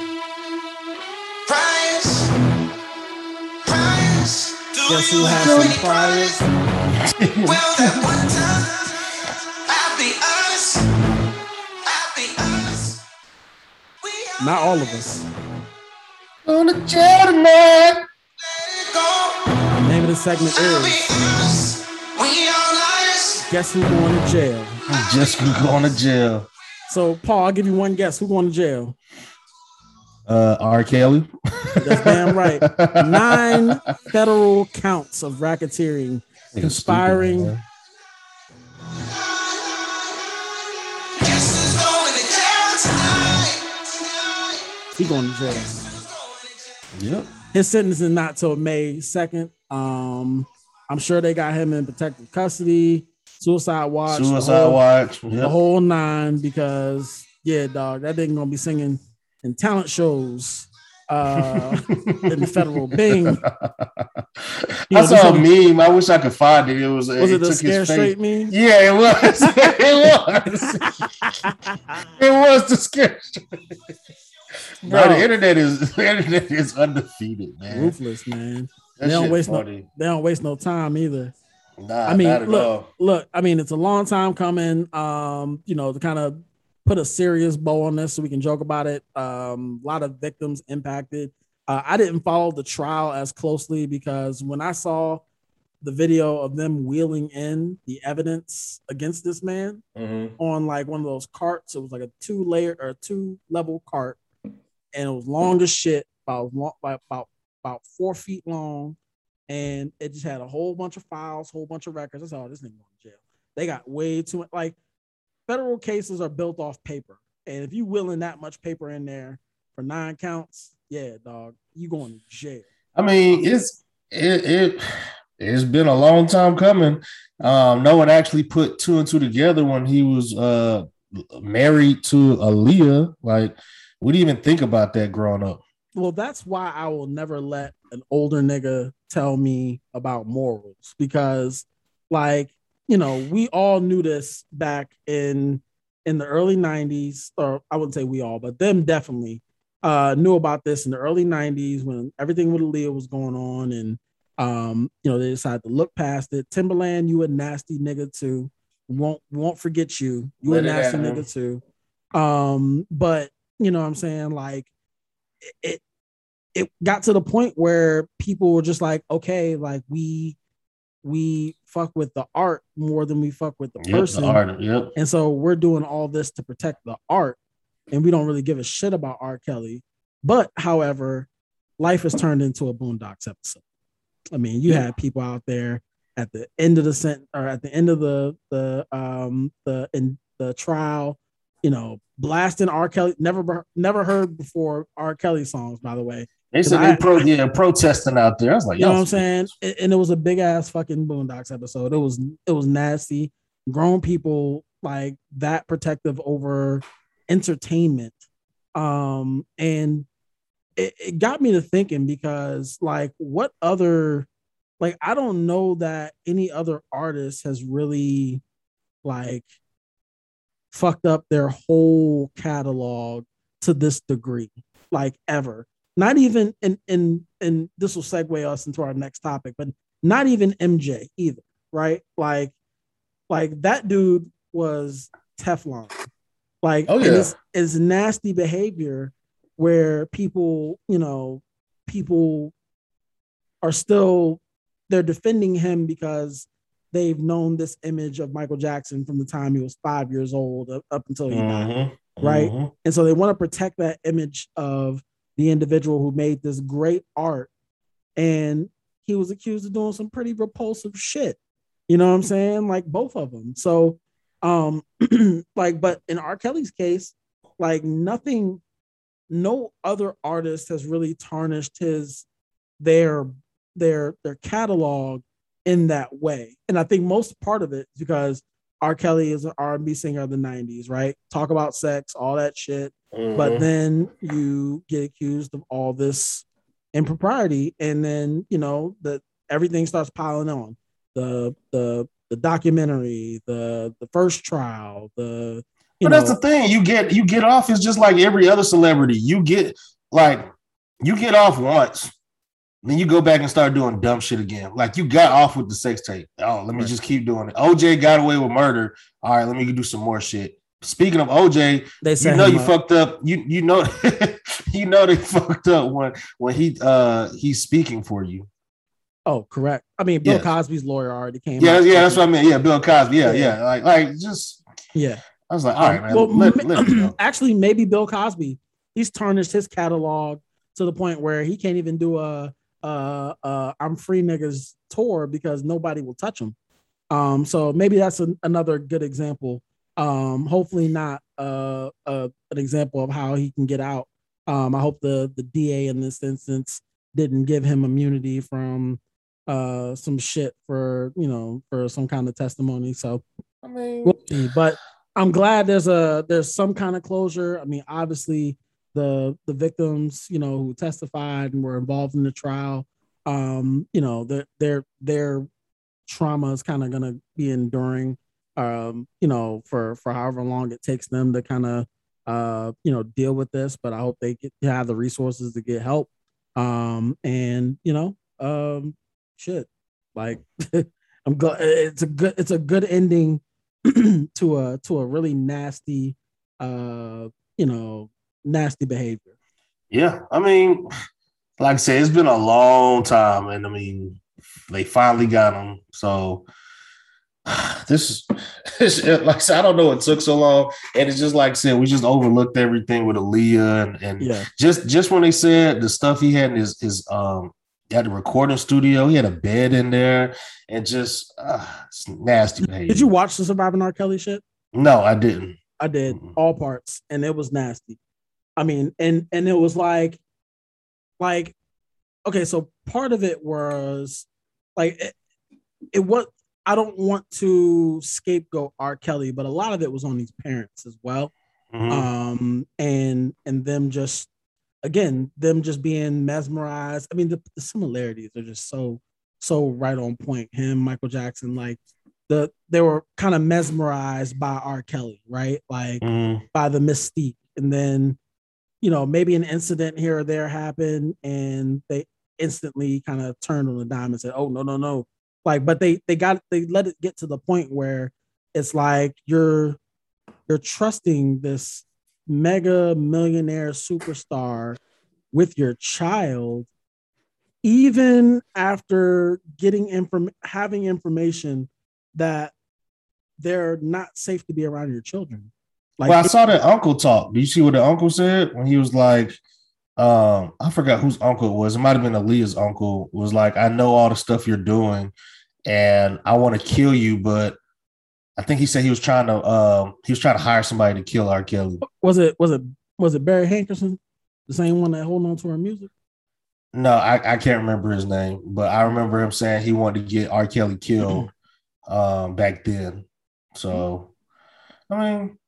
Guess who has some priors? well, that one time, I'll be honest. I'll be honest. Not all of us. On the jail name of the segment is Guess who going to jail? Just who going to jail. So, Paul, I'll give you one guess. Who going to jail? Uh, R. Kelly. That's damn right. Nine federal counts of racketeering, conspiring. Stupid, he going to jail. Yep. His sentence is not till May 2nd. Um, I'm sure they got him in protective custody, suicide watch, suicide the whole, watch, yep. the whole nine. Because yeah, dog, that nigga gonna be singing in talent shows uh, in the federal Bing. You know, I saw a meme. I wish I could find it. It was was it, it a scare straight meme? Yeah, it was. it was. it was the scare straight. Bro, the internet is the internet is undefeated, man. Ruthless, man. That they don't waste funny. no. They don't waste no time either. Nah, I mean, look, all. look. I mean, it's a long time coming. Um, you know, to kind of put a serious bow on this, so we can joke about it. Um, a lot of victims impacted. Uh, I didn't follow the trial as closely because when I saw the video of them wheeling in the evidence against this man mm-hmm. on like one of those carts, it was like a two layer or two level cart, and it was long as shit, about about about four feet long, and it just had a whole bunch of files, whole bunch of records. That's all. This nigga going to jail. They got way too much. Like federal cases are built off paper, and if you willing that much paper in there for nine counts, yeah, dog, you going to jail. I mean, it's it it it's been a long time coming. Um, no one actually put two and two together when he was uh married to Aaliyah. Like, we didn't even think about that growing up. Well, that's why I will never let an older nigga tell me about morals because, like, you know, we all knew this back in in the early 90s, or I wouldn't say we all, but them definitely uh, knew about this in the early 90s when everything with Aaliyah was going on. And, um, you know, they decided to look past it. Timbaland, you a nasty nigga too. Won't won't forget you. You Let a nasty nigga too. Um, but you know what I'm saying? Like it it got to the point where people were just like, okay, like we we fuck with the art more than we fuck with the yep, person. The art, yep. And so we're doing all this to protect the art and we don't really give a shit about R. Kelly. But however, life has turned into a Boondocks episode. I mean, you had people out there at the end of the sent or at the end of the the um the in the trial, you know, blasting R. Kelly. Never never heard before R. Kelly songs, by the way. They said they pro yeah protesting out there. I was like, you know what I'm saying? And it was a big ass fucking Boondocks episode. It was it was nasty. Grown people like that protective over entertainment. Um, and it, it got me to thinking because, like, what other, like, I don't know that any other artist has really, like, fucked up their whole catalog to this degree, like, ever. Not even, and and and this will segue us into our next topic, but not even MJ either, right? Like, like that dude was Teflon. Like, oh, yeah. it's, it's nasty behavior where people, you know, people are still they're defending him because they've known this image of Michael Jackson from the time he was five years old up until he mm-hmm. died, right? Mm-hmm. And so they want to protect that image of the individual who made this great art, and he was accused of doing some pretty repulsive shit. You know what I'm saying? Like both of them. So um, like, but in R. Kelly's case, like nothing, no other artist has really tarnished his their their their catalog in that way. And I think most part of it because R. Kelly is an R&B singer of the 90s, right? Talk about sex, all that shit. Mm-hmm. But then you get accused of all this impropriety, and then you know that everything starts piling on. The the the documentary, the the first trial, the but know, that's the thing. You get you get off. It's just like every other celebrity. You get like you get off once, then you go back and start doing dumb shit again. Like you got off with the sex tape. Oh, let me right. just keep doing it. OJ got away with murder. All right, let me do some more shit. Speaking of OJ, they you know you up. fucked up. You you know you know they fucked up when when he uh he's speaking for you. Oh, correct. I mean, Bill Cosby's lawyer already came. Yeah, yeah, that's what I mean. Yeah, Bill Cosby. Yeah, yeah, yeah. like, like just yeah. I was like, all right, man. Well, let, let actually, maybe Bill Cosby. He's tarnished his catalog to the point where he can't even do a, a, a "I'm free niggas" tour because nobody will touch him. Um, so maybe that's an, another good example. Um, hopefully not uh, uh, an example of how he can get out. Um, I hope the the DA in this instance didn't give him immunity from uh some shit for you know for some kind of testimony. So I mean, we'll see. But I'm glad there's a there's some kind of closure. I mean, obviously the the victims, you know, who testified and were involved in the trial, um, you know, their their their trauma is kind of gonna be enduring, um, you know, for for however long it takes them to kind of uh, you know, deal with this, but I hope they get have the resources to get help. Um, and you know, um, shit, like I'm glad it's a good it's a good ending to a to a really nasty, uh, you know, nasty behavior. Yeah, I mean, like I said, it's been a long time, and I mean, they finally got him. So this is like I said, I don't know it took so long, and it's just like I said, we just overlooked everything with Aaliyah, and, and yeah. just just when they said the stuff he had in his his um at the recording studio, he had a bed in there, and just uh, nasty behavior. Did you watch the Surviving R. Kelly shit? No, I didn't. I did mm-hmm. all parts, and it was nasty. I mean, and and it was like, like, okay, so part of it was like it, it was I don't want to scapegoat R. Kelly, but a lot of it was on these parents as well. Mm-hmm. Um, and and them just again, them just being mesmerized. I mean, the, the similarities are just so so right on point. Him, Michael Jackson, like the they were kind of mesmerized by R. Kelly, right? Like mm-hmm. by the mystique. And then, you know, maybe an incident here or there happened and they instantly kind of turned on the dime and said, Oh, no, no, no, like but they they got they let it get to the point where it's like you're you're trusting this mega millionaire superstar with your child even after getting inform having information that they're not safe to be around your children like well i saw that uncle talk do you see what the uncle said when he was like um i forgot whose uncle it was it might have been aaliyah's uncle was like i know all the stuff you're doing and I want to kill you, but I think he said he was trying to um he was trying to hire somebody to kill R. Kelly. Was it was it was it Barry Hankerson, the same one that holding on to her music? No, I, I can't remember his name, but I remember him saying he wanted to get R. Kelly killed um back then. So I mean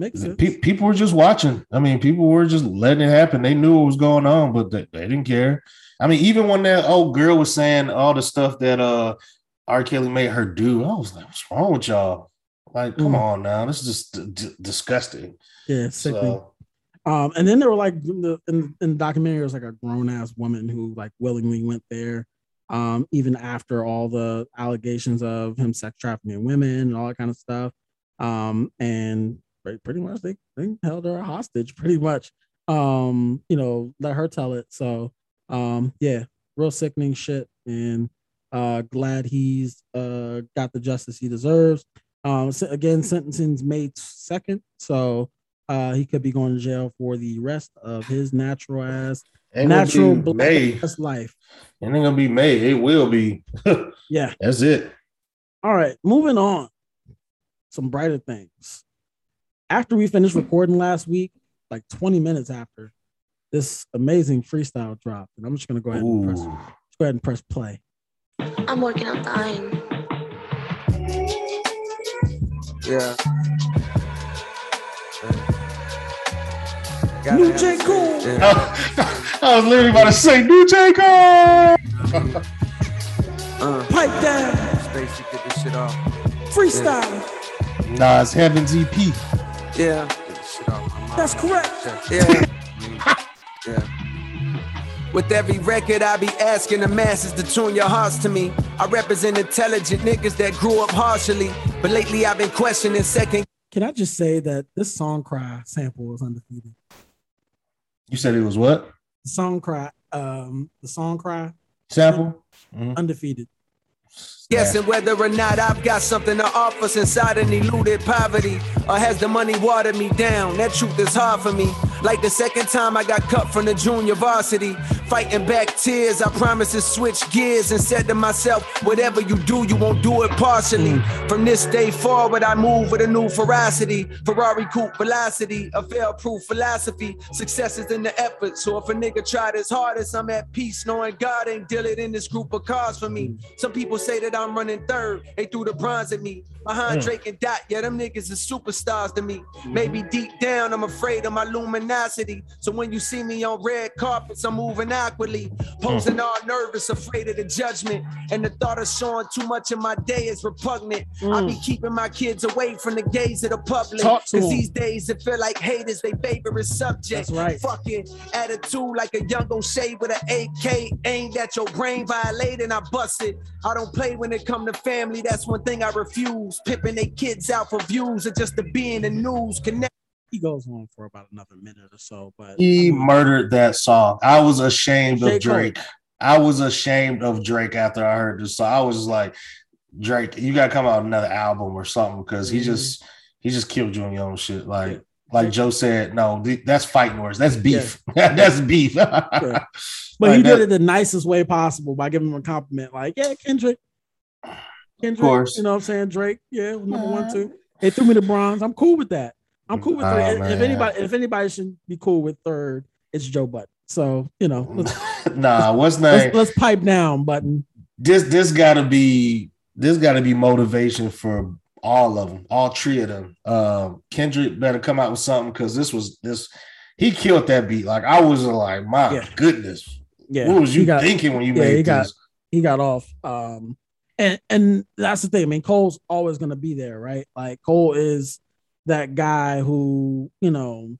Makes sense. Pe- people were just watching. I mean, people were just letting it happen. They knew what was going on, but they, they didn't care. I mean, even when that old girl was saying all the stuff that uh R. Kelly made her do, I was like, "What's wrong with y'all? Like, come mm. on now, this is just d- disgusting." Yeah, So, um, and then there were like in the, in, in the documentary, there was like a grown ass woman who like willingly went there, um, even after all the allegations of him sex trafficking women and all that kind of stuff. Um, and pretty much they, they held her hostage, pretty much. Um, you know, let her tell it. So um, yeah, real sickening shit, and uh, glad he's uh got the justice he deserves. Um, again, sentencing's May second, so uh, he could be going to jail for the rest of his natural ass ain't natural May. life. It ain't gonna be May. It will be. yeah, that's it. All right, moving on. Some brighter things. After we finished recording last week, like 20 minutes after, this amazing freestyle dropped, and I'm just gonna go ahead and press, go ahead and press play. I'm working on dying. Yeah. yeah. New J. Cole. Yeah. I was literally about to say New J. Cole. uh, Pipe down. Stacy, get this shit off. Freestyle. Yeah. Nah, it's Heaven's EP. Yeah. That's correct. Yeah. Yeah. With every record, I be asking the masses to tune your hearts to me. I represent intelligent niggas that grew up harshly, but lately I've been questioning second. Can I just say that this song cry sample was undefeated? You said it was what? The song cry, um, the song cry sample, mm-hmm. undefeated. Guessing whether or not I've got something to offer since I done eluded poverty. Or has the money watered me down? That truth is hard for me. Like the second time I got cut from the junior varsity. Fighting back tears, I promised to switch gears and said to myself, whatever you do, you won't do it partially. From this day forward, I move with a new ferocity. Ferrari coupe velocity, a fail proof philosophy. Success is in the effort. So if a nigga tried his hardest, I'm at peace knowing God ain't dealing in this group of cars for me. Some people say that I'm running third. They threw the bronze at me. Behind mm. Drake and Dot, yeah, them niggas are superstars to me. Maybe deep down, I'm afraid of my luminary tenacity. So when you see me on red carpets, I'm moving awkwardly, posing mm. all nervous, afraid of the judgment. And the thought of showing too much of my day is repugnant. Mm. I be keeping my kids away from the gaze of the public. Cause these days it feel like haters, they favorite subject. That's right. Fucking attitude like a young O'Shea with an AK aimed at your brain, violating, I bust it. I don't play when it come to family, that's one thing I refuse. Pipping they kids out for views or just to be in the news. Connect he goes on for about another minute or so, but he murdered that song. I was ashamed of Drake. I was ashamed of Drake after I heard this song. I was like, Drake, you gotta come out another album or something because he mm-hmm. just he just killed you on your own shit. Like like Joe said, no, that's fighting words. That's beef. Yeah. that's beef. yeah. But like he did it the nicest way possible by giving him a compliment. Like, yeah, Kendrick. Kendrick, of course. You know what I'm saying? Drake, yeah, number uh, one, two. They threw me the bronze. I'm cool with that. I'm cool with oh, If anybody, if anybody should be cool with third, it's Joe Budden. So you know, nah, what's name? Let's, let's, pipe down, Budden. This this got to be this got to be motivation for all of them, all three of them. Um, Kendrick better come out with something because this was this. He killed that beat. Like I was like, my yeah. goodness, yeah. What was you got, thinking when you yeah, made he this? Got, he got off. Um, and and that's the thing. I mean, Cole's always going to be there, right? Like Cole is that guy who, you know,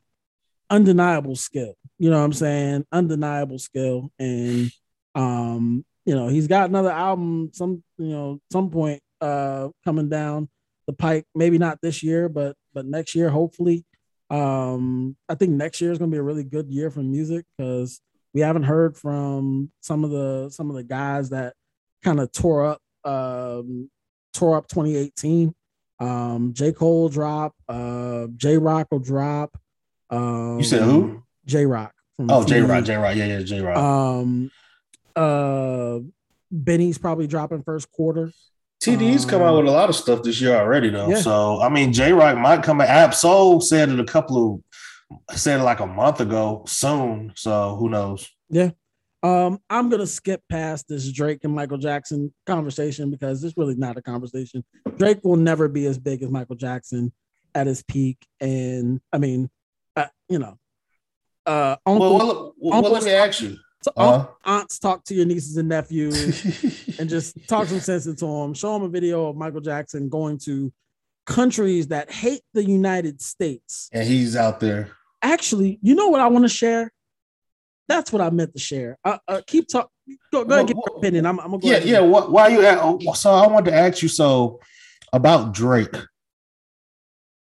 undeniable skill. You know what I'm saying? Undeniable skill. And um, you know, he's got another album some, you know, some point uh coming down the pike, maybe not this year, but but next year, hopefully. Um, I think next year is gonna be a really good year for music because we haven't heard from some of the some of the guys that kind of tore up um tore up 2018 um, J. Cole drop. Uh, Jay Rock will drop. Um, you said who? Jay Rock. Oh, Jay Rock. Jay Rock. Yeah, yeah, Jay Rock. Um, uh, Benny's probably dropping first quarter. TD's um, come out with a lot of stuff this year already, though. Yeah. So I mean, Jay Rock might come. Ab-Soul said it a couple of said it like a month ago soon. So who knows? Yeah. Um, I'm gonna skip past this Drake and Michael Jackson conversation because it's really not a conversation. Drake will never be as big as Michael Jackson at his peak, and I mean, uh, you know, uh, uncle, well, well, well let me ask you. So uh-huh. aunts talk to your nieces and nephews and just talk some sense into them. Show them a video of Michael Jackson going to countries that hate the United States, and he's out there. Actually, you know what I want to share? That's what I meant to share. Uh, uh, keep talking. Go, go ahead, get your opinion. I'm, I'm gonna go yeah, yeah. What, why you? At, oh, so I wanted to ask you. So about Drake,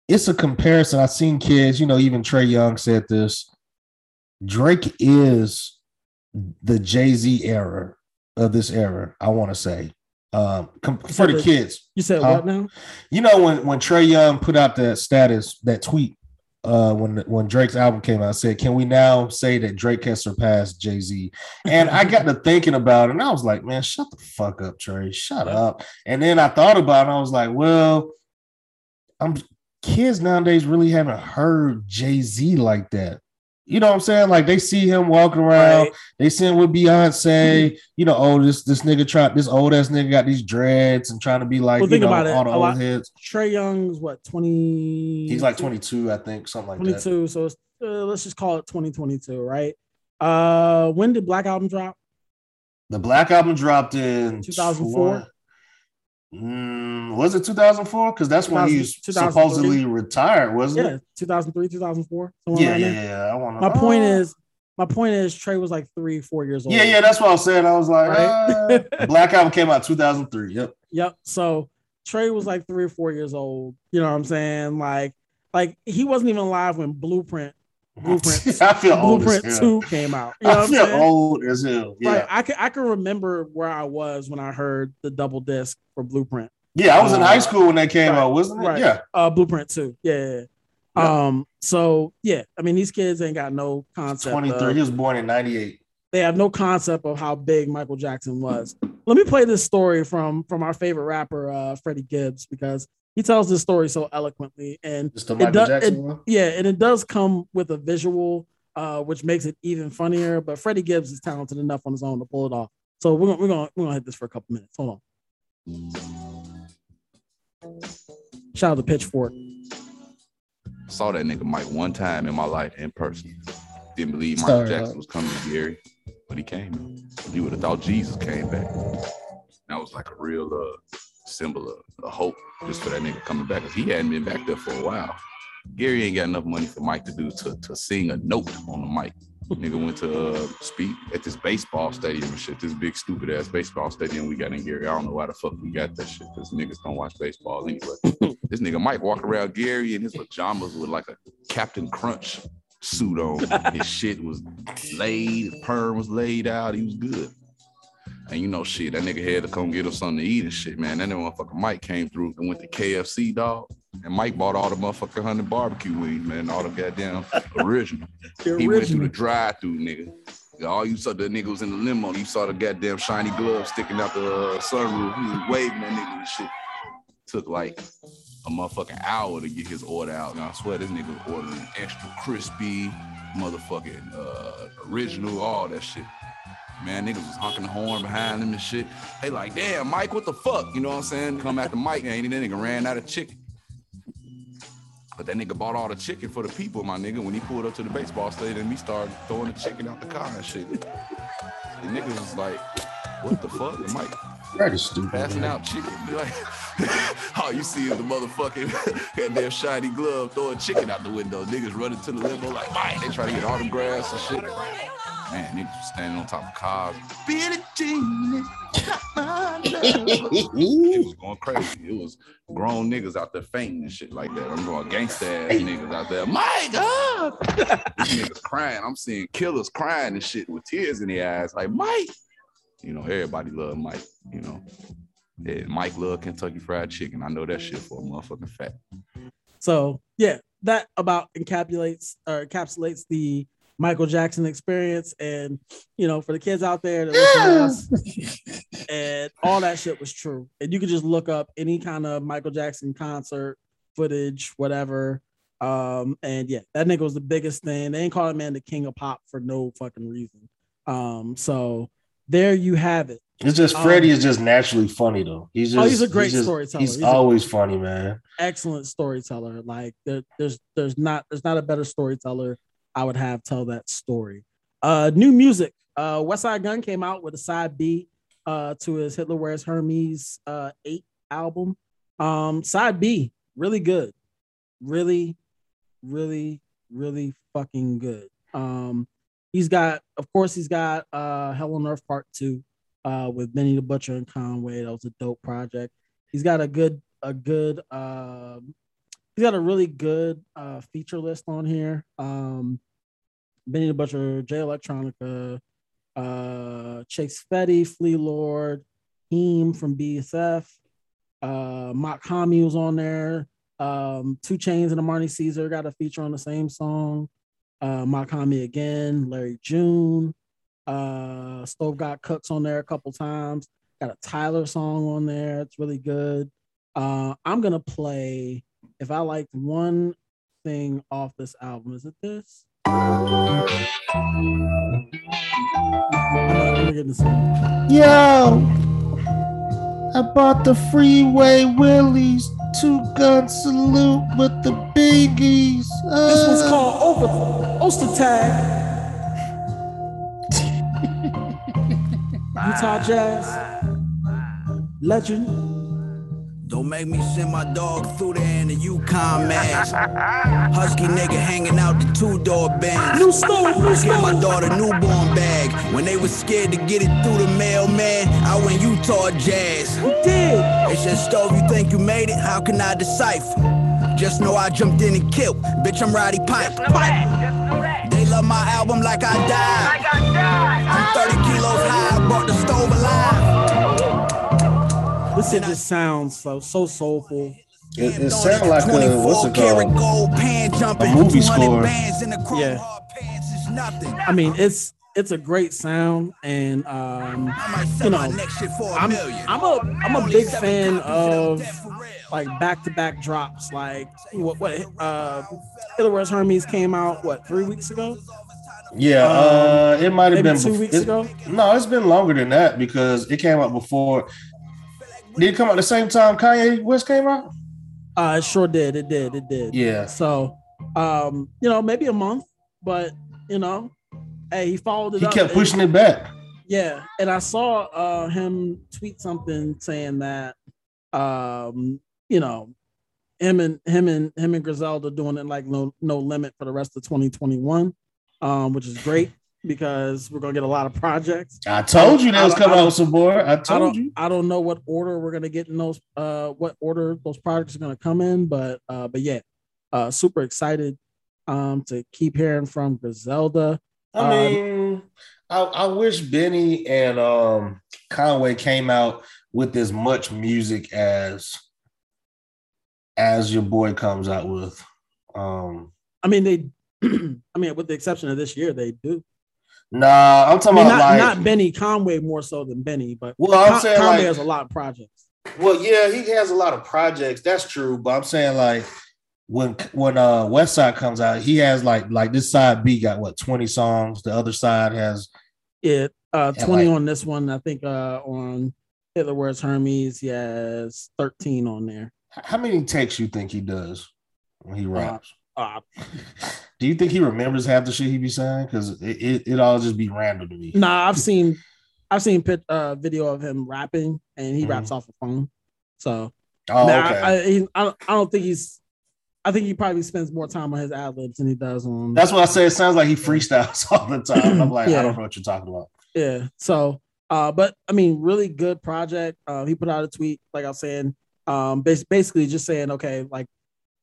it's a comparison. I've seen kids. You know, even Trae Young said this. Drake is the Jay Z era of this era. I want to say um, for the, kids. You said what now? You know when when Trae Young put out that status, that tweet uh, when when Drake's album came out, I said, "Can we now say that Drake has surpassed Jay Z?" And I got to thinking about it, and I was like, "Man, shut the fuck up, Trae. Shut up." And then I thought about it, I was like, "Well, I'm kids nowadays really haven't heard Jay Z like that." You know what I'm saying? Like they see him walking around, right. they see him with Beyonce. Mm-hmm. You know, oh, this this nigga try this old ass nigga got these dreads and trying to be like well, think know, about it. all the old lot, heads. Trae Young's what 20? He's like 22, I think, something like 22, that. So uh, let's just call it 2022, right? Uh, when did Black Album drop? The Black Album dropped in 2004. Mm, was it 2004? Because that's when he supposedly retired, wasn't yeah, it? 2003, 2004. Yeah, yeah, yeah. I want My point is, my point is, Trae was like three, four years old. Yeah, yeah. That's what I was saying. I was like, right? uh, Black Album came out 2003. Yep. Yep. So Trae was like three or four years old. You know what I'm saying? Like, like he wasn't even alive when Blueprint Blueprint. I feel Blueprint Two came out. You know I feel old as hell. Yeah, right. I can I can remember where I was when I heard the double disc for Blueprint. Yeah, I was uh, in high school when they came right, out, wasn't it? Right. Yeah. Uh, Blueprint Two. Yeah, yeah. Um. So yeah, I mean, these kids ain't got no concept. Twenty three. He was born in ninety eight. They have no concept of how big Michael Jackson was. Let me play this story from from our favorite rapper, uh, Freddie Gibbs, because he tells this story so eloquently, and it does, it, yeah, and it does come with a visual, uh, which makes it even funnier. But Freddie Gibbs is talented enough on his own to pull it off. So we're gonna we're gonna we're gonna hit this for a couple minutes. Hold on. Shout out to Pitchfork. Saw that nigga Mike one time in my life in person. Didn't believe Michael Sorry, Jackson was coming to Gary, but he came. You would have thought Jesus came back. That was like a real uh, symbol of, of hope just for that nigga coming back because he hadn't been back there for a while. Gary ain't got enough money for Mike to do to, to sing a note on the mic. Nigga went to uh, speak at this baseball stadium and shit. This big stupid ass baseball stadium we got in Gary. I don't know why the fuck we got that shit because niggas don't watch baseball anyway. this nigga Mike walk around Gary in his pajamas with like a Captain Crunch suit on. His shit was laid, his perm was laid out. He was good. And you know, shit, that nigga had to come get us something to eat and shit, man. That motherfucker Mike came through and went to KFC, dog. And Mike bought all the motherfucking hundred barbecue wings, man, all the goddamn original. original. He went through the drive-through, nigga. All you saw the nigga was in the limo. You saw the goddamn shiny glove sticking out the uh, sunroof. He was waving that nigga and shit. Took like a motherfucking hour to get his order out. And I swear this nigga was ordering extra crispy, motherfucking uh, original, all that shit. Man, niggas was honking the horn behind him and shit. They like, damn, Mike, what the fuck? You know what I'm saying? Come after Mike, and that nigga ran out of chicken. But that nigga bought all the chicken for the people, my nigga. When he pulled up to the baseball stadium, he started throwing the chicken out the car and shit. The niggas was like, what the fuck? The Mike that is stupid. Passing man. out chicken. Like, all you see is the motherfucking goddamn shiny glove throwing chicken out the window. Niggas running to the limo like, Mike. They try to get autographs and shit. Man, niggas standing on top of cars. Billie Jean, it was going crazy. It was grown niggas out there fainting and shit like that. I'm going gangsta ass niggas out there. My God, these niggas crying. I'm seeing killers crying and shit with tears in their eyes. Like Mike, you know, everybody love Mike. You know, yeah, Mike love Kentucky Fried Chicken. I know that shit for a motherfucking fact. So yeah, that about encapsulates or encapsulates the Michael Jackson experience. And you know, for the kids out there that and all that shit was true. And you could just look up any kind of Michael Jackson concert footage, whatever. Um, and yeah, that nigga was the biggest thing. They ain't calling man the king of pop for no fucking reason. Um, so there you have it. It's just Freddie um, is just naturally funny though. He's just oh, he's a great he's just, storyteller. He's, he's always funny, man. Excellent storyteller. Like there, there's there's not there's not a better storyteller I would have tell that story. Uh, new music. Uh, Westside Gun came out with a side B uh, to his Hitler Wears Hermes uh, eight album. Um, side B, really good, really, really, really fucking good. Um, he's got, of course, he's got uh, Hell on Earth Part Two uh, with Benny the Butcher and Conway. That was a dope project. He's got a good, a good, uh, he's got a really good uh, feature list on here. Um, Benny the Butcher, Jay Electronica, uh, Chase Fetti, Flee Lord, Heem from BSF, uh, Mach-Hommy was on there. Um, 2 Chainz and Armani Caesar got a feature on the same song. Uh, Mach-Hommy again, Larry June. Uh, Stove God Cooks on there a couple times. Got a Tyler song on there. It's really good. Uh, I'm gonna play. If I liked one thing off this album, is it this? Yo, I bought the freeway willies, two gun salute with the biggies. Uh, this one's called Over Oster Tag. Utah Jazz legend. Don't make me send my dog through there in the Yukon mask. Husky nigga hanging out the two door bench. New stove, new Get my daughter newborn bag. When they was scared to get it through the mailman, I went Utah Jazz. You did. They said, Stove, you think you made it? How can I decipher? Just know I jumped in and killed. Bitch, I'm Roddy Pipe. Pipe. They love my album like I died. Like I died. I'm 30 kilos high, I brought the stove alive. This shit just sounds so so soulful. It, it sounds like a what's it called? A movie score. Yeah. I mean, it's it's a great sound, and um, you know, I'm I'm a I'm a big fan of like back to back drops. Like what what uh, Hitler Wears Hermes came out what three weeks ago. Yeah, um, uh, it might have been two weeks it, ago. No, it's been longer than that because it came out before. Did it come out the same time Kanye West came out? Uh, it sure did. It did. It did. Yeah. So, Um, you know, maybe a month, but you know, hey, he followed it. He kept pushing it back. Yeah, and I saw uh, him tweet something saying that, um, you know, him and him and him and Griselda doing it like no no limit for the rest of 2021, um, which is great because we're gonna get a lot of projects. I told you that was coming out some more. I told I you. I don't know what order we're gonna get in those uh what order those projects are gonna come in, but uh but yeah, uh super excited um to keep hearing from Griselda. I um, mean, I, I wish Benny and um Conway came out with as much music as as your boy comes out with. Um I mean they I mean with the exception of this year, they do. Nah, I'm talking I mean, about not, like not Benny Conway more so than Benny, but well, I'm Con- saying Conway like, has a lot of projects. Well, yeah, he has a lot of projects. That's true, but I'm saying like when when uh Westside comes out, he has like like this side B got what 20 songs. The other side has it uh 20 like, on this one. I think uh on Hitler Wears Hermes, he has 13 on there. How many takes you think he does when he uh, raps? Uh, Do you think he remembers half the shit he be saying? Because it, it, it all just be random to me. Nah, I've seen I've seen pit uh video of him rapping and he mm-hmm. raps off a phone. So oh, man, okay. I, I, he, I, I don't think he's I think he probably spends more time on his ad libs than he does on. That's what I say. It sounds like he freestyles all the time. I'm like, yeah. I don't know what you're talking about. Yeah. So, uh, but I mean, really good project. Uh, he put out a tweet, like I was saying, um, basically just saying, okay, like,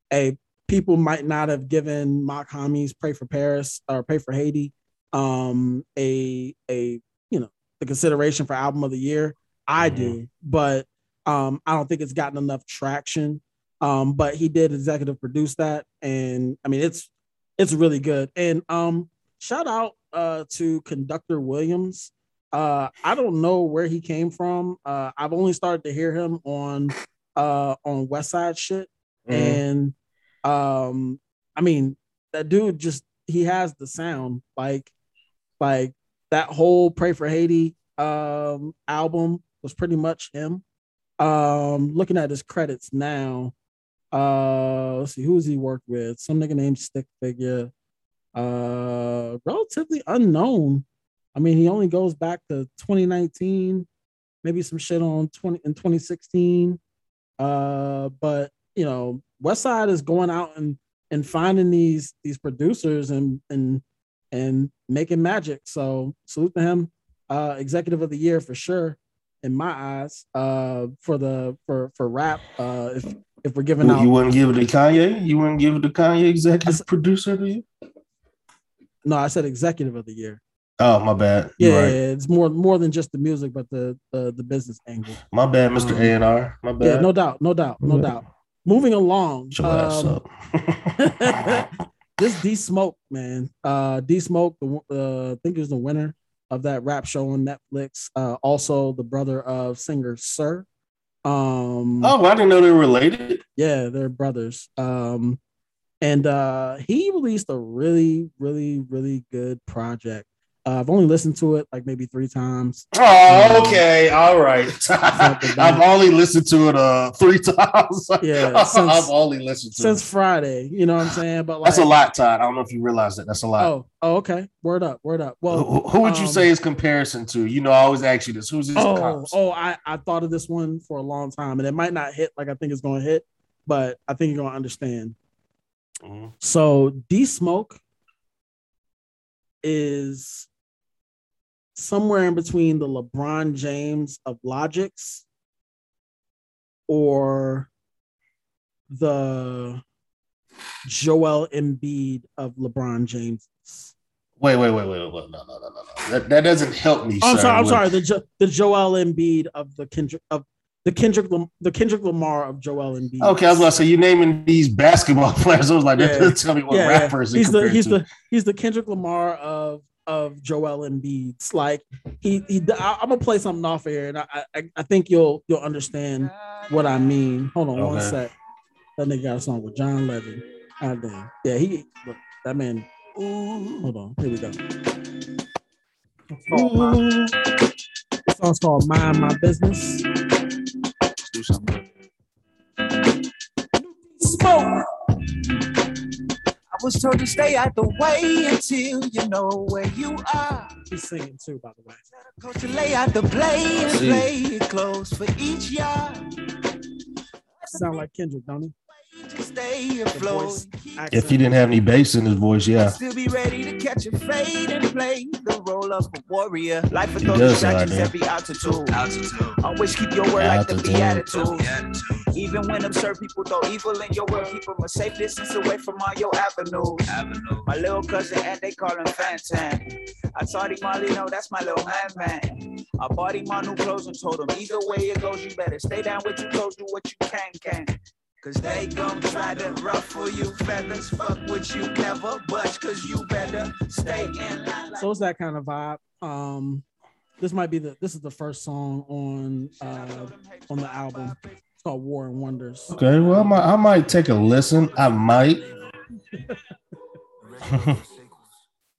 hey, people might not have given Mach-Hommy's Pray for Paris or Pray for Haiti um, a a you know the consideration for album of the year. I mm-hmm. do, but um, I don't think it's gotten enough traction. Um, but he did executive produce that, and I mean it's it's really good. And um, shout out uh, to Conductor Williams. Uh, I don't know where he came from. Uh, I've only started to hear him on uh, on Westside shit, mm-hmm. and um, I mean that dude just he has the sound like like that whole Pray for Haiti um album was pretty much him. Um, looking at his credits now, uh, let's see, who's he worked with? Some nigga named Stick Figure. Uh, relatively unknown. I mean, he only goes back to 2019, maybe some shit on 20 in 2016. Uh, but you know, Westside is going out and and finding these these producers and and and making magic. So salute to him. Uh, executive of the year for sure in my eyes. Uh, for the for for rap. Uh, if if we're giving well, out. You wouldn't give it to Kanye? You wouldn't give it to Kanye executive I, producer to you? No, I said executive of the year. Oh, my bad. Yeah, right. it's more more than just the music, but the the, the business angle. My bad, Mr. A and R. My bad. Yeah, no doubt, no doubt, no doubt. Moving along. Um, this D Smoke, man. Uh D Smoke, the uh, I think is the winner of that rap show on Netflix. Uh also the brother of singer Sir. Um, oh, I didn't know they were related. Yeah, they're brothers. Um, and uh, he released a really, really, really good project. Uh, I've only listened to it like maybe three times. Oh, um, okay, all right. I've only listened to it uh three times. Yeah, since, I've only listened to it since it. Friday. You know what I'm saying? But like, that's a lot, Todd. I don't know if you realize that. That's a lot. Oh, oh, okay. Word up, word up. Well, who, who would um, you say is comparison to? You know, I always ask you this. Who's this? Oh, oh, I I thought of this one for a long time, and it might not hit like I think it's going to hit, but I think you're going to understand. Mm-hmm. So D Smoke is somewhere in between the LeBron James of Logics or the Joel Embiid of LeBron James. Wait, wait, wait, wait, wait, no, no, no, no, no. That, that doesn't help me. Oh, I'm sorry, I'm sorry. The jo- the Joel Embiid of the Kendrick of the Kendrick the Kendrick Lamar of Joel Embiid. Okay, I was about to say you naming these basketball players. I was like, yeah. tell me what yeah, rappers. Yeah. He's the he's to. the he's the Kendrick Lamar of of Joel Embiid's. Like he, he I, am gonna play something off here, and I, I, I think you'll you'll understand what I mean. Hold on okay. one sec. That nigga got a song with John Legend. God damn. Yeah, he look, that man. Ooh, hold on. Here we go. Ooh. This song's called Mind My Business. Let's do something. Smoke. Was told to stay out the way until you know where you are. He's singing too, by the way. Coach to lay out the play and play it close for each yard. Sound like Kendrick, don't he? Stay afloat. If he didn't have any bass in his voice, yeah. Still be ready to catch a fade and play the role of a warrior. Life with those distractions every altitude. altitude. Always keep your word like the beatitude. Even when absurd people throw evil in your world, keep them a safe distance away from all your avenues. Avenue. My little cousin and they call him Fantan. I taught him Molly, no, that's my little man, man. I bought him my new clothes and told him either way it goes, you better stay down with your toes, do what you can, can. Cause they gon' try to ruffle you feathers. Fuck with you, never budge, cause you better stay in line. So it's that kind of vibe. Um, this might be the this is the first song on uh on the album. It's called War and Wonders. Okay, well I might, I might take a listen. I might.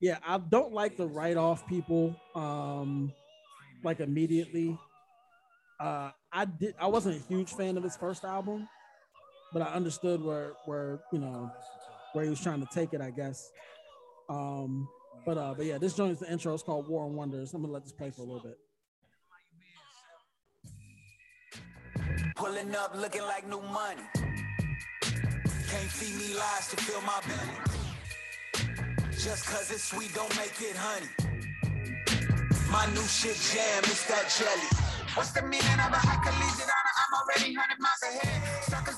yeah, I don't like to write off people um like immediately. Uh I did I wasn't a huge fan of his first album but I understood where where you know where he was trying to take it, I guess. Um, but uh, but yeah, this joint is the intro. It's called War and Wonders. I'm gonna let this play for a little bit. Pulling up looking like new money. Can't feed me lies to fill my belly. Just cause it's sweet don't make it honey. My new shit jam, it's that jelly. What's the meaning of a high collegiate honor? I'm already 100 miles ahead. Suckers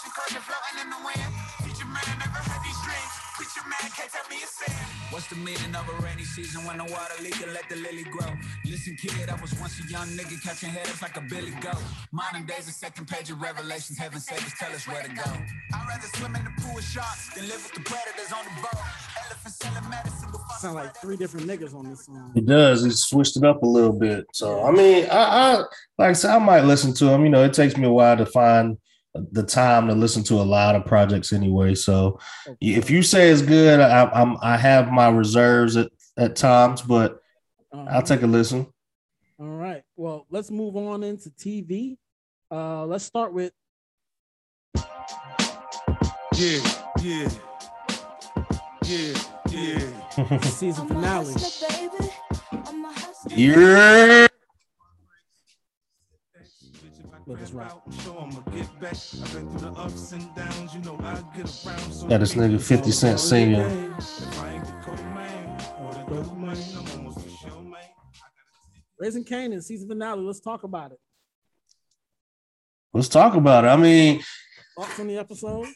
feelies, take their portion, floating in the wind. Teacher man, I never had these dreams. Preacher man, can't tell me a sin. What's the meaning of a rainy season when the water leak and let the lily grow? Listen, kid, I was once a young nigga catching heads like a Billy Goat. Modern days, a second page of Revelations. Heaven save us, tell us where to go. I'd rather swim in the pool of sharks than live with the predators on the boat. Elephants selling medicine Sound like three different niggas on this song. It does. He switched it up a little bit. So I mean, I, I like I said, I might listen to him. You know, it takes me a while to find the time to listen to a lot of projects anyway. So okay. if you say it's good, I, I'm I have my reserves at, at times, but uh-huh. I'll take a listen. All right. Well, let's move on into TV. Uh, let's start with. Yeah, yeah, yeah, yeah. Season finale. Yeah. Let us rock. Yeah, this nigga 50 Cent singing. Raising Kanan season finale. Let's talk about it. Let's talk about it. I mean, thoughts on the episode?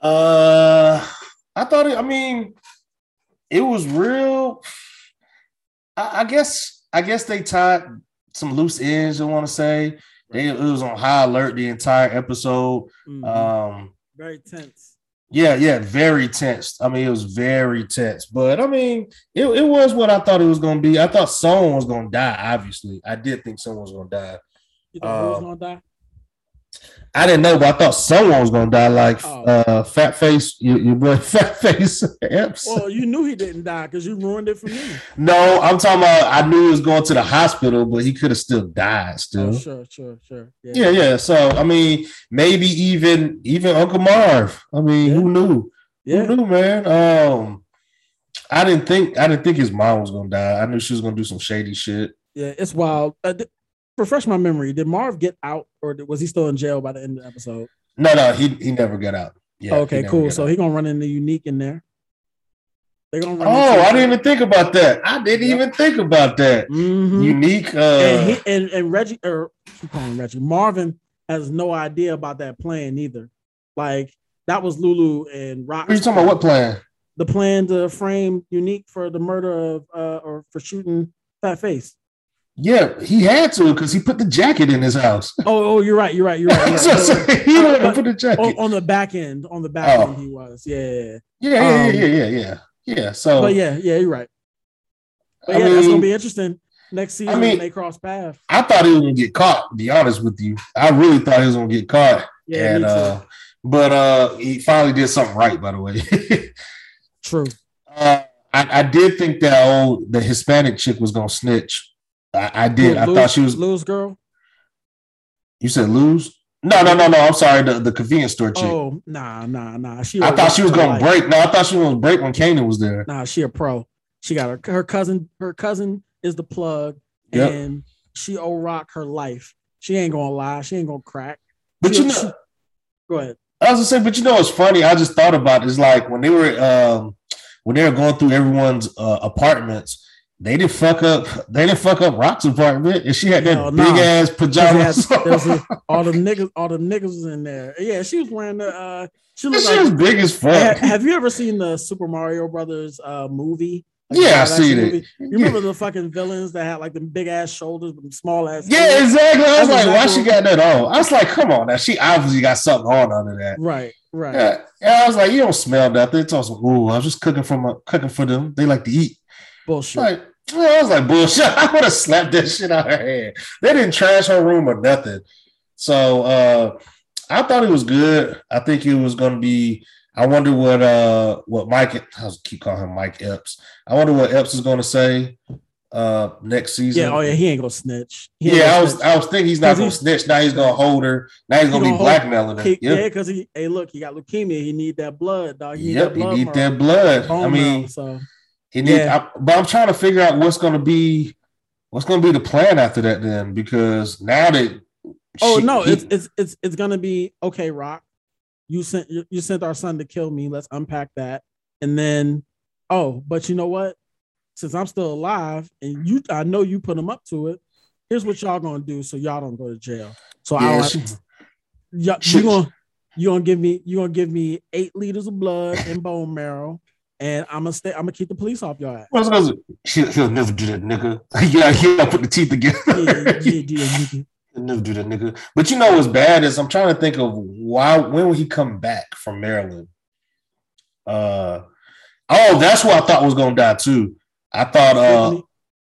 Uh, I thought it. I mean, it was real. I, I guess. I guess they tied some loose ends. I want to say they it was on high alert the entire episode. Mm-hmm. Um, very tense. Yeah, yeah, very tense. I mean, it was very tense, but I mean, it, it was what I thought it was going to be. I thought someone was going to die. Obviously, I did think someone was going to die. You thought um, was going to die? I didn't know, but I thought someone was gonna die, like oh. uh, Fat Face, your, your boy Fat Face. well, you knew he didn't die because you ruined it for me. No, I'm talking about. I knew he was going to the hospital, but he could have still died. Still, oh, sure, sure, sure. Yeah. yeah, yeah. So I mean, maybe even even Uncle Marv. I mean, yeah. who knew? Yeah. Who knew, man? Um, I didn't think I didn't think his mom was gonna die. I knew she was gonna do some shady shit. Yeah, it's wild. Uh, refresh my memory. Did Marv get out, or was he still in jail by the end of the episode? No, no, he he never got out. Yeah. Okay, cool. So he gonna run into Unique in there. They're gonna run. Oh, I didn't even think about that. I didn't yep. even think about that. Mm-hmm. Unique. Uh, and, he, and, and Reggie or keep calling Reggie Marvin has no idea about that plan either. Like that was Lulu and Rock. Are you talking about? What plan? The plan to frame Unique for the murder of uh, or for shooting Fat Face. Yeah, he had to because he put the jacket in his house. Oh, oh, you're right. You're right. You're right. You're right. so, he put the jacket on, on, the back end. On the back oh. end, he was. Yeah, yeah, yeah, um, yeah, yeah, yeah, yeah. So, but yeah, yeah, you're right. But I yeah, mean, that's gonna be interesting next season I mean, when they cross paths. I thought he was gonna get caught. To be honest with you, I really thought he was gonna get caught. Yeah, and uh, but uh, he finally did something right. By the way, true. Uh, I, I did think that old the Hispanic chick was gonna snitch I, I did. I thought she was lose girl. You said lose? No, no, no, no. I'm sorry. The, the convenience store chick. Oh, nah, nah, nah. She I thought she was gonna break. No, I thought she was gonna break when Kanan was there. Nah, she a pro. She got her her cousin. Her cousin is the plug, yep. and she owe rock her life. She ain't gonna lie. She ain't gonna crack. But she, you know, she, go ahead. I was gonna say, but you know what's funny? I just thought about it. It's like when they were um when they were going through everyone's uh, apartments they didn't fuck up. They didn't fuck up Rock's apartment, and she had that Hell big ass pajamas. all the niggas, all the niggas was in there. Yeah, she was wearing the. Uh, she, she like, was big as fuck. Have, you ever seen the Super Mario Brothers uh, movie? Like yeah, I seen it. You remember the fucking villains that had like the big ass shoulders, but small ass. Yeah, exactly. I was That's like, exactly why she got that on? I was like, come on now. She obviously got something on under that. Right, right. Yeah. And I was like, you don't smell nothing. It's also, ooh, I was just cooking for my cooking for them. They like to eat. Bullshit. Like, I was like, bullshit. I would have slapped that shit out of her head. They didn't trash her room or nothing. So uh, I thought it was good. I think it was going to be. I wonder what uh what Mike. I keep calling him Mike Epps. I wonder what Epps is going to say uh next season. Yeah, oh yeah, he ain't gonna snitch. yeah, I was snitch. I was thinking he's not gonna snitch. Now he's gonna hold her. Now he's gonna he be blackmailing her. yeah, because he hey look, he got leukemia. He need that blood, dog. He yep, need that blood he need that blood. I mean, so he need, yeah. I, but I'm trying to figure out what's going to be what's going to be the plan after that. Then because now that oh she, no, he, it's it's it's it's going to be okay. Rock, you sent you, sent our son to kill me. Let's unpack that, and then oh, but you know what? Since I'm still alive, and you, I know you put him up to it. Here's what y'all gonna do, so y'all don't go to jail. So yeah, I y'all, you gonna you gonna give me you gonna give me eight liters of blood and bone marrow and I'm gonna stay. I'm gonna keep the police off your ass. Well, he'll, he'll never do that, nigga. yeah, he'll put the teeth together. yeah, yeah, yeah, nigga. He'll never do that, nigga. But you know what's bad is I'm trying to think of why. When will he come back from Maryland? Uh, oh, that's what I thought was gonna die too. I thought, uh,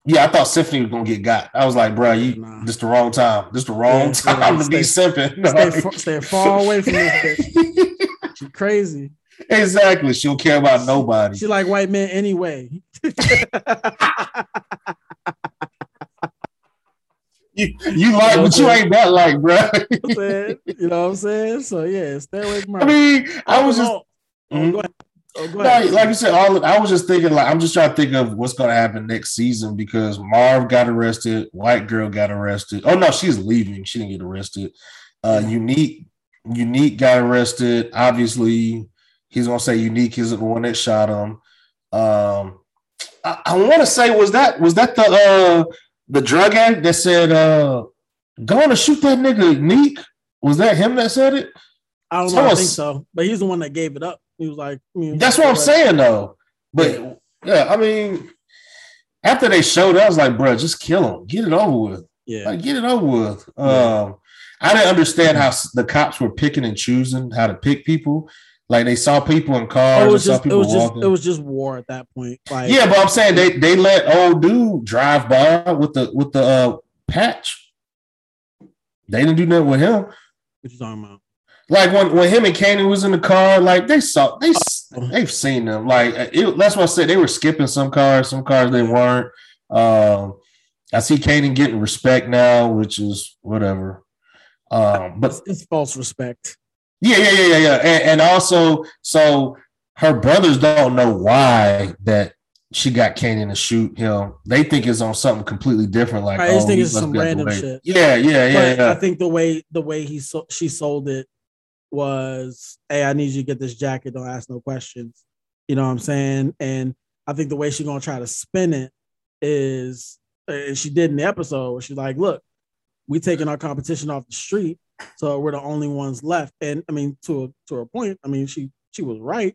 yeah, I thought Symphony was gonna get got. I was like, bro, you nah. this the wrong time. This the wrong yeah, time yeah, to stay, be simping. Stay, stay far away from this bitch. She crazy exactly. She don't care about nobody. She like white men anyway. you, you like, but you ain't that like, bro. you know what I'm saying? So yeah, stay away from her. I mean, I was just. Mm-hmm. Go Oh, like you said, all I was just thinking, like I'm just trying to think of what's going to happen next season because Marv got arrested, White Girl got arrested. Oh no, she's leaving. She didn't get arrested. Uh, Unique, Unique got arrested. Obviously, He's gonna say unique isn't the one that shot him. Um, I, I want to say was that was that the uh the drug addict that said uh go on to shoot that nigga unique? Was that him that said it? I don't know. I think so, but he's the one that gave it up. He was like, "That's what I'm saying, though." But yeah. yeah, I mean, after they showed, I was like, "Bro, just kill him, get it over with." Yeah, like get it over with. Yeah. Um, I didn't understand how the cops were picking and choosing how to pick people like they saw people in cars. Oh, it was just it was walking. just it was just war at that point. Like, yeah, but I'm saying they they let old dude drive by with the with the uh, patch. They didn't do nothing with him. What you talking about? Like when, when him and Kanan was in the car, like they saw they oh. they've seen them. Like it, that's what I said. They were skipping some cars, some cars they weren't. Um, I see Kanan getting respect now, which is whatever. Um, but it's, it's false respect. Yeah, yeah, yeah, yeah, yeah. And, and also, so her brothers don't know why that she got Kanan to shoot him. They think it's on something completely different. Like, I just oh, think it's some random shit. Yeah, yeah, yeah, yeah, I think the way the way he so, she sold it was, "Hey, I need you to get this jacket. Don't ask no questions." You know what I'm saying? And I think the way she's gonna try to spin it is, and she did in the episode she's like, "Look, we taking our competition off the street so we're the only ones left. And I mean, to a to a point, I mean, she she was right.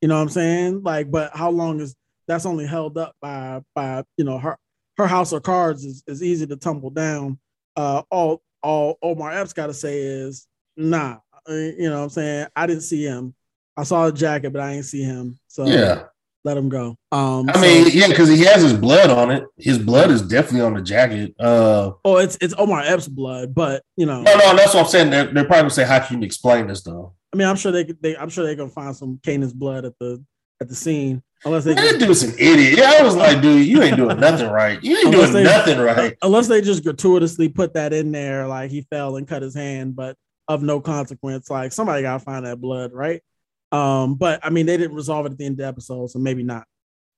You know what I'm saying? Like, but how long is that's only held up by by you know her her house of cards is, is easy to tumble down. Uh, all all Omar Epps got to say is nah. You know what I'm saying? I didn't see him. I saw the jacket, but I didn't see him. So yeah, let him go. Um, I so, mean, yeah, because he has his blood on it. His blood is definitely on the jacket. Uh, oh, it's it's Omar Epps' blood, but you know, no, no, that's what I'm saying. They're, they're probably gonna say, "How can you explain this?" Though, I mean, I'm sure they, they I'm sure they're gonna find some Kanan's blood at the at the scene. Unless they that dude's an idiot. Yeah, I was like, dude, you ain't doing nothing right. You ain't doing they, nothing right. Unless they just gratuitously put that in there, like he fell and cut his hand. But of no consequence. Like somebody gotta find that blood, right? Um, but I mean, they didn't resolve it at the end of the episode, so maybe not.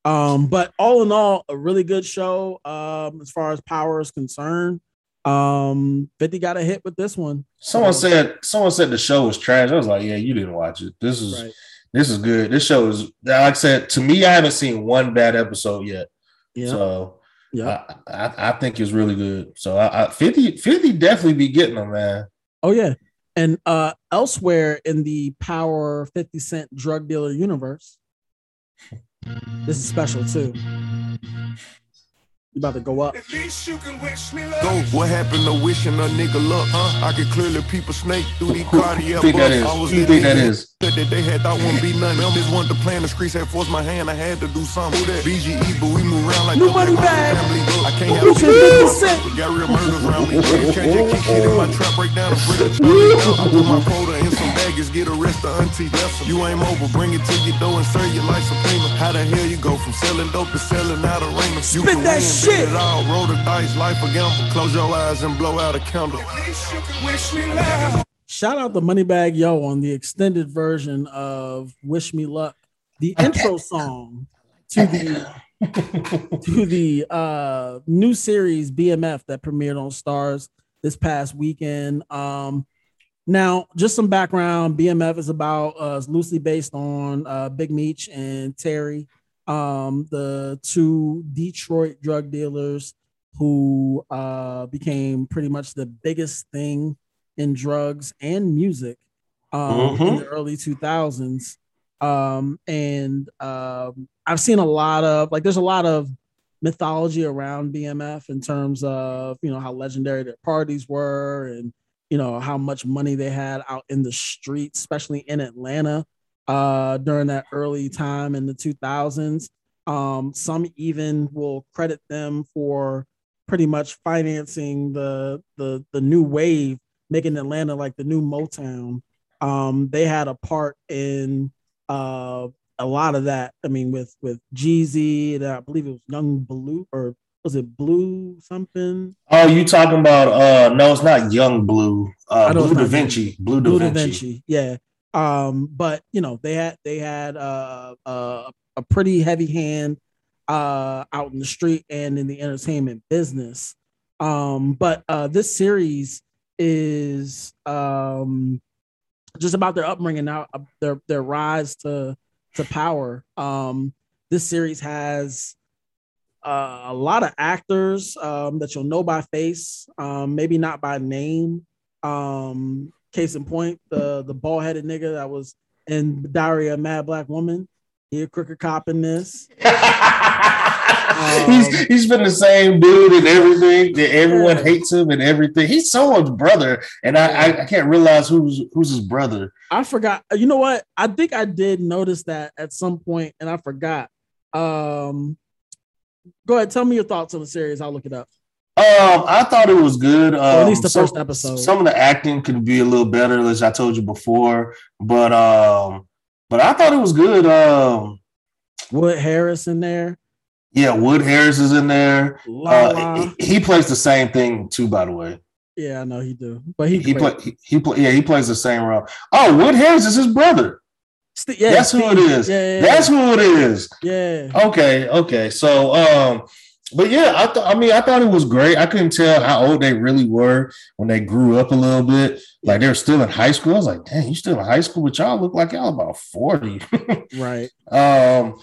Um, but all in all, a really good show. Um, as far as power is concerned, um, 50 got a hit with this one. Someone so, said someone said the show was trash. I was like, yeah, you didn't watch it. This is right. this is good. This show is like I said to me. I haven't seen one bad episode yet. Yeah. So yeah, I, I, I, think it's really good. So I, I 50, 50 definitely be getting them, man. Oh yeah. And uh elsewhere in the Power 50 Cent drug dealer universe, this is special too. You about to go up. Go. What happened to wishing a nigga luck? Huh? I could clearly peep a snake through these cardiac think that is? I was you think that is? That they had thought wouldn't be nothing. Members wanted to play in the streets, had forced my hand. I had to do something. Who that? BGE, but we move around like nobody bad. I can't have a Got real murders around me. Change your kick shit in my trap, break down the bridge. I put my quota in some baggage, get arrested, auntie. You ain't mobile, bring it to your door and serve you like subpoena. How the hell you go from selling dope to selling out of raiment? You Spit that shit shit. All, roll the dice, life a gamble. Close your eyes and blow out a candle. Shout out to Moneybagg Yo on the extended version of "Wish Me Luck," the intro song to the to the uh, new series BMF that premiered on Starz this past weekend. Um, now, just some background: BMF is about uh, loosely based on uh, Big Meech and Terry um, the two Detroit drug dealers who uh, became pretty much the biggest thing in drugs and music um, mm-hmm. in the early 2000s. Um, and um, I've seen a lot of like, there's a lot of mythology around BMF in terms of you know how legendary their parties were and you know how much money they had out in the streets, especially in Atlanta uh, during that early time in the 2000s. Um, some even will credit them for pretty much financing the the the new wave, making Atlanta like the new Motown. Um, they had a part in uh, a lot of that. I mean, with with Jeezy, and I believe it was Young Blue or was it Blue something? Oh, you talking about? uh No, it's not Young Blue. Uh, Blue Da Vinci. Blue Da Vinci. Vinci. Yeah, um, but you know, they had they had uh, uh, a pretty heavy hand uh, out in the street and in the entertainment business. Um, but uh, this series is um, just about their upbringing now, uh, their their rise to to power. Um, this series has uh, a lot of actors um, that you'll know by face, um, maybe not by name. Um, Case in point, the the bald headed nigga that was in Diary of Mad Black Woman. He a crooked cop in this. um, he's he's been the same dude and everything. That everyone hates him and everything. He's someone's brother, and I, I, I can't realize who's who's his brother. I forgot. You know what? I think I did notice that at some point, and I forgot. Um, go ahead. Tell me your thoughts on the series. I'll look it up. Um, I thought it was good. Um, at least the some, first episode. Some of the acting could be a little better, as I told you before. But um, but I thought it was good. Um, Wood Harris in there. Yeah, Wood Harris is in there. Uh, he, plays the same thing too, by the way. Yeah, I know he do, but he he play, he, he play, yeah he plays the same role. Oh, Wood Harris is his brother. St- yeah, that's Steve. who it is. Yeah, yeah, that's who it is. Yeah. Okay. Okay. So um, but yeah, I thought. I mean, I thought it was great. I couldn't tell how old they really were when they grew up a little bit. Like they were still in high school. I was like, "Dang, you still in high school?" But y'all look like y'all about forty. right. Um,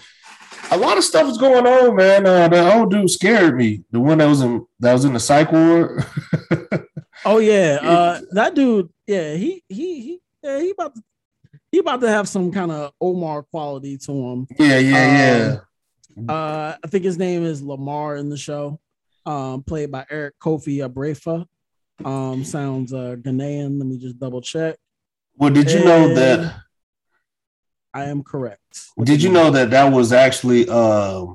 a lot of stuff is going on, man. Uh, the old dude scared me. The one that was in that was in the psych ward. oh yeah, uh, that dude. Yeah, he he he. Yeah, he about to he about to have some kind of Omar quality to him. Yeah, yeah, um, yeah. Uh, I think his name is Lamar in the show, um, played by Eric Kofi Abrefa. Um, sounds uh, Ghanaian. Let me just double check. Well, did you and know that? I am correct. Did you know that that was actually uh,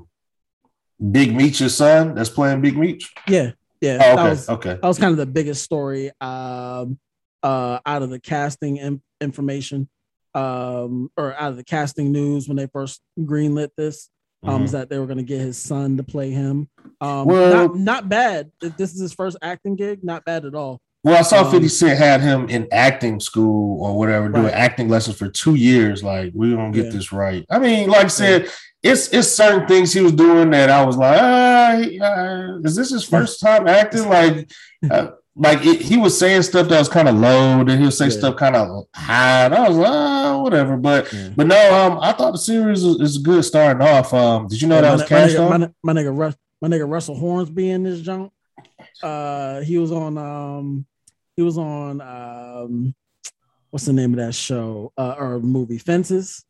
Big Meech's son that's playing Big Meech? Yeah, yeah. Oh, okay, that was, okay. That was kind of the biggest story um, uh, out of the casting in- information um, or out of the casting news when they first greenlit this um, mm-hmm. is that they were going to get his son to play him. Um, well, not, not bad. If this is his first acting gig, not bad at all. Well, I saw um, 50 Cent had him in acting school or whatever, right. doing acting lessons for two years. Like, we're gonna get yeah. this right. I mean, like I said, yeah. it's it's certain things he was doing that I was like, ah, is this his first time acting? Like, uh, like it, he was saying stuff that was kind of low, then he'll say yeah. stuff kind of high. And I was like, oh, whatever. But yeah. but no, um, I thought the series is, is good starting off. Um, did you know yeah, that was cast my, my, my, nigga Russ, my nigga Russell Hornsby in this junk? Uh, he was on um, he was on um, what's the name of that show uh, or movie Fences?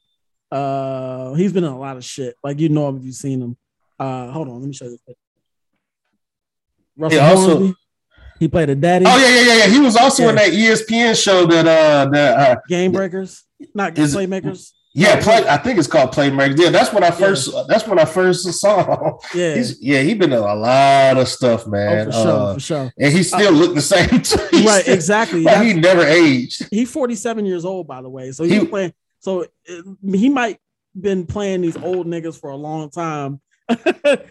Uh, he's been in a lot of shit. Like you know him if you've seen him. Uh, hold on, let me show you. Russell also, Hornsby. He played a daddy. Oh yeah, yeah, yeah, yeah. He was also yeah. in that ESPN show that uh that uh Game Breakers, not is, Playmakers. Yeah, play. I think it's called Playmakers. Yeah, that's when I first. Yeah. That's when I first saw. Yeah, He's, yeah, he been in a lot of stuff, man. Oh, for sure, uh, for sure. And he still uh, looked the same. right, exactly. like he never aged. He's forty seven years old, by the way. So he, he playing. So uh, he might been playing these old niggas for a long time.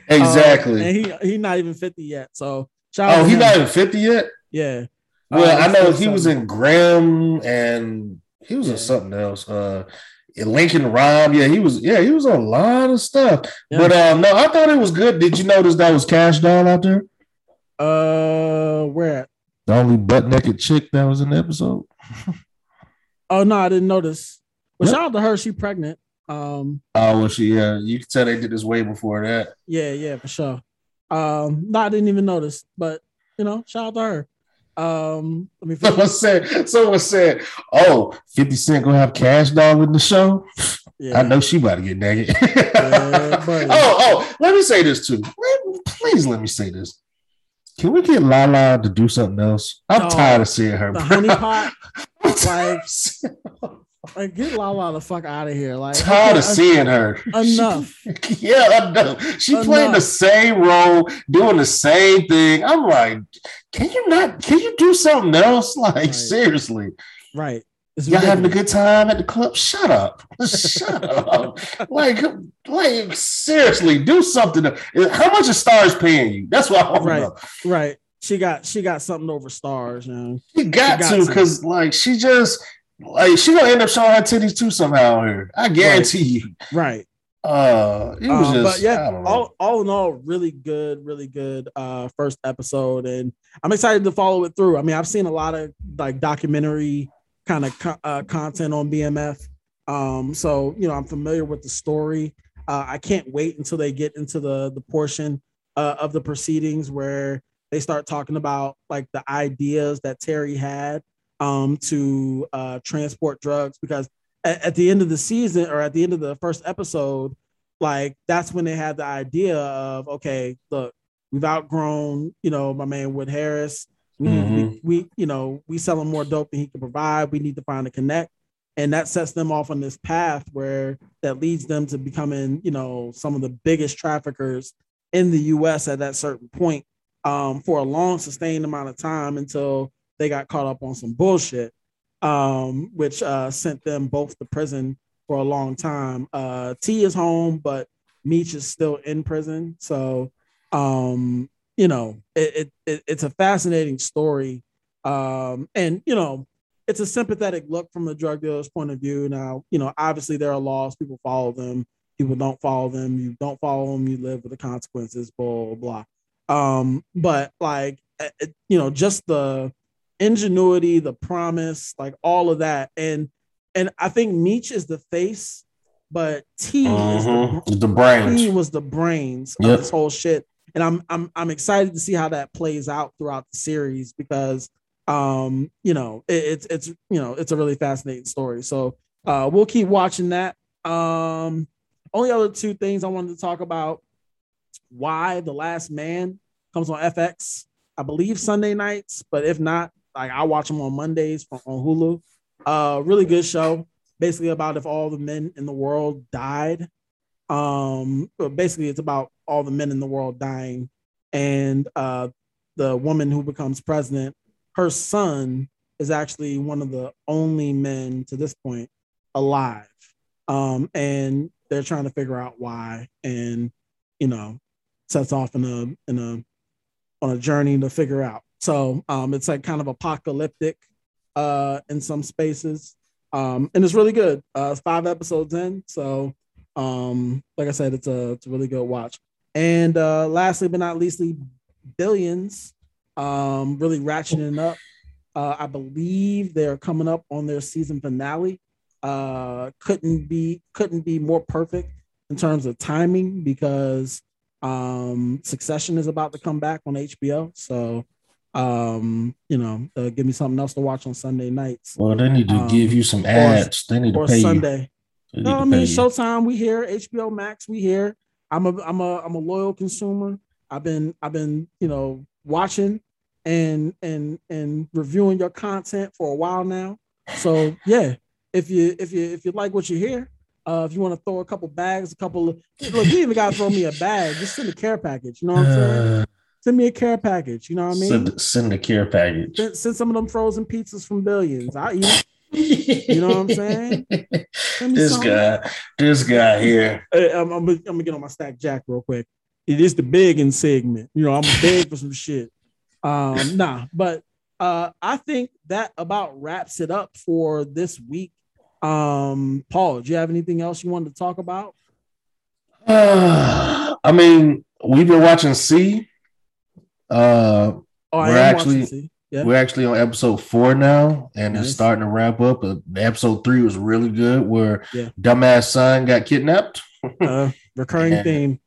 exactly. Um, and he he's not even fifty yet. So Shout oh, he's not even 50 yet? Yeah. Well, uh, I know he was in Grimm and he was yeah. in something else. Uh Lincoln Rhyme. Yeah, he was, yeah, he was on a lot of stuff. Yeah. But um, no, I thought it was good. Did you notice that was Cash Doll out there? Uh where The only butt naked chick that was in the episode. oh no, I didn't notice. Well, yep. shout out to her, she pregnant. Um Oh well she yeah, you can tell they did this way before that. Yeah, yeah, for sure. Um, no, I didn't even notice, but you know, shout out to her. Um, let me someone said someone said, Oh, 50 Cent gonna have Cash Doll in the show. Yeah. I know she about to get naked. yeah, oh, oh, let me say this too. Please let me say this. Can we get Lala to do something else? I'm oh, tired of seeing her. The honey pot. like like, get Lala the fuck out of here. Like, tired of seeing her. Enough. She, yeah, enough. She enough. playing the same role, doing the same thing. I'm like, can you not? Can you do something else? Like, right. seriously. Right. Y'all having a good time at the club? Shut up. Shut up. Like, like seriously, do something. How much is Starz paying you? That's what I want right. to know. Right. She got she got something over Starz, man. She got, she got to because like she just like she gonna end up showing her titties too somehow here. I guarantee right. you. Right. Uh, it was um, just, but yeah, all, all in all, really good, really good uh first episode, and I'm excited to follow it through. I mean, I've seen a lot of like documentary kind of co- uh, content on BMF, um, so you know I'm familiar with the story. Uh, I can't wait until they get into the the portion uh, of the proceedings where they start talking about like the ideas that Terry had um, to uh, transport drugs because at, at, the end of the season or at the end of the first episode, like that's when they had the idea of okay, look, we've outgrown, you know, my man Wood Harris. We, mm-hmm. we, we, you know, we selling more dope than he can provide. We need to find a connect, and that sets them off on this path where that leads them to becoming, you know, some of the biggest traffickers in the U.S. at that certain point um, for a long, sustained amount of time until they got caught up on some bullshit, um, which uh, sent them both to prison for a long time. Uh, T is home, but Meech is still in prison. So, um, you know, it, it, it's a fascinating story. Um, and, you know, it's a sympathetic look from the drug dealer's point of view. Now, you know, obviously there are laws, people follow them, people don't follow them. You don't follow them, you live with the consequences, blah, blah, blah. Um, but like, it, you know, just the, ingenuity, the promise, like all of that. And and I think Meech is the face, but T mm-hmm. is the, mm-hmm. the brains. T was the brains yep. of this whole shit. And I'm I'm I'm excited to see how that plays out throughout the series because um you know it, it's it's you know it's a really fascinating story. So uh we'll keep watching that. Um only other two things I wanted to talk about Y: The Last Man comes on FX. I believe Sunday nights, but if not, like I watch them on Mondays on Hulu. Uh, really good show. Basically about if all the men in the world died. Um, basically it's about all the men in the world dying, and uh, the woman who becomes president, her son is actually one of the only men to this point alive. Um, and they're trying to figure out why, and you know, sets off in a in a on a journey to figure out So um, it's like kind of apocalyptic uh, in some spaces, um, and it's really good. Uh, five episodes in, so um, like I said, it's a it's a really good watch. And uh, lastly, but not leastly, Billions, um, really ratcheting up. Uh, I believe they're coming up on their season finale. Uh, couldn't be couldn't be more perfect in terms of timing because um, Succession is about to come back on HBO. So um, you know, uh, give me something else to watch on Sunday nights. Well, they need to um, give you some ads. Or, they need to pay Sunday. You. No, I mean Showtime. We here. HBO Max. We here. I'm a I'm a I'm a loyal consumer. I've been I've been you know watching and and and reviewing your content for a while now. So yeah, if you if you if you like what you hear, uh, if you want to throw a couple bags, a couple of look, you even gotta throw me a bag. Just send a care package. You know what I'm saying? Send me a care package. You know what I mean? Send, send a care package. Send, send, some of them frozen pizzas from Billions. I eat. you know what I'm saying? This guy, this guy here. I'm, I'm, I'm, gonna get on my stack jack real quick. It is the begging segment. You know, I'm beg for some shit. Um, nah, but uh, I think that about wraps it up for this week. Um, Paul, do you have anything else you wanted to talk about? Uh, I mean, we've been watching C. Uh, oh, we're actually yeah. we're actually on episode four now, and nice. it's starting to wrap up. Uh, episode three was really good, where yeah. dumbass son got kidnapped. uh, recurring and, theme.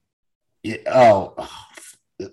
Yeah, oh,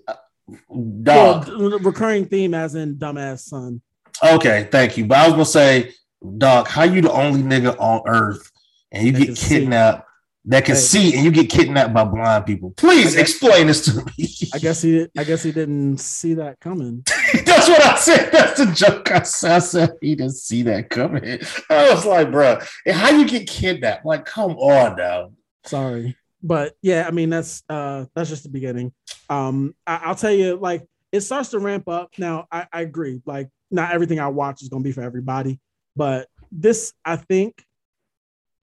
dog. Well, recurring theme, as in dumbass son. Okay, thank you. But I was gonna say, dog, how you the only nigga on earth and you get kidnapped? That can hey. see and you get kidnapped by blind people. Please guess, explain this to me. I guess he I guess he didn't see that coming. That's what I said. That's the joke I said. I said he didn't see that coming. I was like, bro, how you get kidnapped? Like, come on now. Sorry. But yeah, I mean that's uh that's just the beginning. Um I, will tell you, like it starts to ramp up. Now I, I agree, like not everything I watch is gonna be for everybody, but this I think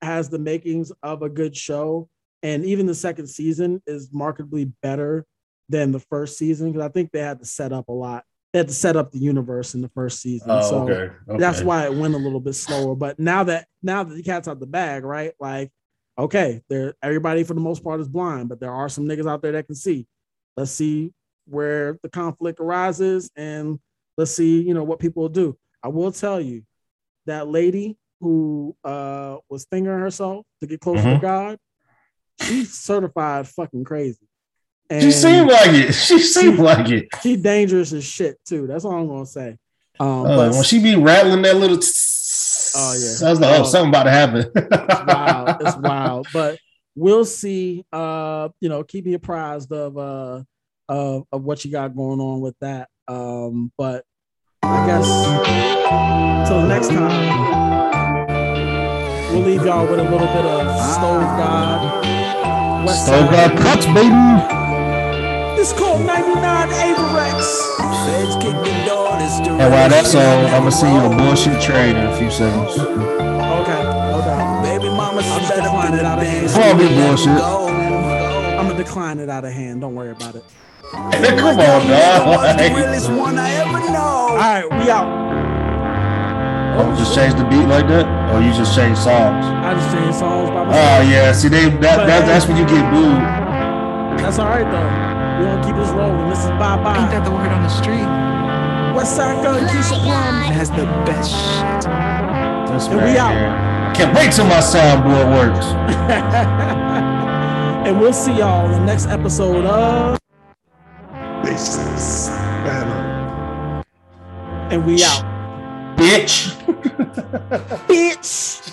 has the makings of a good show. And even the second season is markedly better than the first season because I think they had to set up a lot. They had to set up the universe in the first season. Oh, so okay. Okay. that's why it went a little bit slower. But now that now that the cat's out the bag, right? Like, okay, there everybody for the most part is blind, but there are some niggas out there that can see. Let's see where the conflict arises and let's see, you know, what people will do. I will tell you that lady who uh was fingering herself to get closer mm-hmm. to God, she's certified fucking crazy. And she seemed like it. She seemed she, like it. She dangerous as shit too. That's all I'm gonna say. Um, uh, but when she be rattling that little, oh yeah, I was like, oh, something about to happen. it's wild. It's wild. But we'll see. Uh, you know, keep me apprised of uh of, of what you got going on with that. Um, but I guess until next time. We'll leave y'all with a little bit of Stove God. West Stove God Cooks, baby. This called 99 Averex. Feds kick door. And while that's all, I'm gonna see you a bullshit trade in a few seconds. Okay, okay. Baby mama, I'm decline it out of hand. Probably bullshit. I'm gonna decline it out of hand. Don't worry about it. Come on, dog. All right, we out. Oh, just change the beat like that, or you just change songs? I just change songs by ah, myself. Oh yeah, see they that, that that's when you get booed. That's all right though. We gonna keep this rolling. This is bye bye. Ain't that the word on the street? Westside Gunn, Keisha Plum. It has the best shit. That's and right we out. Here. Can't wait till my soundboard works. and we'll see y'all in the next episode of Basis And we out bitch. bitch.